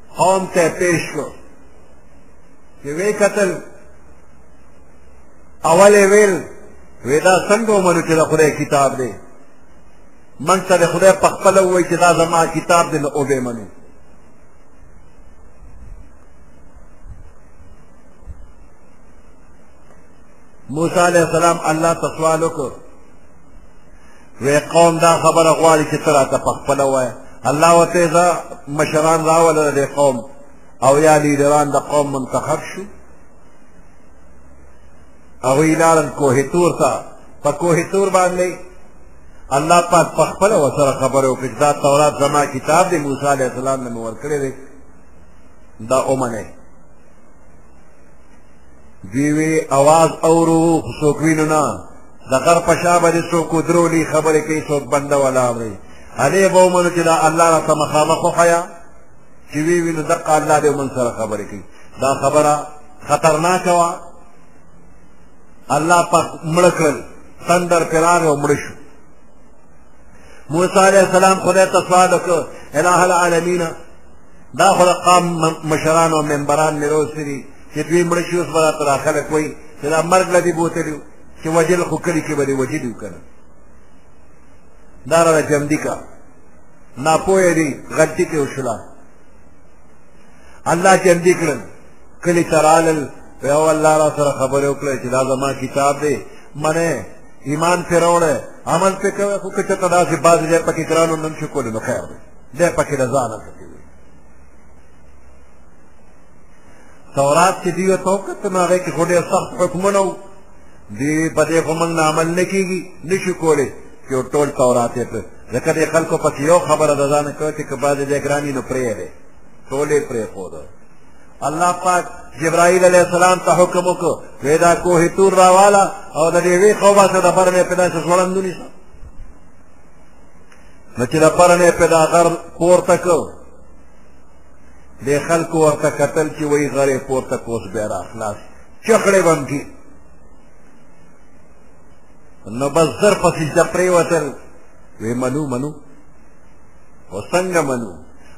[SPEAKER 1] قوم ته پیش کو چې وی قتل اول ویل وی دا څنګه ومنو چې د خدای کتاب دی من ته د خدای په خپل وای چې دا زما کتاب دی نو او به منو موسی علیہ السلام الله تسوال وکړ وی قوم دا خبره غواړي چې ته راته په خپله ووایه الله ورته دا مشران راوله د قوم او یا لیډران د قوم منتخب شو هغوی لاړل کوه تور ته په کوه تور باندې الله پاک په خپله ورسره خبرې وکړې چې دا تورات زما کتاب دی موسی علیه السلام نه مې ورکړی دی دا ومنئ دوی وی اواز اورو خو څوک وینو نه د غر په شا به دې څوک ودرولي خبرې کوي څوک بنده ولاړ دی هلې به ومنو چې دا الله راته مخامخ وښیه چې وی وینو دقه الله دې ومن سره خبرې کوي دا خبره خطرناکه وه الله پاک مړه کړل تندر پرې راغی او مړه شو موسی علیه السلام خدای ته سوال وکړ اله العالمین دا خو د قام مشران او ممبران مې روسي دي چې دوی مړه شي اوس به راته راخلک وایي چې دا مرګ له دې بوتلي چې وجل خو کلی کې به دې وجلي وکړه دا را جمدي کا ناپوهه دي غلطي کې وشوله الله جمدي کړل کلی ته رالل یو الله را سره خبرې وکړې چې دا زما کتاب دی منه ایمان پې راوړی عمل پې کوی خو که چېرته داسې بعضې ځای پکې ګرانو نه شي کولی نو خیر دی دی پکې د ځانه تورات چې دوی ورته وکتل نو هغې کې خو ډېر سخت حکمونه وو دوی په دې خو موږ نه عمل نه کېږي نه شو کولی چې ټول تورات یې پرې ځکه دې خلکو پکې یو خبره د ځانه کوي چې که بعضې دی ګران وي نو پرې دی ټول یې پرېښوده الله پاک جبرائیل علیه السلام ته حکم وکړو وی دا کوه تور راواله او د دې ویښ وباسه د بر مې په داسې ځوړند ونیسه نو چې د بر مې په دا غر پورته کړو د خلکو ورته کتل چې وایي غړی پورته کوس بیا را خلاص چخړې به هم کي نو بس زر په سجده پرېوتل وی منو منو او څنګه منو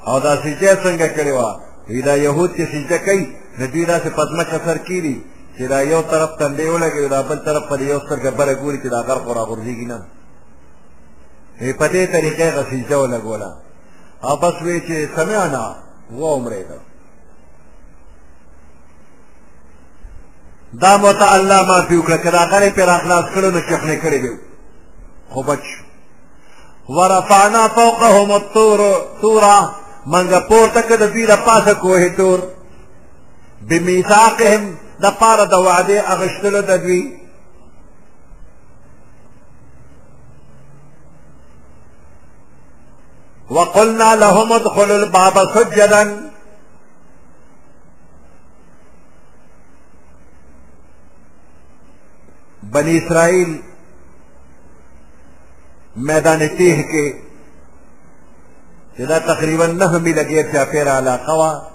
[SPEAKER 1] او دا سجده څنګه کړې وه وی دا یهود چې سجده کوي نو دوی داسې په ځمکه سر کېږي چې دا یو طرف تندې ولګوي دا بل طرف په یو سترګه بره ګوري چې دا غر خو راغورځېږي نه وی په دې طریقه هغه سجده ولګوله او بس وی چې سمعنا وعمره ده دا موتا الله معافي وکړه که دا غړی پرې راخلاص کړو نو چخنې کړی به خو بچ ورفعنا فوقهم الطور طورا منګه پورته کړه د دوی د پاسه کوه تور بمیثاقهم د پاره د وعدې اغشتلو د دوی وقلنا لهم ادخلوا الباب سجدا بنی اسرائیل میدان تیه کې چې دا تقریبا نه میله ګیر چاپېره علاقه وه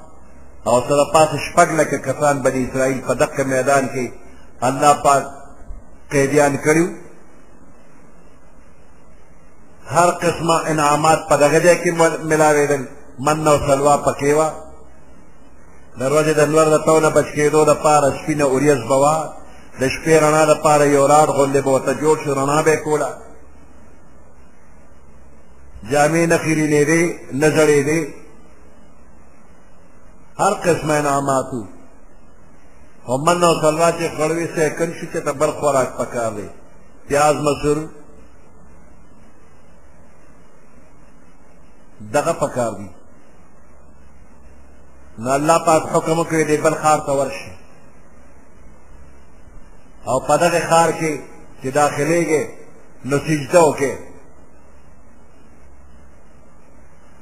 [SPEAKER 1] او سره پاسه شپږ لکه کسان بني اسرائیل په دقه میدان کې الله پاک قیدیان کړیو هر قسمه انعامات په دغه ځای کې ملاوېدل منه او سلوا پکې وه د ورځې د لمر د تاو نه بچ کېدو دپاره سپینه اوریځ به وه د شپې رڼا دپاره یو راډ غوندې به ورته جوړ شو رڼا به یې کوله جامې نه خیرینېدې نه زړېدې هر قسمه انعامات وو او منه او سلوا چې خوړوې سه یې کم شو چې ته بل خوراک پکار دی پیاز مسور دغه پکار دي نو الله پاک حکم وکړي دی بل خار ته ورشي او په دغه خار کې چې داخليږي نو سجده وکړي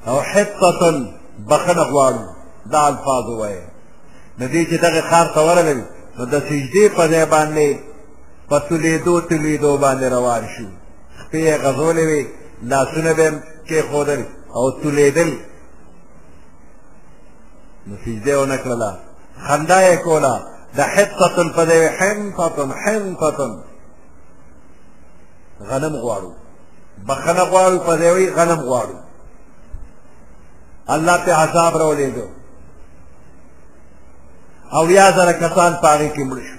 [SPEAKER 1] او حطه بخنه غواړو دا الفاظ وایي نو دې چې دغه خار ته ورغلل نو د سجدې په ځای باندې په تلېدو تلېدو باندې روان شو، خپې یې غځولې وې، لاسونه به یې کېښودل او تلېدل، نو سجده ونه کړله، خندا یې کوله، د حطتن په ځای حنطتن حنطتن غنم غواړو، بخښنه غواړو په ځای وایي غنم غواړو، الله پرې عذاب راولېږه، اویا زره کسان په هغې کې مړه شو.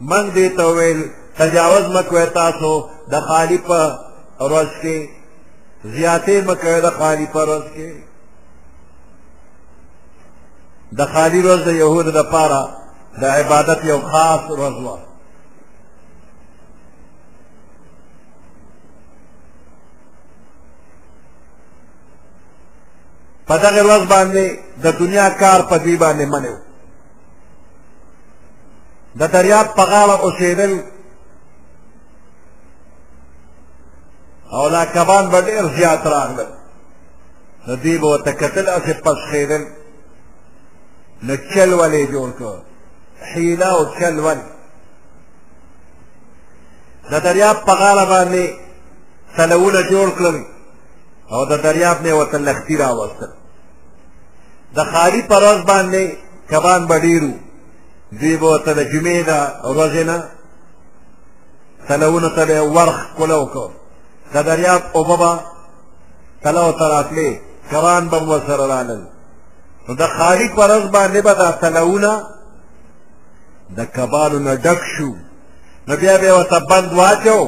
[SPEAKER 1] من دې ته ویل تجاوز مه کوئ تاسو د خالي په ورځ کې زیاتې مه کوئ د خالي په ورځ کې د خالي ورځ د یهودو دپاره د عبادت یو خاص ورځ وه په دغه ورځ باندې د دنیا کار په دوی باندې منع و د دریاب په غاړه اوسېدل او دا کبان به ډېر زیات راغلل نو دوی به ورته کتل هسې پسخېدل نو چل ول یې جوړ کړ حیله او چل ول د دریاب په غاړه باندې تلوونه جوړ کړل او د دریاب نه ورته لښتي راوستل د ښاري په ورځ باندې کبان به ډېر وو دوی به ورته د جمعې د ورځې نه تلونو ته به یې ور ښکله وکړو د دریاب اوبه به تلو ته راتلې کبان به هم ورسره رالل نو د ښاري په ورځ باندې به دا تلونه د کبانو نه ډک شو نو بیا به یې ورته بند واچو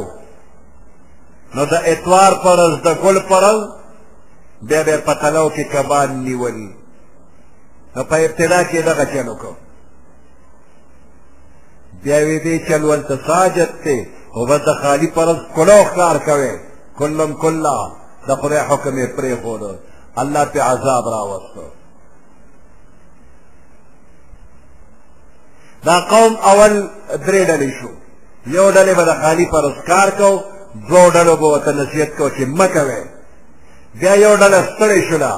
[SPEAKER 1] نو د اتوار پر ورځ د ګل پر ورځ بیا به په تلو کې کبان نیول نو په ابتدا کې دغه چل وکړو بیا وی دې چل ولته ساجت ته او بس د خالی پر ورځ کلو ښکار کوي کلم کلا د خدای حکم یې پرېښود الله پې عذاب راوستو دا قوم اول درې ډلې شو یو ډلې به د خالي پر اسکار کو دوو ډلو به ورته نصیحت کو چې مه کوئ بیا یو ډله ستړې شوله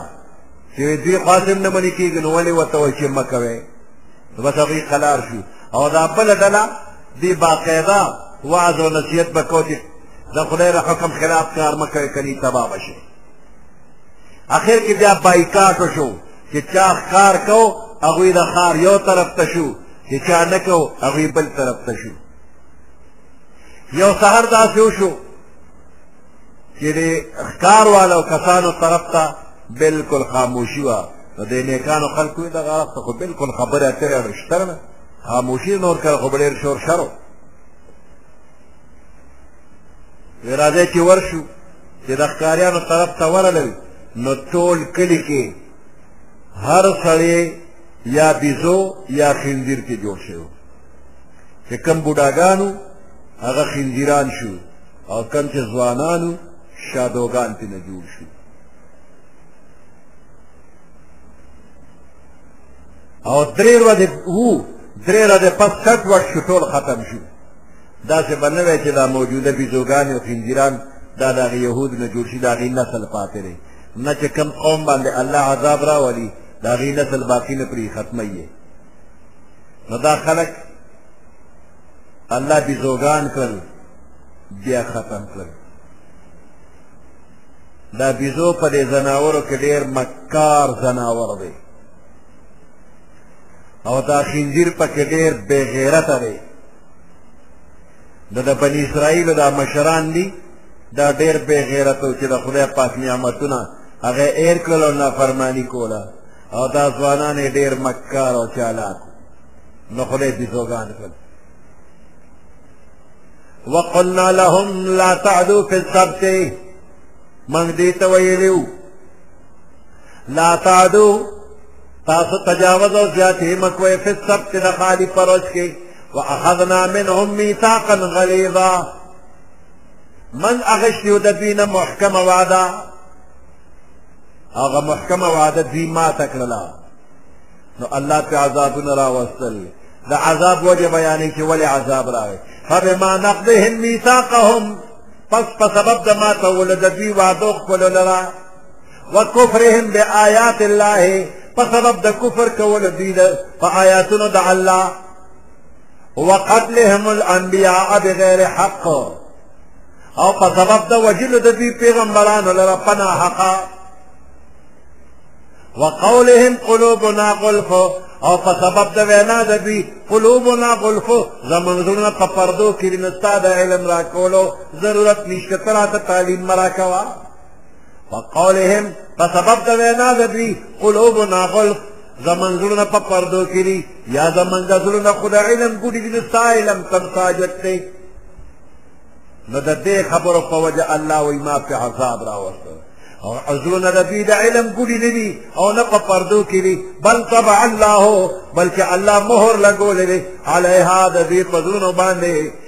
[SPEAKER 1] چې دوی خاص هم نه منې کېږي نو ولې ورته وایي چې مه کوئ نو بس هغوی قلار شو او دا بله ډله دې باقاعده وعظ او نصیحت به کو چې د خدای د حکم خلاف کار مه کوئ کنی تباه به شئ اخر کې بیا بایکاټ وشو چې چا ښکار کو هغوی د ښار یو طرف ته شو چې چا نه کو هغوی بل طرف ته شو یو سهار داسې وشو چې د ښکار والو کسانو طرف ته بالکل خاموشي وه نو د نیکانو خلکو یې دغه اړخ ته خو بالکل خبرې اترې اړشته نه خاموشي نور کړه خو به ډېر شور شر وی راځی چې ورشو چې د ښکاریانو طرف ته ورلل نو ټول کلی کې هر سړی یا بیزو یا خنزیر کې جوړ شوی چې کم بوډاګانو هغه خنزیران شو او کم چې ځوانانو شادوګان ترې نه جوړ شو او درې ورځې وو درې ورځې پس کټ وټ شو ټول ختم شو داسې به نه وی چې دا موجوده بیزوګانې او خنزیران دا د هغې یهودو نه جوړ شي د هغې نسل پاتې دی نه چې کوم قوم باندې الله عذاب راولي د هغې نسل باقي نه پرې ختمه یې نو دا خلک الله بیزوګان کړل بیا ختم کړل دا بیزو په دې ځناورو کې ډېر مکار ځناور دی او دا خنزیر پکې ډېر بېغیرته دی دا د بني اسرائیلو دا مشران دي دا ډېر بې غیرته چې د خدای پاک نعمتونه هغه ایر کړل او نافرماني کوله او دا ځوانان یې ډېر مکار او چالاک نو خدای بیزوګان کړل وقلنا لهم لا تعدو فی السبت منګ دې ته ویلیو لا تعدو تاسو تجاوز او زیاتې مه کوئ فی السبت د خالي په ورځ کې واخذنا منهم میثاقا غلیظا من اغشتیو د دوی نه محکمه وعده هغه محکمه وعده دوی ماته کړله نو الله پې عذابونه راوستل د عذاب وجه بیانې چې ولې عذاب راغی فبما نقضهم میثاقهم پس په سبب د ماتولو د دوی وعدو خپلو لره وکفرهم بآیات الله په سبب د کفر کول دوی د په آیاتونو د الله وقتلهم الانبیاء بغیر حق او په سبب د وجلو د دوی پیغمبرانو لره پنا حقا وقولهم قلوبنا غلف او په سبب د وینا د دوی قلوبنا غلف زمونږ زړونه په پردو کې دي نو ستا د علم راکولو ضرورت نشته ته راته تعلیم مه راکوه وقولهم په سبب د وینا د دوی قلوبنا غلف زمن زړونه په پردو کې دي یا زمن د زړونه خو د علم ګوډي دي ستا علم تم ساجت دی نو د دې خبرو په وجه الله وایي ما پې عذاب راوسته او عزرونه د دوی د علم ګوډي نه دي او نه په پردو کې دي بل طبع الله بلکې الله مهر لګولی دی علیها د دوی په زړونو باندې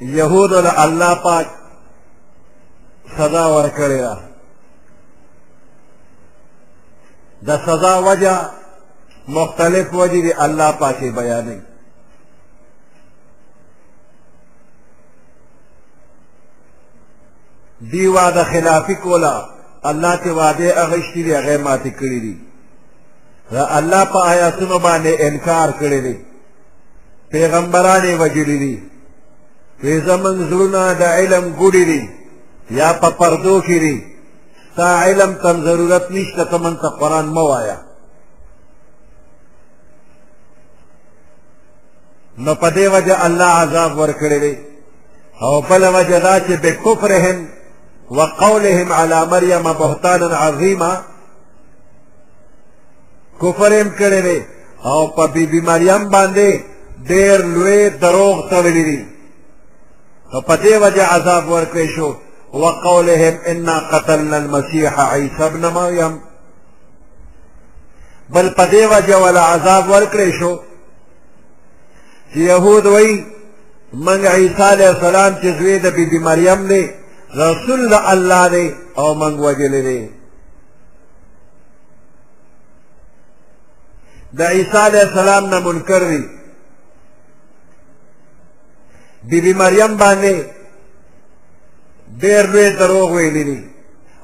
[SPEAKER 1] يهود له الله پاک سزا ورکړې ده د سزا وجه مختلف وجې دي الله پاک یې بیانوي دی وعده خلافی کوله الله چې وعده اخیستي دي هغه ماتې کړي دي د الله په آیاتونو باندې انکار کړی دی پیغمبران یې وژلي دي وی زمونږ زړونه د علم ګوډي دي یا په پردو کې دي ستا علم تم ضرورت نشته ته مونږ ته قرآن مه وایه نو په دې وجه الله عذاب ورکړی دی او بله وجه دا چې بکفرهم وقولهم علی مریم بهتانا عظیما کفر هم کړی دی او په بیبي مریم باندې ډېر لوی دروغ تړلي دي نو په دې وجه عذاب ورکړی شو وقولهم انا قتلنا المسيح عيسى ابن مريم بل په دې وجه ولا عذاب ورکړی شو چې يهود وایي من عیسی علیہ السلام چې زوی د بیبي مریم دی رسول الله دی او من وجلې دی د عیسی علیه السلام نه منکر وي بیبي مریم باندې ډېر لوی دروغ ویلي دي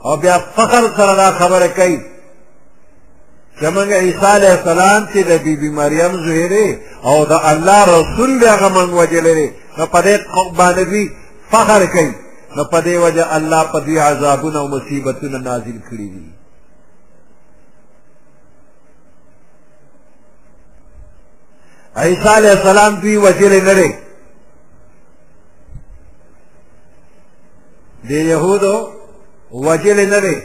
[SPEAKER 1] او بیا فخر سره دا خبره کوي چې موږ عیسی علیه السلام چې د بیبي مریم زوی دی او د الله رسول دی هغه موږ وژلی دی نو په دې باندې دوی فخر کوي نو په دې وجه الله په دوی عذابونه او مصیبتونه نازل کړي دي عیسی علیه السلام دوی وژلی نه دی د یهودو وژلی نه دی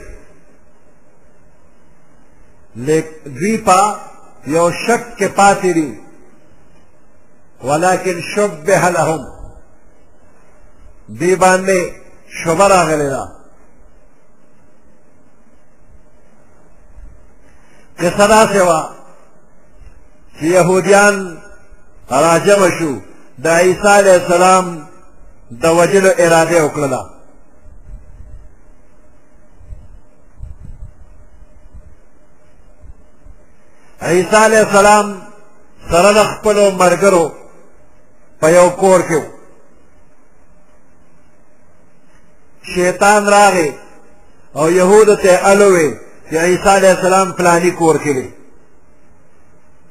[SPEAKER 1] دوی په یو شک کې پاتې دي ولكن شبه لهم دی باندې شبه راغلی ده قصه داسې وه چې یهودیان راجمع شو د عیسی علیه السلام د وجلو اراده وکړله عیسی علیه السلام سره د خپلو ملګرو په یو کور کې شیطان راغی او یهودو ته الوې چې عیسی علیه السلام فلاني کور کې دی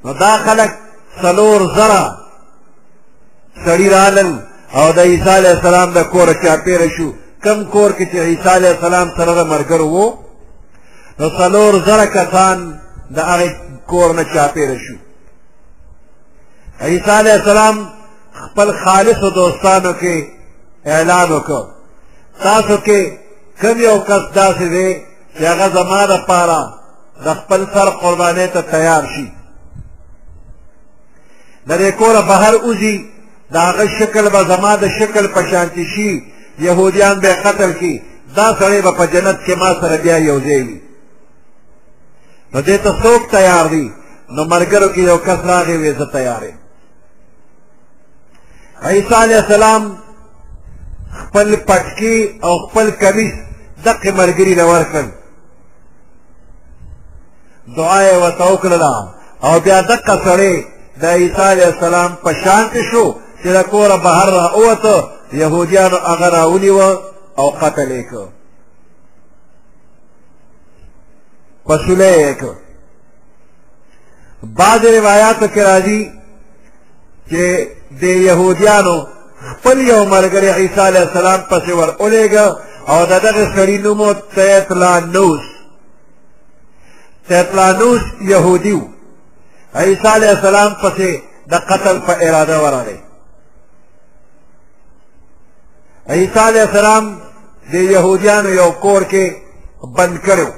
[SPEAKER 1] نو دا خلک څلور زره سړي رالل او د عیسی علیه السلام د کوره چاپېره شو کم کور کې چې عیسی علیه السلام سره د ملګرو وو نو څلور زره کسان د هغې کور نه چاپېره شو عیسی علیه السلام خپل خالصو دوستانو کې اعلان وکړ تاسو کې کوم یو کس داسې دی چې هغه زما دپاره د خپل سر قربانۍ ته تیار شي د دې کوره بهر وځي د هغه شکل به زما د شکل په شانتي شي یهودیان به قتل کی دا سړی به په جنت کې ما سره بیا یو ځای وي نو دې ته څوک تیار دي نو ملګرو کې یو کس راغی وې زه تیار یم عیسی علیه السلام خپل پټکی او خپل کمیس دقې ملګري له ورکړل دعا یې ورته وکړله او بیا دقه سړی د عیسی علیه السلام په شان کې شو چې د کوره بهر را ووته یهودیانو هغه راونیوه او قتل یې کړ په سوله یې کړ بعضې روایاتو کې راځي چې د یهودیانو خپل یو ملګری عیسی علیه السلام پسې ور ولېږه او د دغه سړي نوم ته یې طلا نوس تیتلانوس یهودي و عیسی علیه السلام پسې د قتل په اراده ورغی عیسی علیه السلام د یهودیانو یو کور کې بند کړو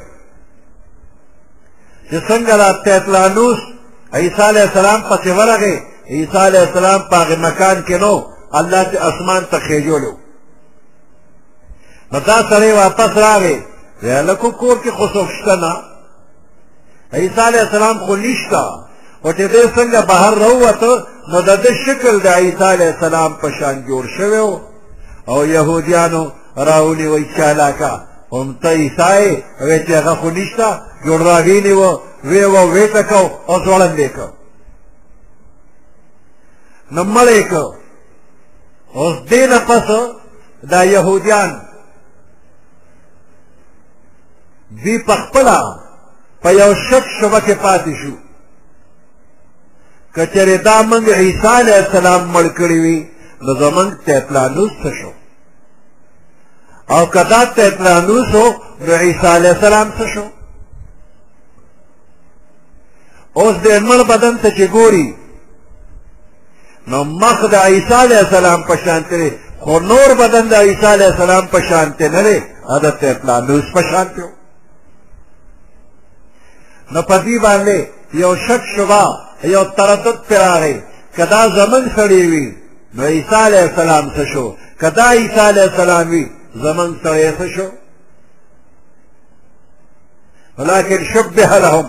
[SPEAKER 1] چې څنګه دا تیتلانوس عیسی علیه السلام پسې ورغی عیسی علیه السلام په هغه مکان کې نو الله چې اسمان ته خېجولو نو دا سړی واپس راغی وی هلکو کور کې خو څوک شته نه عیسی علیه السلام خو نشته او چې دی څنګه بهر راووته نو د ده شکل د عیسی علیه السلام په شان جوړ شوی و او یهودیانو راونیوی چالاکه هم ته عیسی وی چې هغه خو نشته جوړ راوینی و وی و وی ټکو او ځوړندې کو نو مړی کو اوس دې نه پس دا يهوديان دوی په خپله په یو شک شبه کې پاتې شو که چېرې دا موږ عیسی علیه السلام مړ کړي وي نو زموږ تیتلانوس څه شو او که دا تیتلانوس و نو عیسی علیه السلام څه شو اوس د مړ بدن ته چې ګوري نو مخ د عیسی علیه السلام په شانتې دی خو نور بدن د عیسی علیه السلام په شانتې نه دی هغه د تیتلانوس په شانتې و نو په دې باندې یو شک شبه یو تردد پرې راغی که دا زمن سړی وي نو عیسی علیه السلام څه شو که دا عیسی علیه السلام وي زمن سړی څه شو ولكن شبه لهم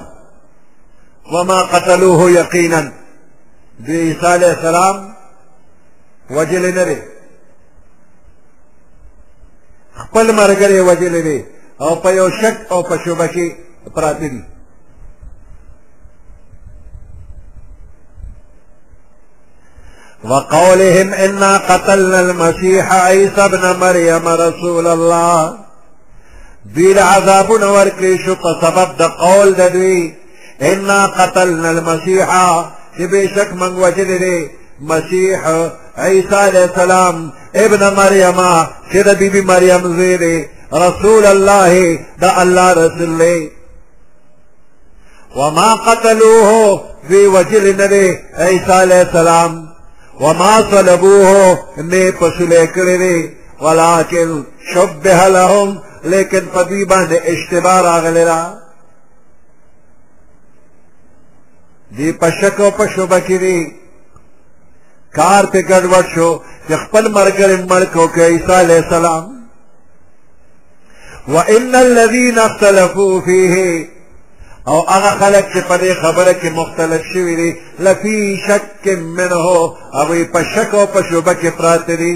[SPEAKER 1] وما قتلوه يقينا د عیسی علیه السلام وجلی نه دی خپل ملګری وجلی دی او په یو شک او په شبه کې پراته دي وقولهم انا قتلنا المسيح عيسى ابن مريم رسول الله دوی له عذابونه ورکړې شو په سبب د قول د دوی انا قتلنا المسيح چې بشک من وجل دې مسیح عیسی علیہ السلام ابن مریم چې د بیبي مریم زوی دی رسول الله د الله رسول دی وما قتلوه وی وجل نه دی عیسی علیہ السلام وما صلبوه می پسلې کړی دی ولكن شبه لهم لیکن په دوی باندې اشتباه راغلی دی په شک او په شبه کې دی کار ته ګډوډ شو چې خپل مرګري مړ کو کې عیسی علی السلام وان الذين اختلفوا فيه او هغه خلک چې په دې خبره کې مختلف شوي دي لفي شک منه او په شک او په شبه کې پراته دي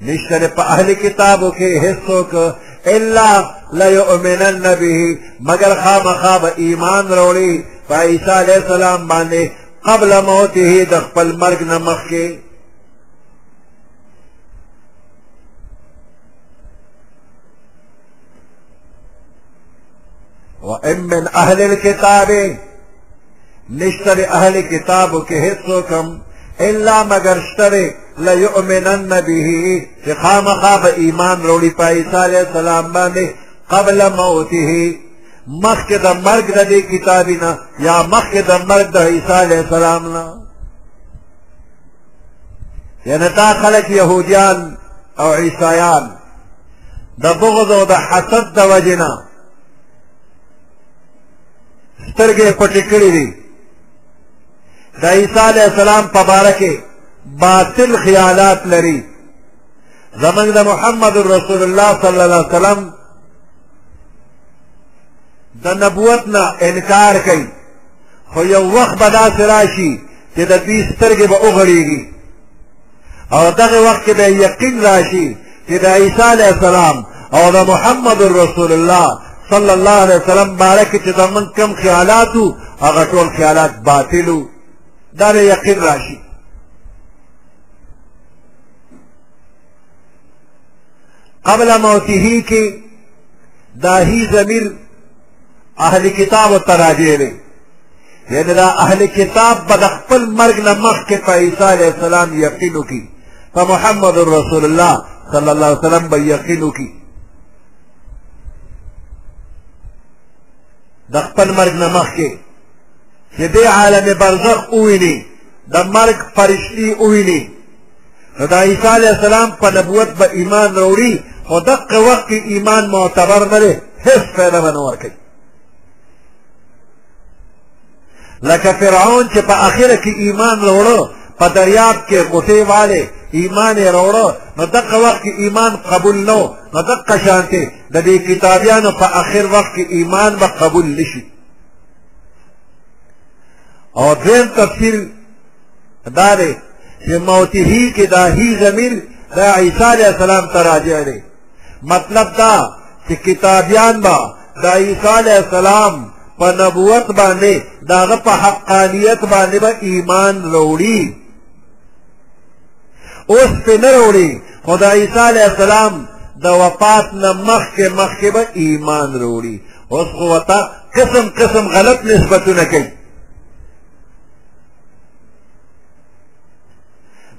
[SPEAKER 1] نشته د په اهل کتابو کې هیڅوک الا لیؤمنن به مگر خامخا به ایمان راوړي په عیسی علیه السلام باندې قبل موته د خپل مرګ نه مخکې وإن من أهل الكتاب نشته د اهل کتابو کې هېڅوک هم الا مګر شته دی لیؤمنن به چې خامخا به ایمان راوړي په عیسی علیه السلام باندې قبل موته مخکې د مرګ د دې کتابي نه یا مخکې د مرګ د عیسی علیه السلام نه یعنې دا خلک یهودیان او عیسایان د بغض او د حسد د وجې نه سترګې یې پټې کړې دي د عیسی علیه السلام په باره کې باطل خیالات لري زمونږ د محمد رسول الله صلی الله علیه وسلم د نبوت نه انکار کوي خو یو وخت به داسې راشي چې د دوی سترګې به وغړېږي او دغه وخت کې به یقین راشي چې د عیسی علیه السلام او د محمد رسول الله صلی الله علیه وسلم باره کې چې زمونږ کم خیالات وو هغه ټول خیالات باطل وو دا به یقین راشي قبل موته کې داهی ضمیر اهل کتاب ته راجع دی یعنې دا اهل کتاب به د خپل مرګ نه مخکې په عیسی علیه السلام یقین وکړي په محمد رسول الله صلی الله علیه وسلم به یقین وکړي د خپل مرګ نه مخکې چې دې عالم برزخ وویني د مرګ فرشتي وویني نو د عیسی علیه السلام په نبوت به ایمان راوړي خو دقه وخت کې ایمان معتبر نه دی هېڅ فایده به نه ورکوي لکه فرعون چې په اخره کې ایمان راوړو په دریاب کې غوټې والې ایمان یې راوړو نو دقه وخت کې ایمان قبول نه و نو دقه شانتې د دې کتابیانو په اخر وخت کې ایمان به قبول نه شي او دویم تفسیر دا دی چې موته کې دا هی ضمیر دا عیسی علیه السلام ته راجع دی مطلب دا چې کتابیان به د عیسی علیه السلام په نبوت باندې د هغه په حقانیت باندې به ایمان راوړي اوس پرې نه راوړي خو د عیسی علیه السلام د وفات نه مخکې مخکې به ایمان راوړي اوس خو ورته قسم قسم غلط نسبتونه کوي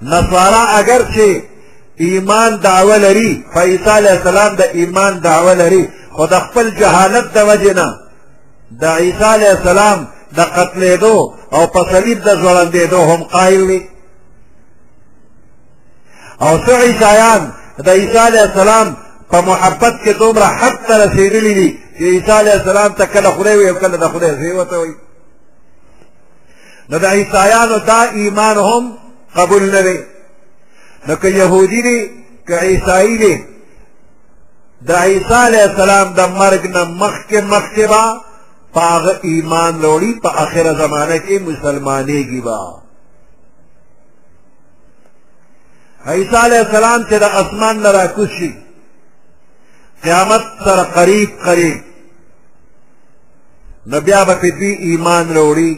[SPEAKER 1] نصارا اگر چې ایمان دعوه لري په عیسی علیه السلام د ایمان دعوه لري خو د خپل جهالت د وجې نه د عیسی علیه السلام د قتلېدو او په صلیب د ځوړندېدو هم قایل وي او څه عیسایان د عیسی علیه السلام په محبت کې دومره حد ته رسېدلي دي چې عیسی علیه السلام ته کله خدای وي او کله د خدای زوی ورته وایي نو د عیسایانو دا ایمان هم قبول نه دی نو که یهودي دي که عیسایي دي د عیسی علیه السلام د مرګ نه مخکې مخکې به په هغه ایمان راوړي په آخره زمانه کې مسلمانېږي به عیسی علیه السلام چې د اسمان نه راکوز شي قیامت سره قریب قریب نو بیا به پې دوی ایمان راوړي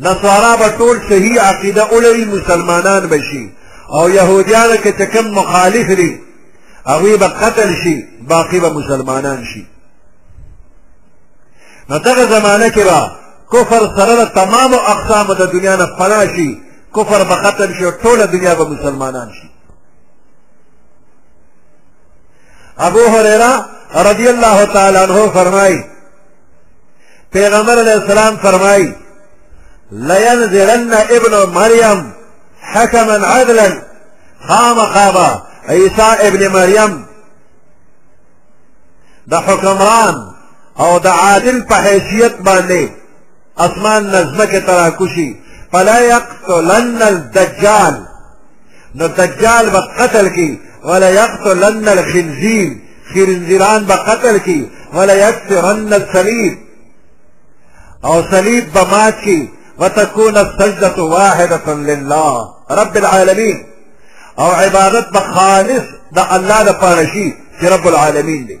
[SPEAKER 1] نصارا به ټول صحیح عقیده ولري مسلمانان به شي او یهودیان که چې کوم مخالف دي هغوی به قتل شي باقي به مسلمانان شي نو دغه زمانه کې به کفر سره د تمامو اقسامو د دنیا نه پناه شي کفر به ختم شي او ټوله دنیا به مسلمانان شي ابو هريره رضی الله تعالی عنہ فرمای پیغمبر علیہ السلام فرمای لینزلن ابن مریم حکما عدلا خامخابا عیسی ابن مریم د حکمران او د عادل په حیثیت باندې اسمان نزمك تراكشي فلا يقتلن الدجال نو الدجال بقتل كي ولا يقتلن الخنزير خنزيران بقتل كي ولا يكسرن الصليب او صليب به وتكون السجدة واحدة لله رب العالمين او عبادت بخالص دا الله دا شي رب العالمين دي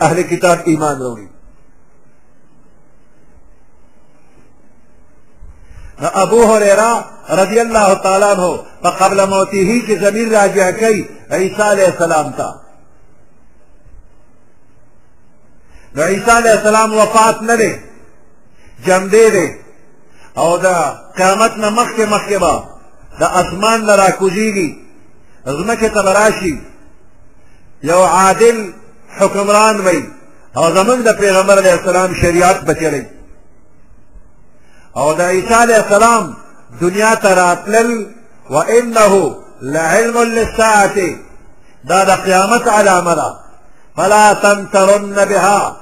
[SPEAKER 1] اهل کتاب ایمان راوړي ابو هريره رضی الله تعالی عنہ په قبل موته کې ضمیر راجع کوي عیسی علیہ السلام ته نو عیسی علیہ السلام وفات نه دی جمع دی دی او دا قیامت نه مخکې مخکې به د اسمان نه راکوزیږي ځمکې ته به راشي یو عادل حکمران وي او زمونږ د پیغمبر علیه السلام شریعت به چلی او د عیسی علیه السلام دنیا ته راتلل و انه لعلم للساعة دا د قیامت علامه ده فلا تمترن بها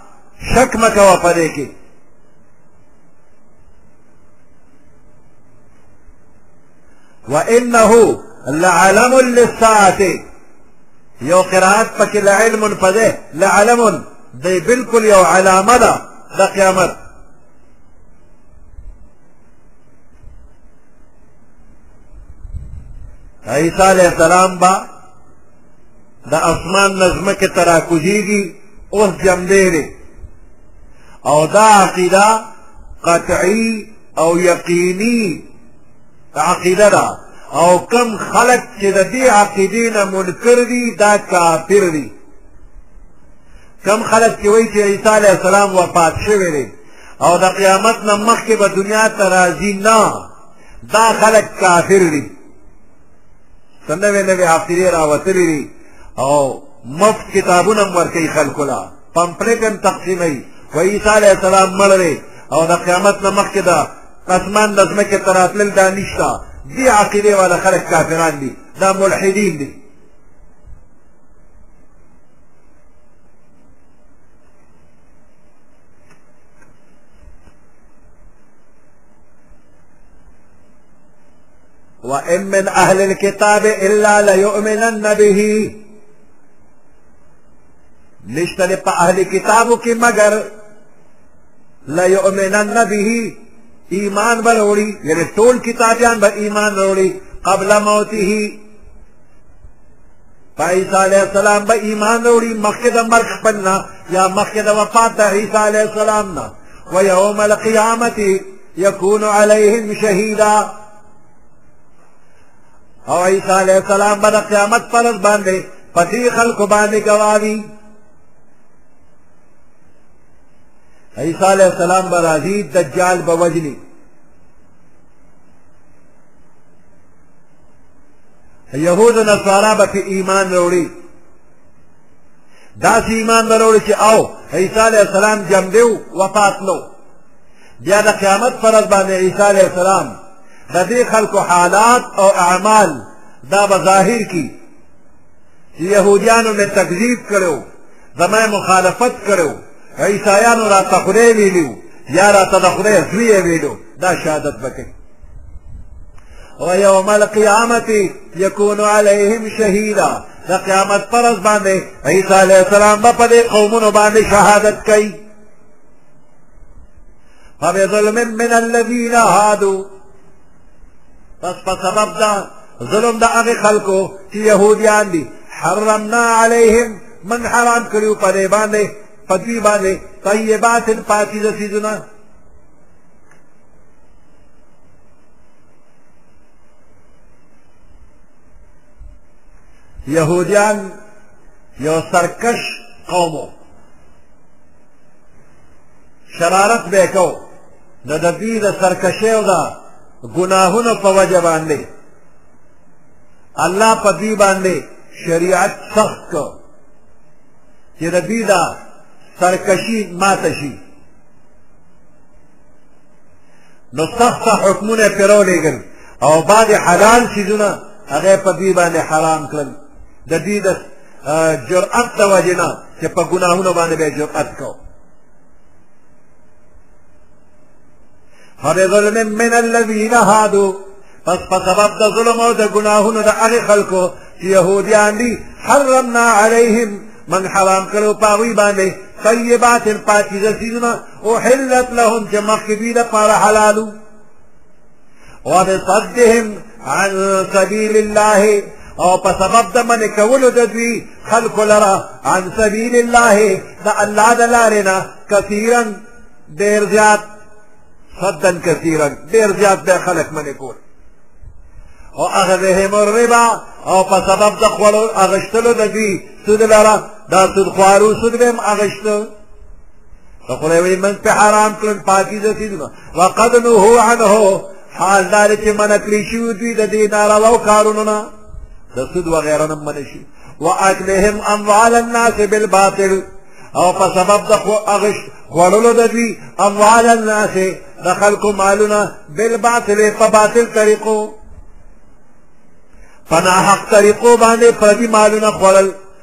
[SPEAKER 1] شک مه کوه په دې کې وانه لعلم للساعه یو قرات پکې لعلم پدې لعلم دی بالکل یو علامه ده د قیامت عیسی علیہ السلام با د اسمان نظم کې تراکوزیږي اوس جمدې او دا عقیده قطعی او یقیني عقیده ده او کم خلق چې د دې عقیدې نه منکر دي دا کافر دي کم خلق چې وایي چې عیسی علیه السلام وفات شوی دی او د قیامت نه مخکې به دنیا ته راځي نه دا خلق کافر دي څه نوې نوې عقیدې راوتلې دي او مفت کتابونه هم ورکوي خلکو له پمپلیټ هم تقسیموي و عیسی علیه السلام مړ دی او د قیامت نه مخکې د اسمان د ځمکې ته راتلل دا نشته دې عقیدې والا خلک کافران دي دا ملحدین دي وَإِن مِّنْ أَهْلِ الْكِتَابِ إِلَّا لَيُؤْمِنَنَّ بِهِ نشته دی په اهل کتابو کې مګر لیؤمنن به ایمان به راوړي یعنې ټول کتابیان به ایمان راوړي قبل موته په عیسی علیه السلام به ایمان راوړي مخکې د مرګ خپل نه یا مخکې د وفات د عیسی علیه السلام نه و یوم القیامت یکون علیهم شهیدا او عیسی علیه السلام به د قیامت پر ورځ باندې په دې خلکو باندې ګواه وي عیسی علیه السلام به راځي دجال به وجني یهود و نصارا به پې ایمان راوړي داسې ایمان به راوړي چې او عیسی علیه السلام جمدی وفات نو بیا د قیامت پر ورځ باندې عیسی علیه السلام د دې خلکو حالات او اعمال دا به ظاهر کړي چې یهودیانو مې تکذیب کړو زما مخالفت کړو عیسایانو راته خدای ویلي یا راته د خدای زوی یې ویلو دا شهادت به کوي ويوم القيامة يكون عليهم شهيدا د قیامت پر ورځ باندې عیسی علیه السلام به په دې قومونو باندې شهادت کوي فبظلم من الذين هادو پس په سبب دا ظلم د هغه خلکو چې يهوديان دي حرمنا عليهم من حرام کړیو په دې باندې په دې باندې طيبات پاکیزه سيزونه يهوديان یو سرکش قومو شرارت به یې کو نو د دوی د سرکشۍ او د ګناهونو په وجه باندې الله په دوی باندې شریعت سخت کو چې د دوی دا سرکشي ماته شي نو سخت حکمونه یې پرې راولېږل او بعضې حلال څیزونه هغه په دوی باندې حرام کړل د دوی د جرأت د وجې نه چې په ګناهونو باندې به جرأت کو فبظلم من الذين هادو پس په سبب د ظلم او د ګناهونو د هغې خلکو چې یهودیان دي حرمنا علیهم من حرام کړو په هغوی باندې طیبات پاکیزه څیزونه احلت لهم چې مخکې دوی دپاره حلالو وبصدهم عن سبيل الله او په سبب د منې کولو د دوی خلکو لره عن سبيل الله د الله د لارې نه کثیرا ډېر زیات صدا کثیرا ډېر زیات د خلک منې کول او اخذهم الربا او په سبب د خوړو اغشتلو د دوی سود لره دا سود خوارو سود به هم اغشتو نو خدای وی من په حرام کړل پاکیزه سیدونه وقد نهو عنه حال دار چې من کړی شو دوی د دې نارواو کارونو نه د سود و غیره نه من شي واکلهم اموال الناس بالباطل او په سبب د اغش خوړلو د دوی اموال الناس د خلکو مالونه بالباطل په باطل طریقو پناحق طریقو باندې پردي مالونه خوړل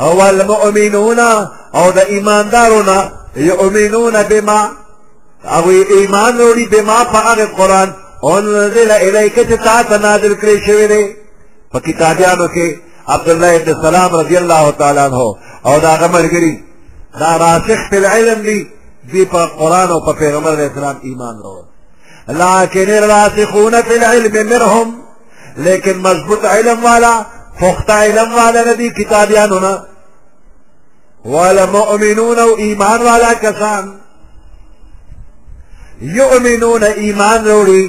[SPEAKER 1] او المؤمنون او د ایماندارو نه یؤمنون بما او ایمان وروړي بما په هغه قرآن انزل الیک چې تا ته نازل کړی شوی دی په کتابیانو کې عبدالله ابن سلام رضی الله تعالی عنه او د هغه ملګري دا راسخ فی العلم دي دوی په قرآن او په پیغمبر علیه السلام ایمان راوړ لکن الراسخون فی العلم منهم لیکن مضبوط علم والا پختہ علم والا ندی کتابیان ہونا والا مؤمنون او ایمان والا کسان یؤمنون ایمان روڑی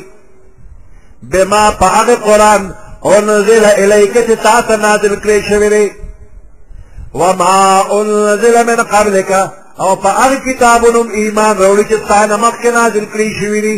[SPEAKER 1] بما پاغ قرآن انزل الیک چی تاتا نازل کلی شویلی وما انزل من قبلک او پاغ کتابنم ایمان روڑی چی تانا مخ نازل کلی شویلی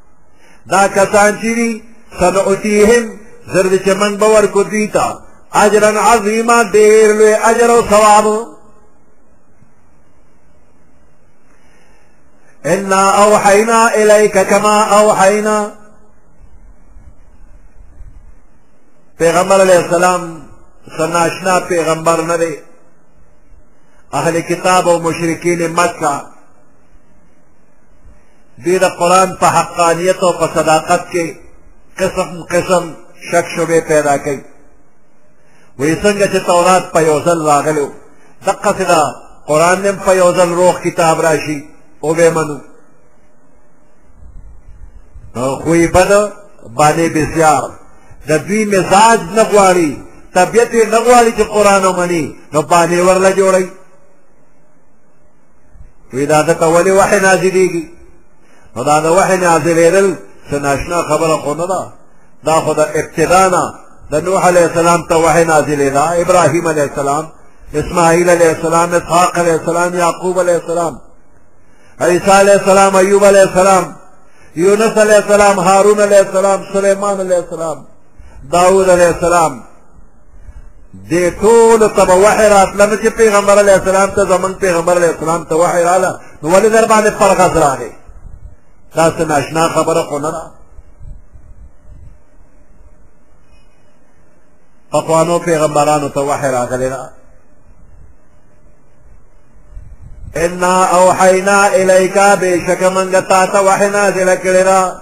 [SPEAKER 1] دا کسان چې دي سنؤتیهم زر دې چې موږ به ورکړو دوی ته اجرا عظیما ډېر لوی اجر او ثواب انا اوحینا الیک کما اوحینا پیغمبر علیہ السلام سناشنا پیغمبر نه دی اهل کتاب او مشرکین مکه دوی د قرآن په حقانیت او په صداقت کې قسم قسم شک شبې پیدا کوي وایي څنګه چې تورات په یو ځل راغلو دقسې ده قرآن هم په یو ځل روغ کتاب راشي وبې منو خوی بد باندې بسیار د دوی مزاج نه غواړي طبیعت یې نه غواړي چې قرآن ومني نو باندې ورله جوړوي وی دا ځکه ولې وحې نازلېږي نو دا د وحې نازلېدل څه ناشنا خبره خو نه ده دا خو د ابتدا نه د نوح علیه السلام ته وحې نازلېده ابراهیم علیه السلام اسماعیل علیه السلام اسحاق علیه السلام یعقوب علیه السلام عیسی علیه السلام ایوب علیه السلام یونس علیه السلام هارون علیه السلام سلیمان علیه السلام داود علیه السلام دې ټولو ته به وحی راتله نو چې پیغمبر علیه السلام ته زمونږ پیغمبر علیه السلام ته وحی راله نو ولې در باندې پرغز راغی دا څه ناشنا خبره خو نه ده پخوانو پیغمبرانو ته وحی راغلی ده انا اوحینا الیکا بېشکه موږ تا ته وحی نازله کړې ده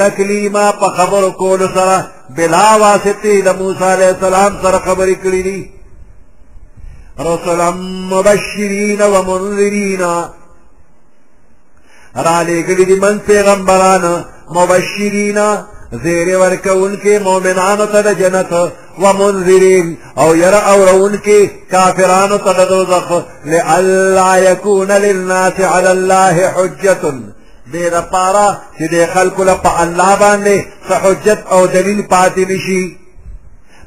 [SPEAKER 1] تکلیما په خبرو کولو سره بلا واسطې د موسی علیه السلام سره خبرې کړې دي رسلا مبشرین و منذرین را لېږلي دي من پیغمبران مبشرین زیر ورکونکې مؤمنانو ته د جنت و منذرین او ير اورونکې کافرانو ته د دوزخ لئلا یکون للناس علی الله حجة دې لپاره چې د خلکو له په الله باندې څه حجت او دلیل پاتې نشي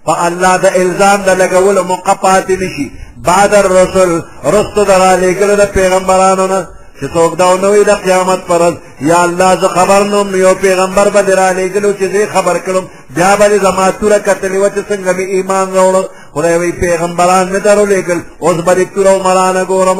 [SPEAKER 1] په الله د الزام د لګولو موقع پاتې نشي بعد الرسل رستو د رالېږلو د پیغمبرانو نه چې څوک دا ونه وي د قیامت پر ورځ یا الله زه خبر نوم یو پیغمبر به دې رالېږلو چې زه خبر کړم بیا به دې زما توره کتلې وه چې څنګه مې ایمان راوړل خدای وایي پیغمبران مې درولېږل اوس به دې توره او ملانه ګورم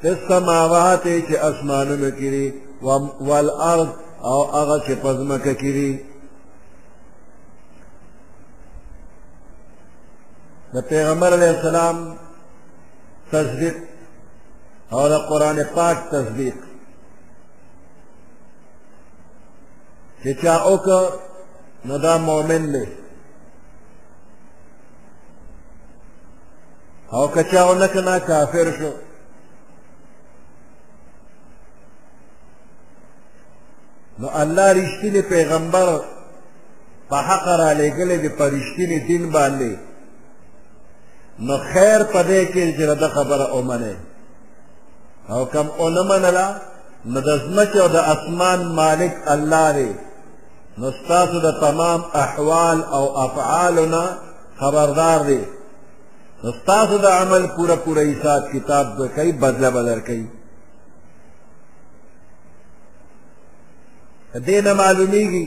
[SPEAKER 1] فی السماوات چې اسمانونو کې دي والارض او هغه چې په ځمکه کې دي د پیغمبر علیه السلام تصدیق او د قرآن پاک تصدیق چې چا وکړ نو دا مؤمن دی او که چا ونه کړه کافر شو نو الله رښتینی پیغمبر په حق را لېږلی دی په رښتیني دین باندې نو خیر په دې کې چې د خبره ومنې او کم ونه منله نو د ځمکې او د اسمان مالک الله دی نو ستاسو د تمام احوال او افعالو نه خبردار دی نو ستاسو د عمل پوره پوره حساب کتاب به کوي بدله به درکوي د دې نه معلومیږي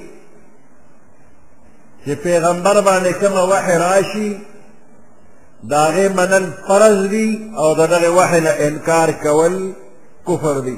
[SPEAKER 1] چې پیغمبر باندې کومه وحی راشي د هغې منل فرض دي او د دغې وحی نه انکار کول کفر دي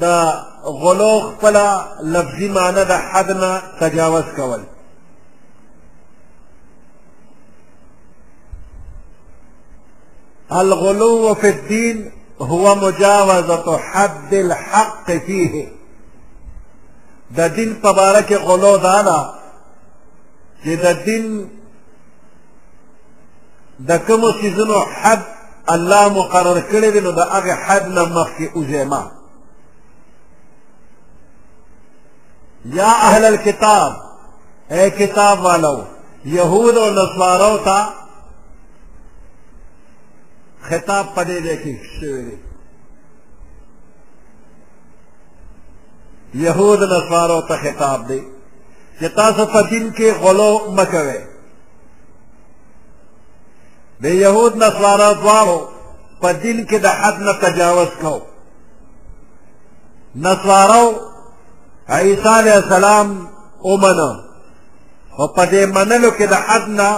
[SPEAKER 1] د غلو خپله لفظي معنی د حد نه تجاوز کول الغلو فی الدین هو مجاوزة حد الحق فیه د دین په باره کې غلو دا ده چې د دین د کومو څیزونو حد الله مقرر کړی دی نو د هغې حد نه مخکې وځئ مه یا اهل الکتاب اے کتاب والو یهود او نصارو ته خطاب په دې ځای کې شوی دی یهود نصارو ته خطاب دی چې تاسو په دین کې غلو مه کوئ د يهود نصارا دواړو په دین کې د حد نه تجاوز کو نصارو عیسی علیه السلام ومنه او په دې منلو کې د حد نه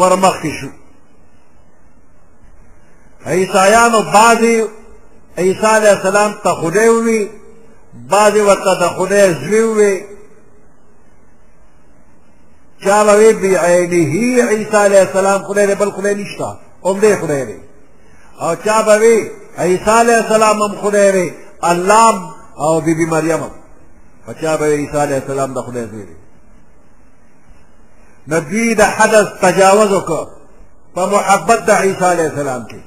[SPEAKER 1] ورمخکې شو عیسایانو بعضې عیسی علیه السلام ته خدای ووي بعضې ورته د خدای زوی ووي چا به وی بعینه عیسی علیه السلام خدای دی بل خدای نشته همدې خدای دی او چا به وی عیسی علیه السلام هم خدای دی الله او بیبي مریم هم او چا به عیسی علیه السلام د خدای زوی دی نو دوی د حدث تجاوز وکړ په محبت د عیسی علیه السلام کې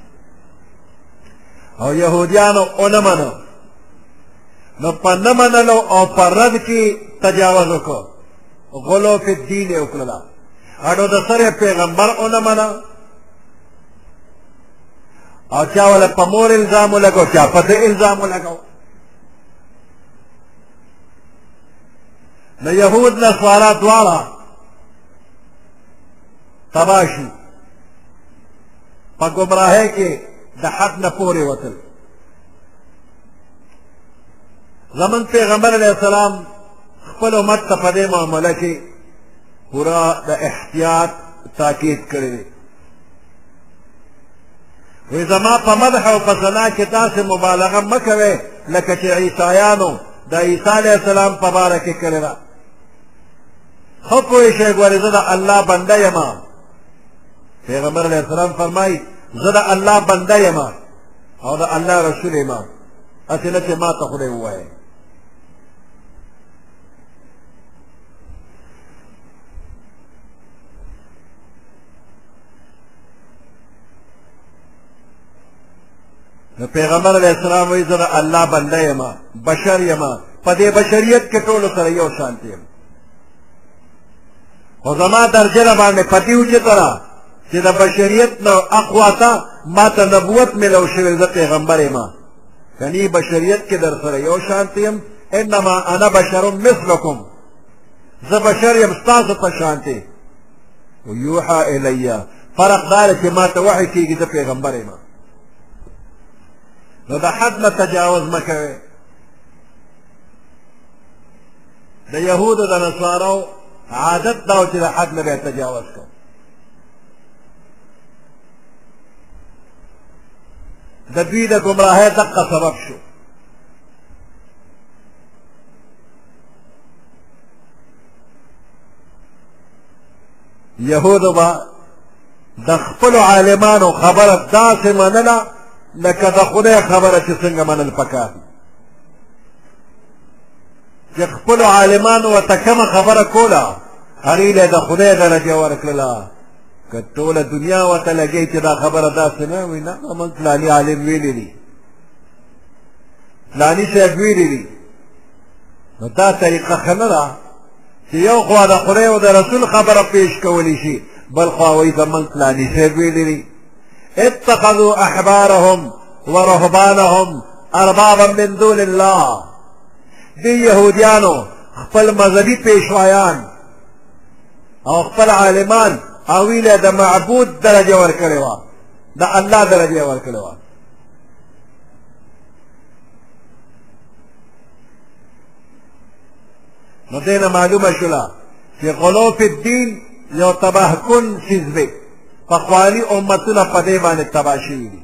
[SPEAKER 1] او يهوديانو ونه منو نو په نه منلو او په رد کې تجاوز وکړو غلو فی الدین یې وکړله اډو د سره پیغمبر ونه منه او چا ولا په مور الزام ولګو چا په دې الزام ولګو نو يهود نه سوارا دواړه تباشي په ګمراهۍ کې د حد نه پورې وتل زمون پیغمبر علیه السلام خپل امت ته په دې معامله کې پورا د احتیاط تاکید کړی دی وی زما په مدح او په ثنا کې تاسې مبالغه مه کوئ لکه چې عیسایانو د عیسی علیه السلام په باره کې کړې ده ښه پوه شئ ګورې زه د الله بنده یم پیغمبر علیه السلام فرمایي زه د الله بنده یم او د الله رسول یم هسې نه چې ما ته خدای ووایه نو پیغمبر علیه السلام وایي زه د الله بنده یم بشر یم په دې بشریت کې ټولو سره یو شانتي یم خو زما درجه را باندې پتی وچتله چې د بشریت نه اخواته ما ته نبوت میلو شوی زه پیغمبر یم یعنی بشریت کې در سره یو شانتی یم انما انا بشر مثلکم زه بشر یم ستاسو په شانتی یوحا الیا فرق دار چې ما ته وحی کېږي زه پیغمبر یم نو د حد نه تجاوز مه کوئ د یهودو د نصارو عادت دا و چې د حد نه به تجاوز کوو د دوی د ګمراهۍ دقه سبب شو یهودو به د خپلو عالمانو خبره داسې منله لکه د خدای خبره چې څنګه منل پکار دي چې خپلو عالمانو ورته کومه خبره کوله هغې له د خدای درجه ورکړله که ټوله دنیا ورته لګوي چې دا خبره داسې نه وي نه موږ فلاني عالم ویلي دي فلاني صاحب ویلي دي نو دا طریقه ښه نه ده چې یو خوا د خدای او د رسول خبره پیش کولی شي بل خوا وایي زموږ فلاني صاحب ویلي دي اتخذوا احبارهم ورهبانهم اربابا من دون الله دې يهوديانو خپل مذهبي پیشوایان او خپل عالمان هغوی له د معبود درجه ورکړې وه د الله درجه یې ورکړې وه نو دې نه معلومه شوله چې غلو فی الدین یو تباه کن څیز دی پخواني امتونه په دې باندې تباه شوي دي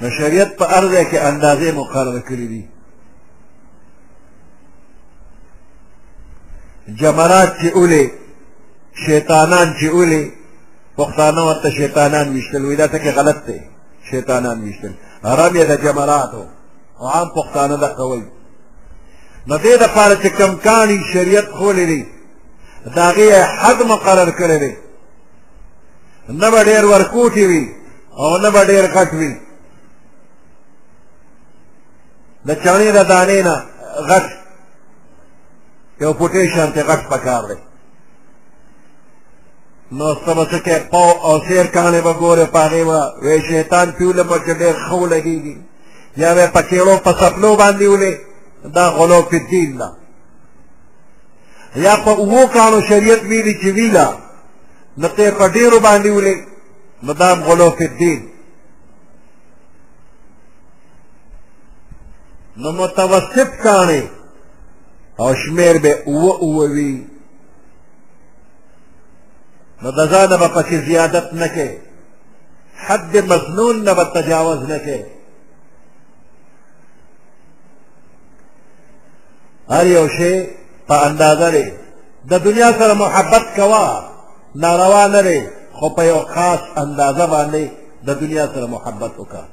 [SPEAKER 1] نو شریعت په هر ځای کې اندازې مقرره کړې دي جمرات چې اولې شیطانان چې اولې پښتانه ورته شیطانان ویشتل وایي دا ټکی غلط دی شیطانان ویشتل حرام یې د جمراتو او عام پښتانه دغه وایي نو دې دپاره چې کم کاڼي شریعت ښولی دی د هغې حد مقرر کړی دی نه به ډېر ورکوټي وي او نه به ډېر غټ وي د چڼې د دانې نه غټ یو پوټې شانتې غټ پکار دی نو ته به څه کې پاو او سیر کاڼې به ګورې په هغې به وی شیطان پیوله به چې ډېر ښه ولګېږي یا به یې په کېړو په سپلو باندې ولې دا غلو فی الدین ده یا په اوو کانو شریعت ویلي چې ویلا نو ته په ډېرو باندې ولې نو دا هم غلو فی الدین نو متوسط کاڼې او شمیر به اووه اووه وي نو د ځانه به پکې زیادت نه کوي حد مظنون نه به تجاوز نه کوي هر یو شی په اندازه دی د دنیا سره محبت کوه ناروا نه دی خو په یو خاص اندازه باندې د دنیا سره محبت وکړه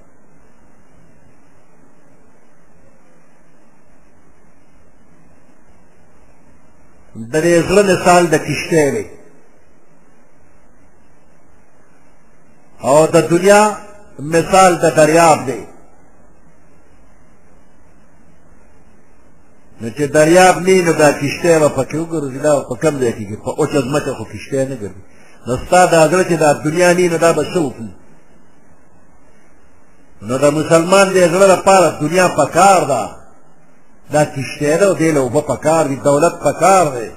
[SPEAKER 1] د دې زړه مثال د کشته دی او د دنیا مثال د دریاب دی نو چې دریاب نه نو دا کشته به پکې وګرځي دا په کم ځای کې په اوچه ځمکه خو کشته نه ګرځي نو ستا دا زړه چې دا دنیا نه نو دا به څه وکړي نو د مسلمان د زړه لپاره دنیا پکار ده دا کشته ده او دې له اوبه پکار دي دولت پکار دی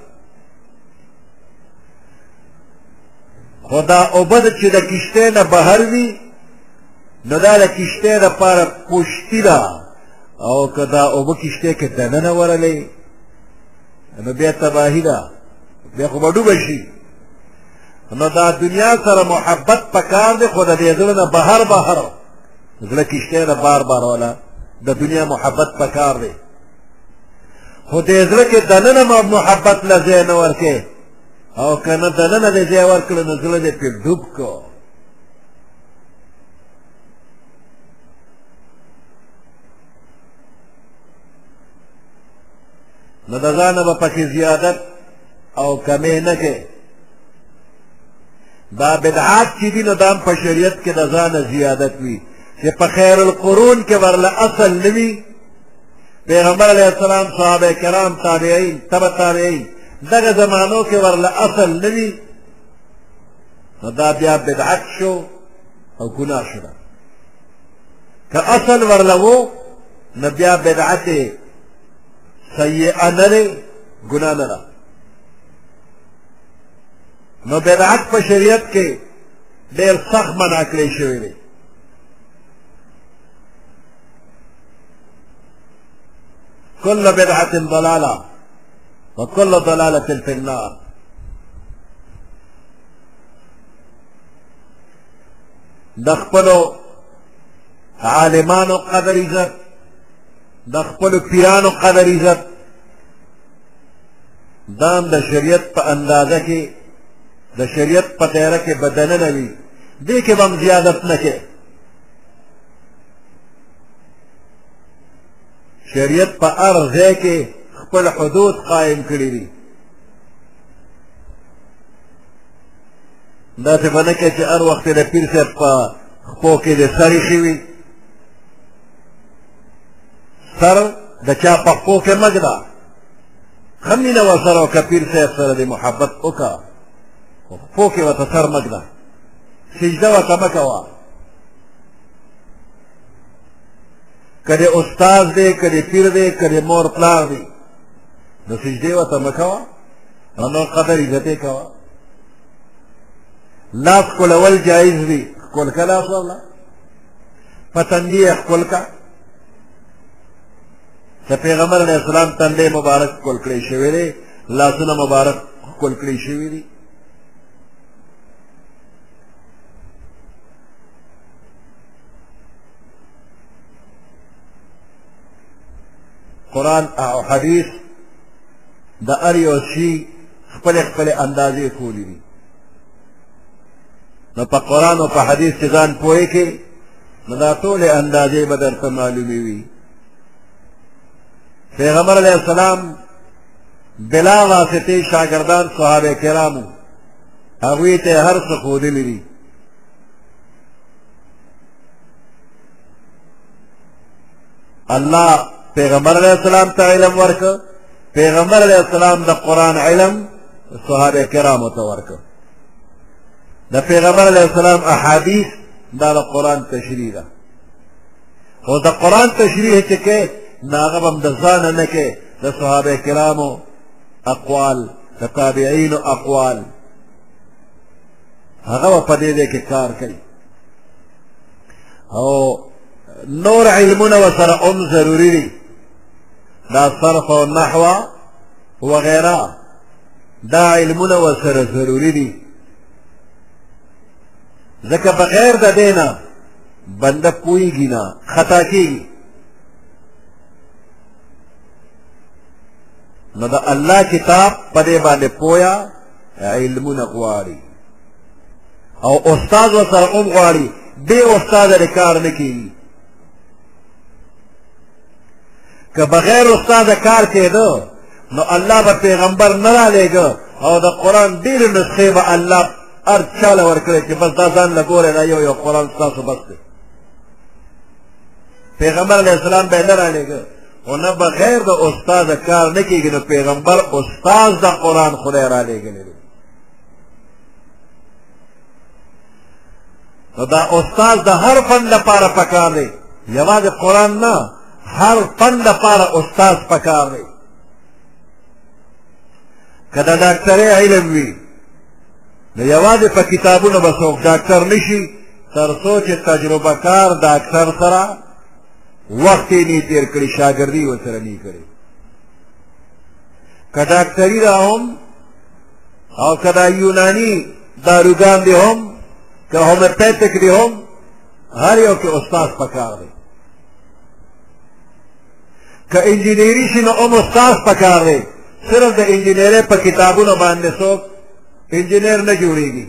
[SPEAKER 1] خو دا اوبه چې د کشته نه بهر وي نو دا د کشتۍ دپاره پشتي ده او که دا اوبه کشتۍ کې دننه ورلې نو بیا تباهي ده بیا خو به ډوبه شي نو دا دنیا سره محبت پکار دی خو د دې زړه نه بهر بهر زړه کشتۍ ده بار بار والا د دنیا محبت پکار دی خو دې زړه کې دننه محبت له ځای نه ورکې او که نه دننه دې ځای ورکړه نو زړه دې پرې ډوب کړو نو د ځانه به پکې زیادت او کمې نه کې دا بدعات چې دي نو دا هم په شریعت کې د ځانه زیادت وي چې په خیر القرون کې ورله اصل نه وي پیغمبر علیه السلام صحابه کرام تابعین تبع تابعین دغه زمانو کې ورله اصل نه وي نو دا بیا بدعت شو او ګناه شو ده که اصل ورله و نو بیا بدعت سیئه نه دی ګناه نه ده نو بدعت په شریعت کې ډېر سخت منع کړی شوی دی كل بدعة ضلالة وکل ضلاله فی النار د خپلو عالمانو قدر عزت د خپلو پیرانو قدر عزت دام د شریعت په اندازه کې د شریعت په تیاره کې بدننه وي دې کې به هم زیادت نه کې شریعت په هر ځای کې خپل حدود قایم کړي دي داسې به نه کوي چې هر وخت د پیر صاحب په خپو کې د سر ایښي وي سر د چا په خپو کې مه ږده ښه مینه ورسره وکړه پیر صاحب سره د محبت وکړه خو خپو کې ورته سر مه ږده سجده ورته مه کوه که دې استاد دی که دې پیر دی که دې مور پلار دی نو سجدې ورته مه کوه او نور قدر عزت یې کوه لاس ښکلول جایز دي ښکل که لاس والله په تندي یې ښکل که د پیغمبر علیه السلام تندی مبارک ښکل کړی شوی دی لاسونه مبارک ښکل کړی شوي دي قرآن او حدیث د هر یو شي خپلې خپلې اندازې کولې دي نو په قرآن او په حدیث چې ځان پوهې کې نو دا ټولې اندازې به درته معلومې وي پیغمبر علیه السلام بلا واسطې شاګردان صحابه کرامو هغوی ته هر څه ښودلي دي الله پیغمبر علیه السلام ته علم ورکړ پیغمبر علیه السلام د قرآن علم صحابه کرامو ته ورکړ د پیغمبر علیه السلام احادیث دا د قرآن تشریح ده خو د قرآن تشریح چې کې نو هغه به هم د ځانه نه کې د صحابه کرامو اقوال د تابعینو اقوال هغه به په دې ځای کې کار کوي او نور علمونه ورسره هم ضروري دي دا صرف او نحو وغیره دا علمونه ورسره ضروري دي ځکه بغیر د دې نه بنده پوهېږي نه خطا کېږي نو د الله کتاب په دې باندې پویا علمونه غواړي او استاد ورسره هم غواړي بې استاده د کار نه کېږي که بغیر استاده کار کېده نو الله به پیغمبر نه رالیږه او د قرآن ډېرې نسخې به الله هر چا له ورکړی چې بس دا ځان له ګورې دا یو یو قرآن ستاسو بس دی پیغمبر علیه السلام به یې نه رالیږه او نه بغیر د استاد کار نه کېږي نو پیغمبر استاد د قرآن خدای را لېږلی دی نو دا استاد د هر فن لپاره پکار دی یوازې قرآن نه هر فن لپاره استاد پکار دی که د ډاکټرۍ علم وي نو یوازې په کتابونو به څوک ډاکټر نه شي تر څو چې تجربه کار ډاکټر سره وخت یې نه تېر کړي شاګردي ورسره نه کړي که ډاکټري را هم او که دا یوناني داروګان دي هم که هومیوپیتک دي هم هر یو کې استاد پکار دی که انجینری شي نو هم استاد پکار دی صرف د انجینرۍ په کتابونو باندې څوک انجینر نه جوړېږي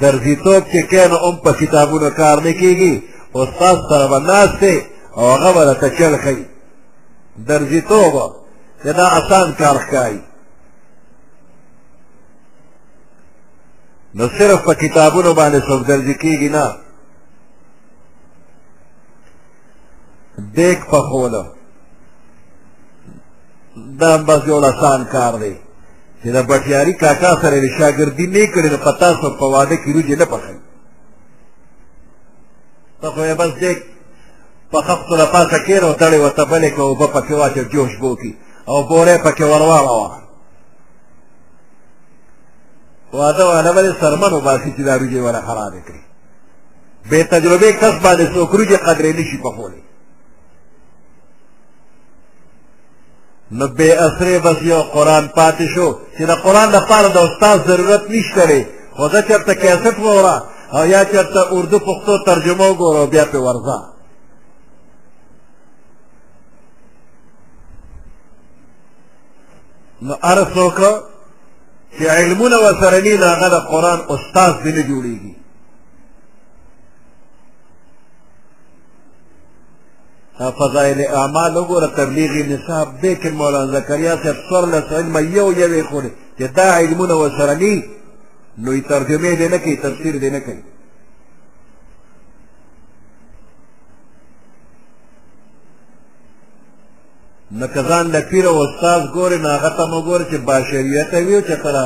[SPEAKER 1] درځیتوب کې کینو هم په کتابونو کار نه کېږي استاد سره به ناست دی او هغه به درته چل ښي درځیتوب چې دا اسان کار ښکاري نو صرف په کتابونو باندې څوک درځي کېږي نه دیګ پخولو دا بس یو آسان کار دی چې د بټیاري کاکا سره یې شاګردي نه کړې نو په تاسو په واده کې روجې نه پخوي ته خو یې بس دیګ په خپل پاسه کېره او تړې ورته بلې که اوبه پکې واچو جوش بوکي او بوره پکې ورواړوه واده والا ولې سرمن وباسي چې دا روجې ولا خرابې کړي بې تجربې کس باندې څوک روجې قدرې نه شي پخولی نو بې اسرې بس یو قرآن پاتې شو چې د قرآن لپاره د استاد ضرورت نشته دی خو زه چېرته کیسټ ووره او یا چېرته اردو پښتو ترجمه وګوره او بیا پې ورځه نو هر څوک چې علمونه ورسره ني نو هغه د قرآن استاد دې نه جوړېږي فضائل اعمال وګوره تبلیغ نصاب دې کې مولانا زکریا صاحب څوارلس علمه یو یو یې ښودی چې دا علمونه ورسره ني نو یې ترجمې دې نه کوي تفسیر دې نه کوي نو که ځان له پیر او استاد ګورې نو هغه ته مه ګورې چې باشریت وي او چې سره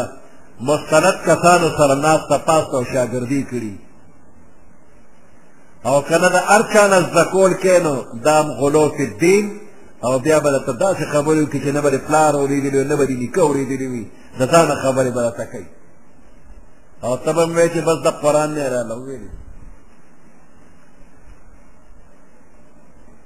[SPEAKER 1] مستند کسانو سره ناسته پاسته او شاګردي کړي او که نه د هر چا نه زده کول کوې نو دا هم غلو فی الدین او بیا به درته داسې خبرې وکړي چې نه به دې پلار اورېدلي وي نه به دې نیکه اورېدلي وي د ځانه خبرې به درته کوي او ته به هم وایې چې بس د قرآن نه یې راله وویلي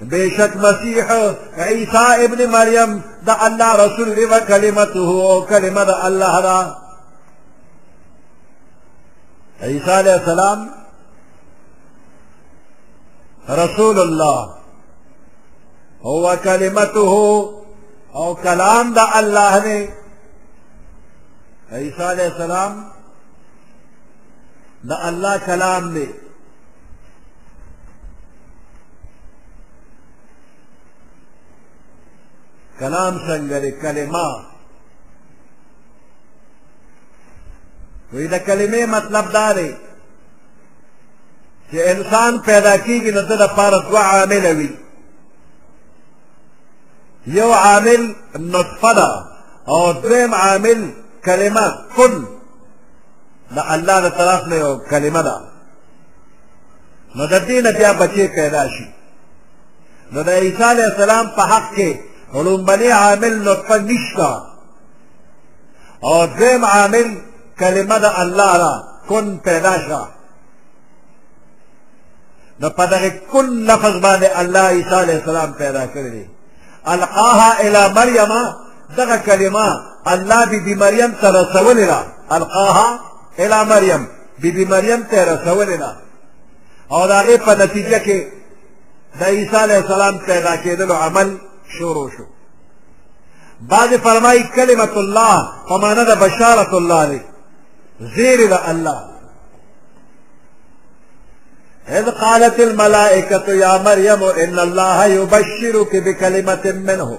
[SPEAKER 1] بیشک مسیح عیسی ابن مریم د الله رسول دی و کلمته او کلمه د الله را عیسی علیہ السلام رسول الله هو کلمته او کلام د الله دی عیسی علیہ السلام د الله کلام دی کلام څنګه دی کلمه وی د کلمې مطلب دا دی چې انسان پیدا کیږي نو د لپاره دوه عامل وي یو عامل نطفه ده او دریم عامل کلمه کن د الله د طرف نه یو کلمه ده نو د دې نه بیا بچی پیدا شي نو د عیسی علیه السلام په حق کې لومبنی عامل نطفه نشته او دویم عامل کلمه د الله ده کن پیدا شه نو په دغه کن لفظ باندې الله عیسی علیه السلام پیدا کړی دی القاها الی مریم دغه کلمه الله بی بی مریم ته رسولې ده القاها الی مریم بی بی مریم ته رسولې ده او د هغې په نتیجه کې د عیسی علیه السلام پیدا کېدلو عمل شروع شو بعضې فرمایي کلمت الله په معنا د بشارت الله دی زیری د الله اذ قالت الملائکة یا مریم ان الله یبشرک بکلمة منه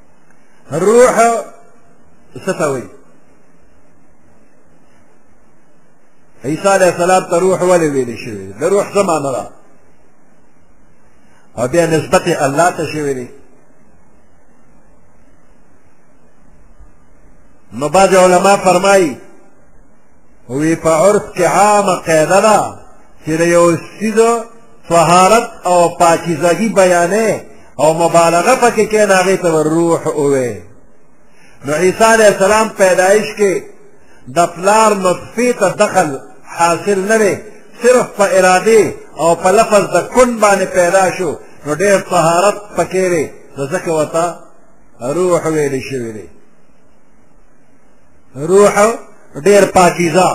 [SPEAKER 1] روح څه ته وایي عیسی علیه السلام ته روح ولې ویل شوی د روح څه معنا ده او بیا نسبت یې الله ته شوی دی نو بعضې علما فرمایي وی په عرف کې عامه قاعده ده چې د یو څیز طهارت او پاکیزګي بیانې او مبالغه پکې کې نه هغې ته روح ووې نو عیسی علیه السلام پیدایش کې د پلار نطفې ته دخل حاصل نه دی صرف په ارادې او په لفظ د کن باندې پیدا شو نو ډېر طهارت پکې دی نو ځکه ورته روح ویلی شوی دی روح ډېر پاکیزه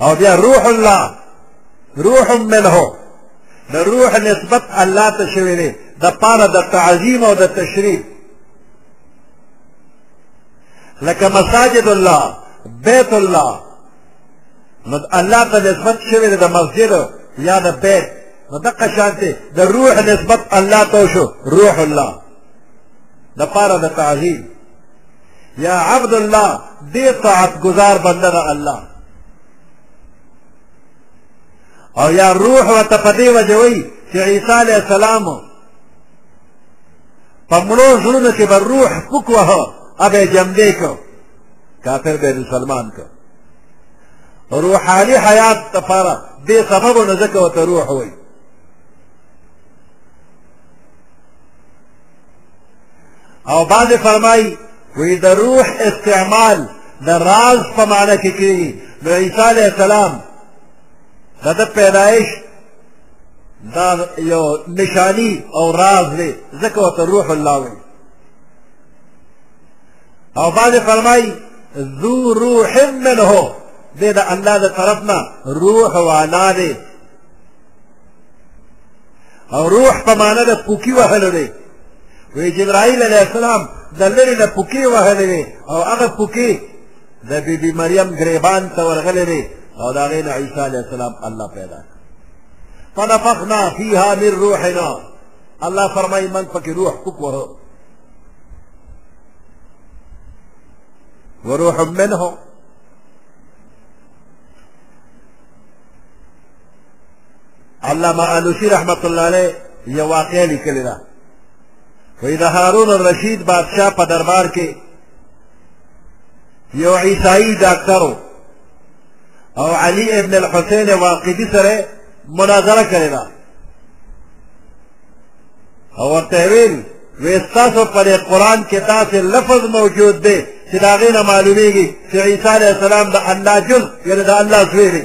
[SPEAKER 1] او بیا روح الله روح منه د روح نسبت الله ته شوی دی د پاره د تعظیم او د تشریف لکه مساجد الله بیت الله نو الله ته نسبت شوی دی د مسجد یا د بیت نو دقه شانتې د روح نسبت الله ته شو روح الله د پاره د تعظیم یا عبد الله ډیر طاعت گزار بنده ده الله او یا روح ورته په دې وجه وایي چې عیسی علیه السلام په مړو زړونو کې به روح پوک وهه او به یې جمدې کړ کافر به یې مسلمان کړ روحاني حیات دپاره دې سببو نه ځکه ورته روح وایي او بعضې فرمایي وی د روح استعمال د راز په معنی کې کېږي نو عیسی علیه السلام د ده پیدایش دا یو نشانی او راز دی ځکه ورته روح الله وی او بعضې فرمایي ذو روح منه دی د الله د طرف نه روح والا دی او روح په معنا د پوکی وهلو دی وی جبرائیل علیه السلام د لرې نه پوکی وهلې وی او هغه پوکی د بی بی مریم گریبان ته ورغلې وی او د هغې نه عیسی علیه السلام الله پیدا فنفخنا فیها من روحنا الله فرمایي موږ پکې روح پوک وهو وروح منه علامه آلوسی رحمت الله علیه یو واقعه لیکلې ده وایي د هارون الرشید بادشاه په دربار کې یو عیسائی ډاکټر او علی ابن الحسین واقدی سره مناظره کړې ده او ورته ویل وی ستاسو په دې قرآن کې داسې لفظ موجود دی چې د هغې نه معلومېږي چې عیسی علیه السلام د الله جز یعنې د الله زوی دی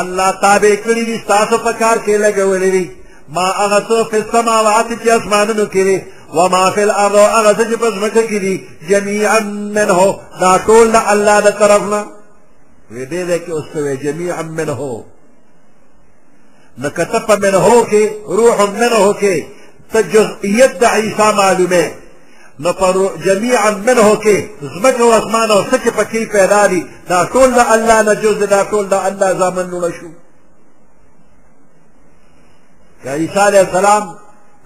[SPEAKER 1] الله تابع کړی دي تاسو په کار کې لګولې دي ما هغه څه په سماوات کې اسمانونو کې دي وما فی الارض هغه څه چې په ځمکه کې دي جميعا منه دا ټول د الله د طرف نه وې دې دې کې اوس ته جميعا منه نکتب منه کې روح منه کې ته جزئیت د عیسی معلومه نو پر جميعا منه کې زمکه او اسمان او سکه پکې پیدا دي دا ټول د الله نه جز دا ټول د الله زامن نور شو دا عیسی علی السلام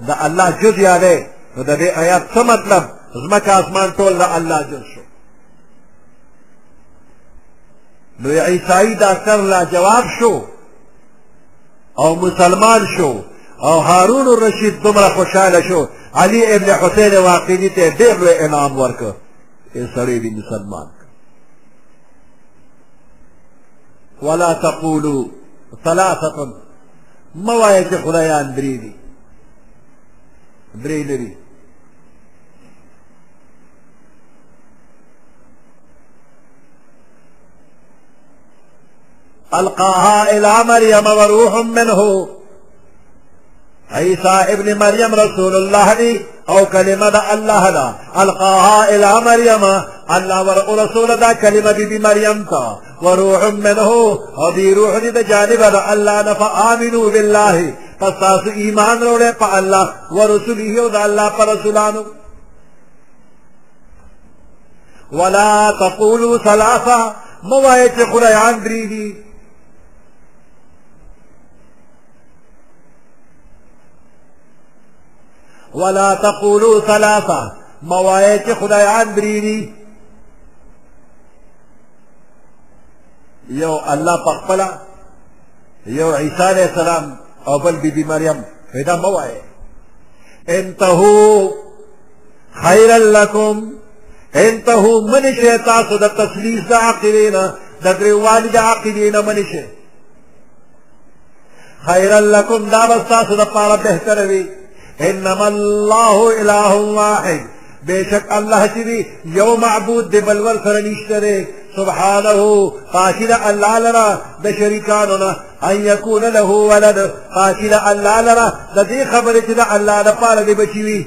[SPEAKER 1] د الله جز یاده نو د دې آیات څه مطلب زمکه اسمان ټول د الله جز شو نو عیسی دا کر لا جواب شو او مسلمان شو او هارون الرشید دومره خوشاله شو علی ابن حسین واقعي ته ډېر لوی انعام ورکړ ای سړی دی مسلمان ولا تقولوا ثلاثه مه وایه چې خدایان درې دي درې نه دي القاها الى مریم و روح منه عیسی ابن مریم رسول الله دی او کلمه دا الله دا القاها الى مریم الله ور رسول دا کلمه بی بی مریم تا و روح منه او دی روح دی دا جانب دا الله نفا آمنو بالله پس تاسو ایمان روڑے پا اللہ و رسولی ہی و دا اللہ پا رسولانو ولا تقولوا ثلاثه موایه چې خدایان درې دي ولا تقولوا ثلاثه موایه چې خدایان درې دي یو الله په خپل یو عیسی علیہ السلام او بل بی بی مریم پیدا موایه انتهو خیر لکم انتهو منشه تاسو د تسلیس د عقیدې نه د درېوالي د عقیدې نه منشه خیر لکم دا به ستاسو دپاره بهتره وي انما الله اله واحد بشک الله چې دی یو معبود دی بل ور سره نشته دی سبحانه قاتل الله لرا د شریکانو نه ان یکون له ولد قاتل الله لرا د دې خبرې چې د الله لپاره دی بچی وي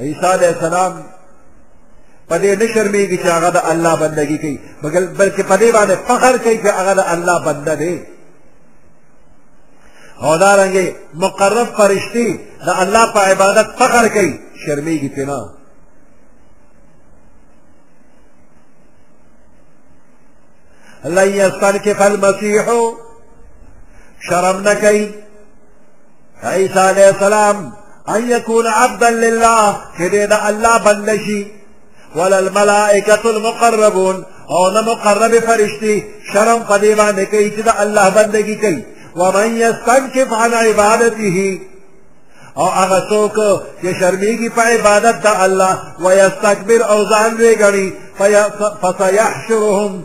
[SPEAKER 1] عیسی علیه السلام په دې نه شرمېږي چې هغه د الله بندګي کوي بلکې په دې باندې فخر کوي چې هغه د الله بنده دی او دارنګې مقرب فرشتي د الله په عبادت فخر کوي شرمېږي پرې نه لن يستنكف المسيح شرم نه کوي عیسی علیه السلام ان یکون عبدا لله چې دی د الله بنده شي ولا الملائکة المقربون او نه مقرب فرشتي شرم په دې باندې کوي چې د الله بندگی کوي ومن یستنکف عن عبادته او هغه څوک چې شرمېږي په عبادت د الله ویستکبر او ځان ویې ګڼي فسیحشرهم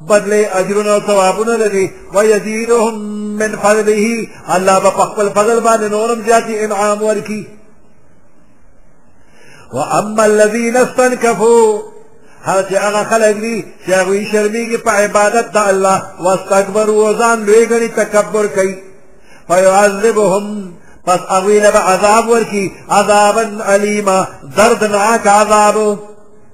[SPEAKER 1] بدلې، اجرونه او ثوابونه لري، ويزيدهم من فضله، الله به په خپل فضل باندې نورم زیاتې انعام ورکړي. واما الذين استنكفوا هغه چې هغه خلک دي چې هغوی شرمېږي په عبادت د الله واستکبرو او ځان لوی ګڼي تکبر کوي فیعذبهم پس هغوی له به عذاب ورکړي عذابا علیما دردناک عذاب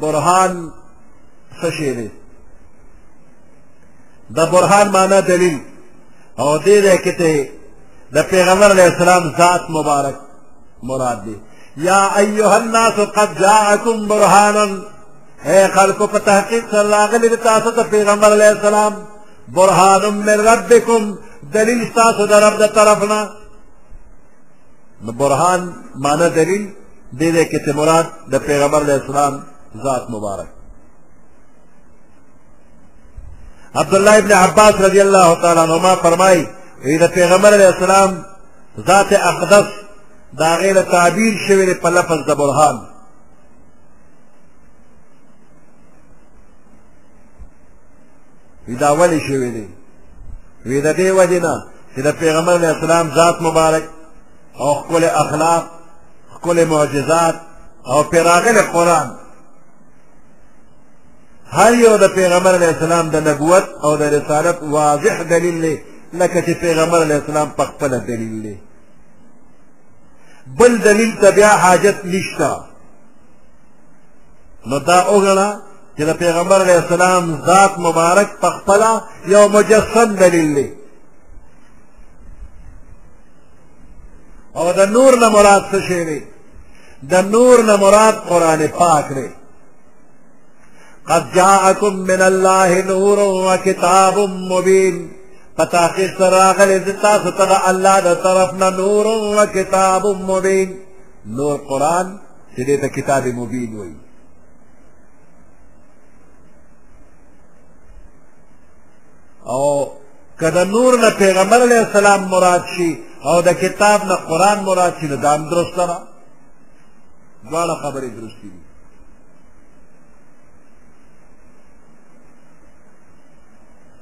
[SPEAKER 1] برهان څه شی دی د برهان معنا دلیل او دې ځای کې ته د پیغمبر علیه السلام ذات مبارک مراد دی یا ایها الناس قد جاءکم برهانا اے خلکو په تحقیق سره راغلی د تاسو ته پیغمبر علیه السلام برهان من ربکم دلیل ستاسو د رب د طرف نه نو برهان معنی دلیل دې دې کې چې مراد د پیغمبر علیه السلام ذات مبارک عبد الله ابن عباس رضی الله تعالی عنهما فرمایي وی د پیغمبر علیه السلام ذات اقدس د هغې له تعبیر شوی دی په لفظ د برهان وی دا ولی شوی دی وی د دې وجې نه چې د پیغمبر علیه السلام ذات مبارک او ښکلی اخلاق ښکلی معجزات او پرې راغلی قرآن هر یو د پیغمبر علیه السلام د نبوت او د رسالت واضح دلیل دی لکه چې پیغمبر علیه السلام په خپله دلیل دی بل دلیل ته بیا حاجت نشته نو دا وګڼه چې د پیغمبر علیه السلام ذات مبارک په خپله یو مجسم دلیل دی او د نور نه مراد څه شی دی د نور نه مراد قرآن پاک دی قد جاءكم من الله نور وكتاب مبين فتاخير سراغل ازتا ستغى الله دا طرفنا نور وكتاب مبين نور قرآن چې دې ته کتاب مبین وایي او که د نور نه پیغمبر علیه السلام مراد شي او د کتاب نه قرآن مراد شي نو دا هم درسته ده دواړه خبرې درستې دي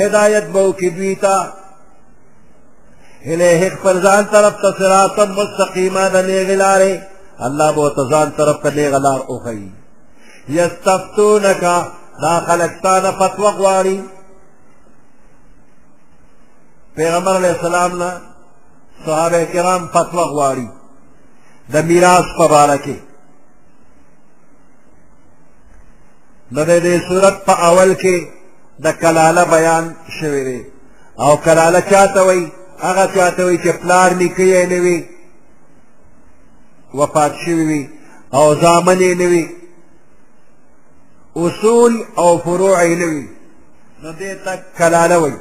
[SPEAKER 1] هدایت به وکړي دوی ته الیه خپل ځان طرف ته صراطا مستقیما د نیغې لارې الله به ورته ځان طرف ته نیغه لار وښیي یستفتونک دا خلک تا نه فتوا غواړي پیغمبر علیه السلام نه صحابه کرام فتوا غواړي د میراث په باره کې نو د دې صورت په اول کې د کلاله بیان شوی دی او کلاله چاته وي هغه چاته وي چې پلار نیکه یې نه وي وفات شوي وي او زامن یې نه وي اصول او فروع یې نه وي نو دې ته کلاله وي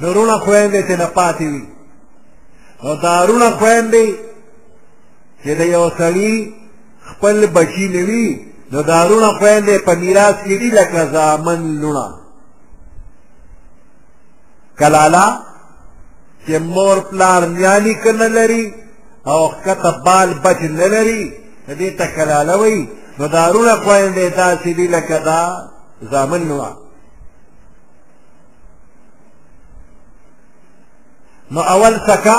[SPEAKER 1] نو رونه خویندې چې نه پاتې وي نو دا رونه خویندې چې د یو سړي خپل بچي نه وي نو دا لوڼه خویندې په میراث کې دي لکه زامن لوڼه کلالا چې مور پلار نیانی که نه لري او ښکته بال بچ نه لري د دې ته کلاله وایي نو دا لوڼه خویندې داسې دي لکه دا زامن لوڼه نو اول سکا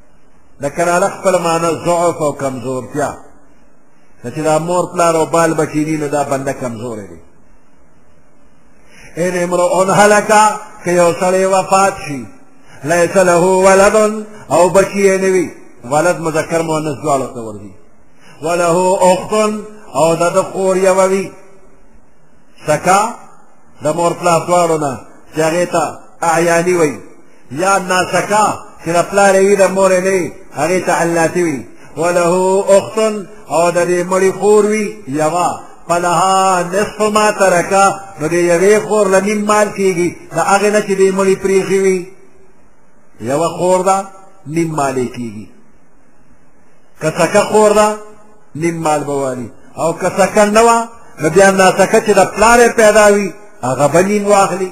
[SPEAKER 1] د کلاله خپل معنی ضعف او کمزورتیا ته چې دا مور پلار او بال بچینی نو دا بنده کمزوری دی ان امرؤن هلکا که یو سړی وفات شي لیس له ولد او بچی یې نه وي ولد مذکر مؤنث دواړو ته ورځي وله اخت او د ده خور یوه وي سکا د مور پلار دواړو نه چې هغې ته اعیاني وایي یا ناسکا چې د پلار یې وي د مور یې نه وي هغې ته علاتي وي وله اخت او د دې مړي خور وي یوه فلها نصف ما ترکا نو د یوې خور له نیم مال کېږي د هغې نه چې دې مړي پرېښي وي یوه خور ده نیم مال یې کېږي که سکه خور ده نیم مال به والي او که سکه نه وه نو بیا ناسکه چې د پلار پیدا وي هغه به نیم واخلي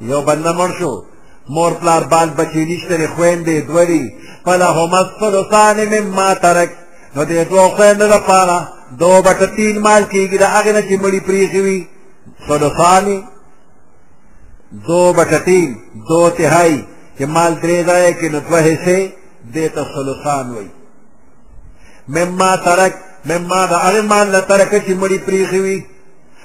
[SPEAKER 1] یو بنده مړ شو مور پلار بال بچی نشته دی خویندې دوه دي فلهما الثلثان مما ترک نو دې دوه خویندو لپاره دوه بټه تین مال کېږي د هغې نه چې مړي پرېښي وي ثلثان دو بټه تین دو تهایي چې مال درې ځایه کې نو دوه حصې دې ته ثلثان وایي مما ترک مما د هغې مال نه ترکه چې مړي پرېښي وي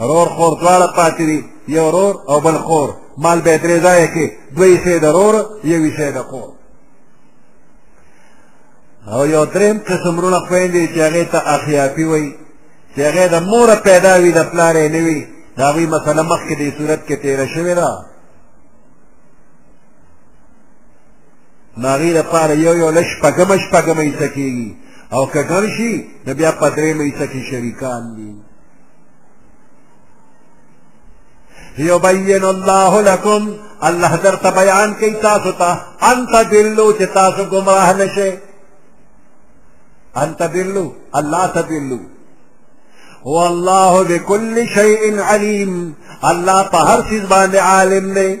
[SPEAKER 1] رور خور دواړه پاتې دي یو رور او بل خور مال به درې ځایه کې دوه حصې د رور یو حصې د خور او یو دریم قسم رونه خویندې چې هغې ته اخیافي وایي چې هغې د موره پیدا وي د پلار یې نه وي د هغوی مسله مخکې دې صورت کې تېره شوې ده نو هغې لپاره یو یو لږ شپږمه شپږمه حصه کېږي او که ګڼ شي نو بیا په درېیمه حصه کې شریکان دي یبین الله لکم الله درته بیان کوي تاسو ته ان تدلو چې تاسو ګمراه نشئ ان تدلو الله تدلو والله بكل شيء عليم الله په هر څه باندې عالم دی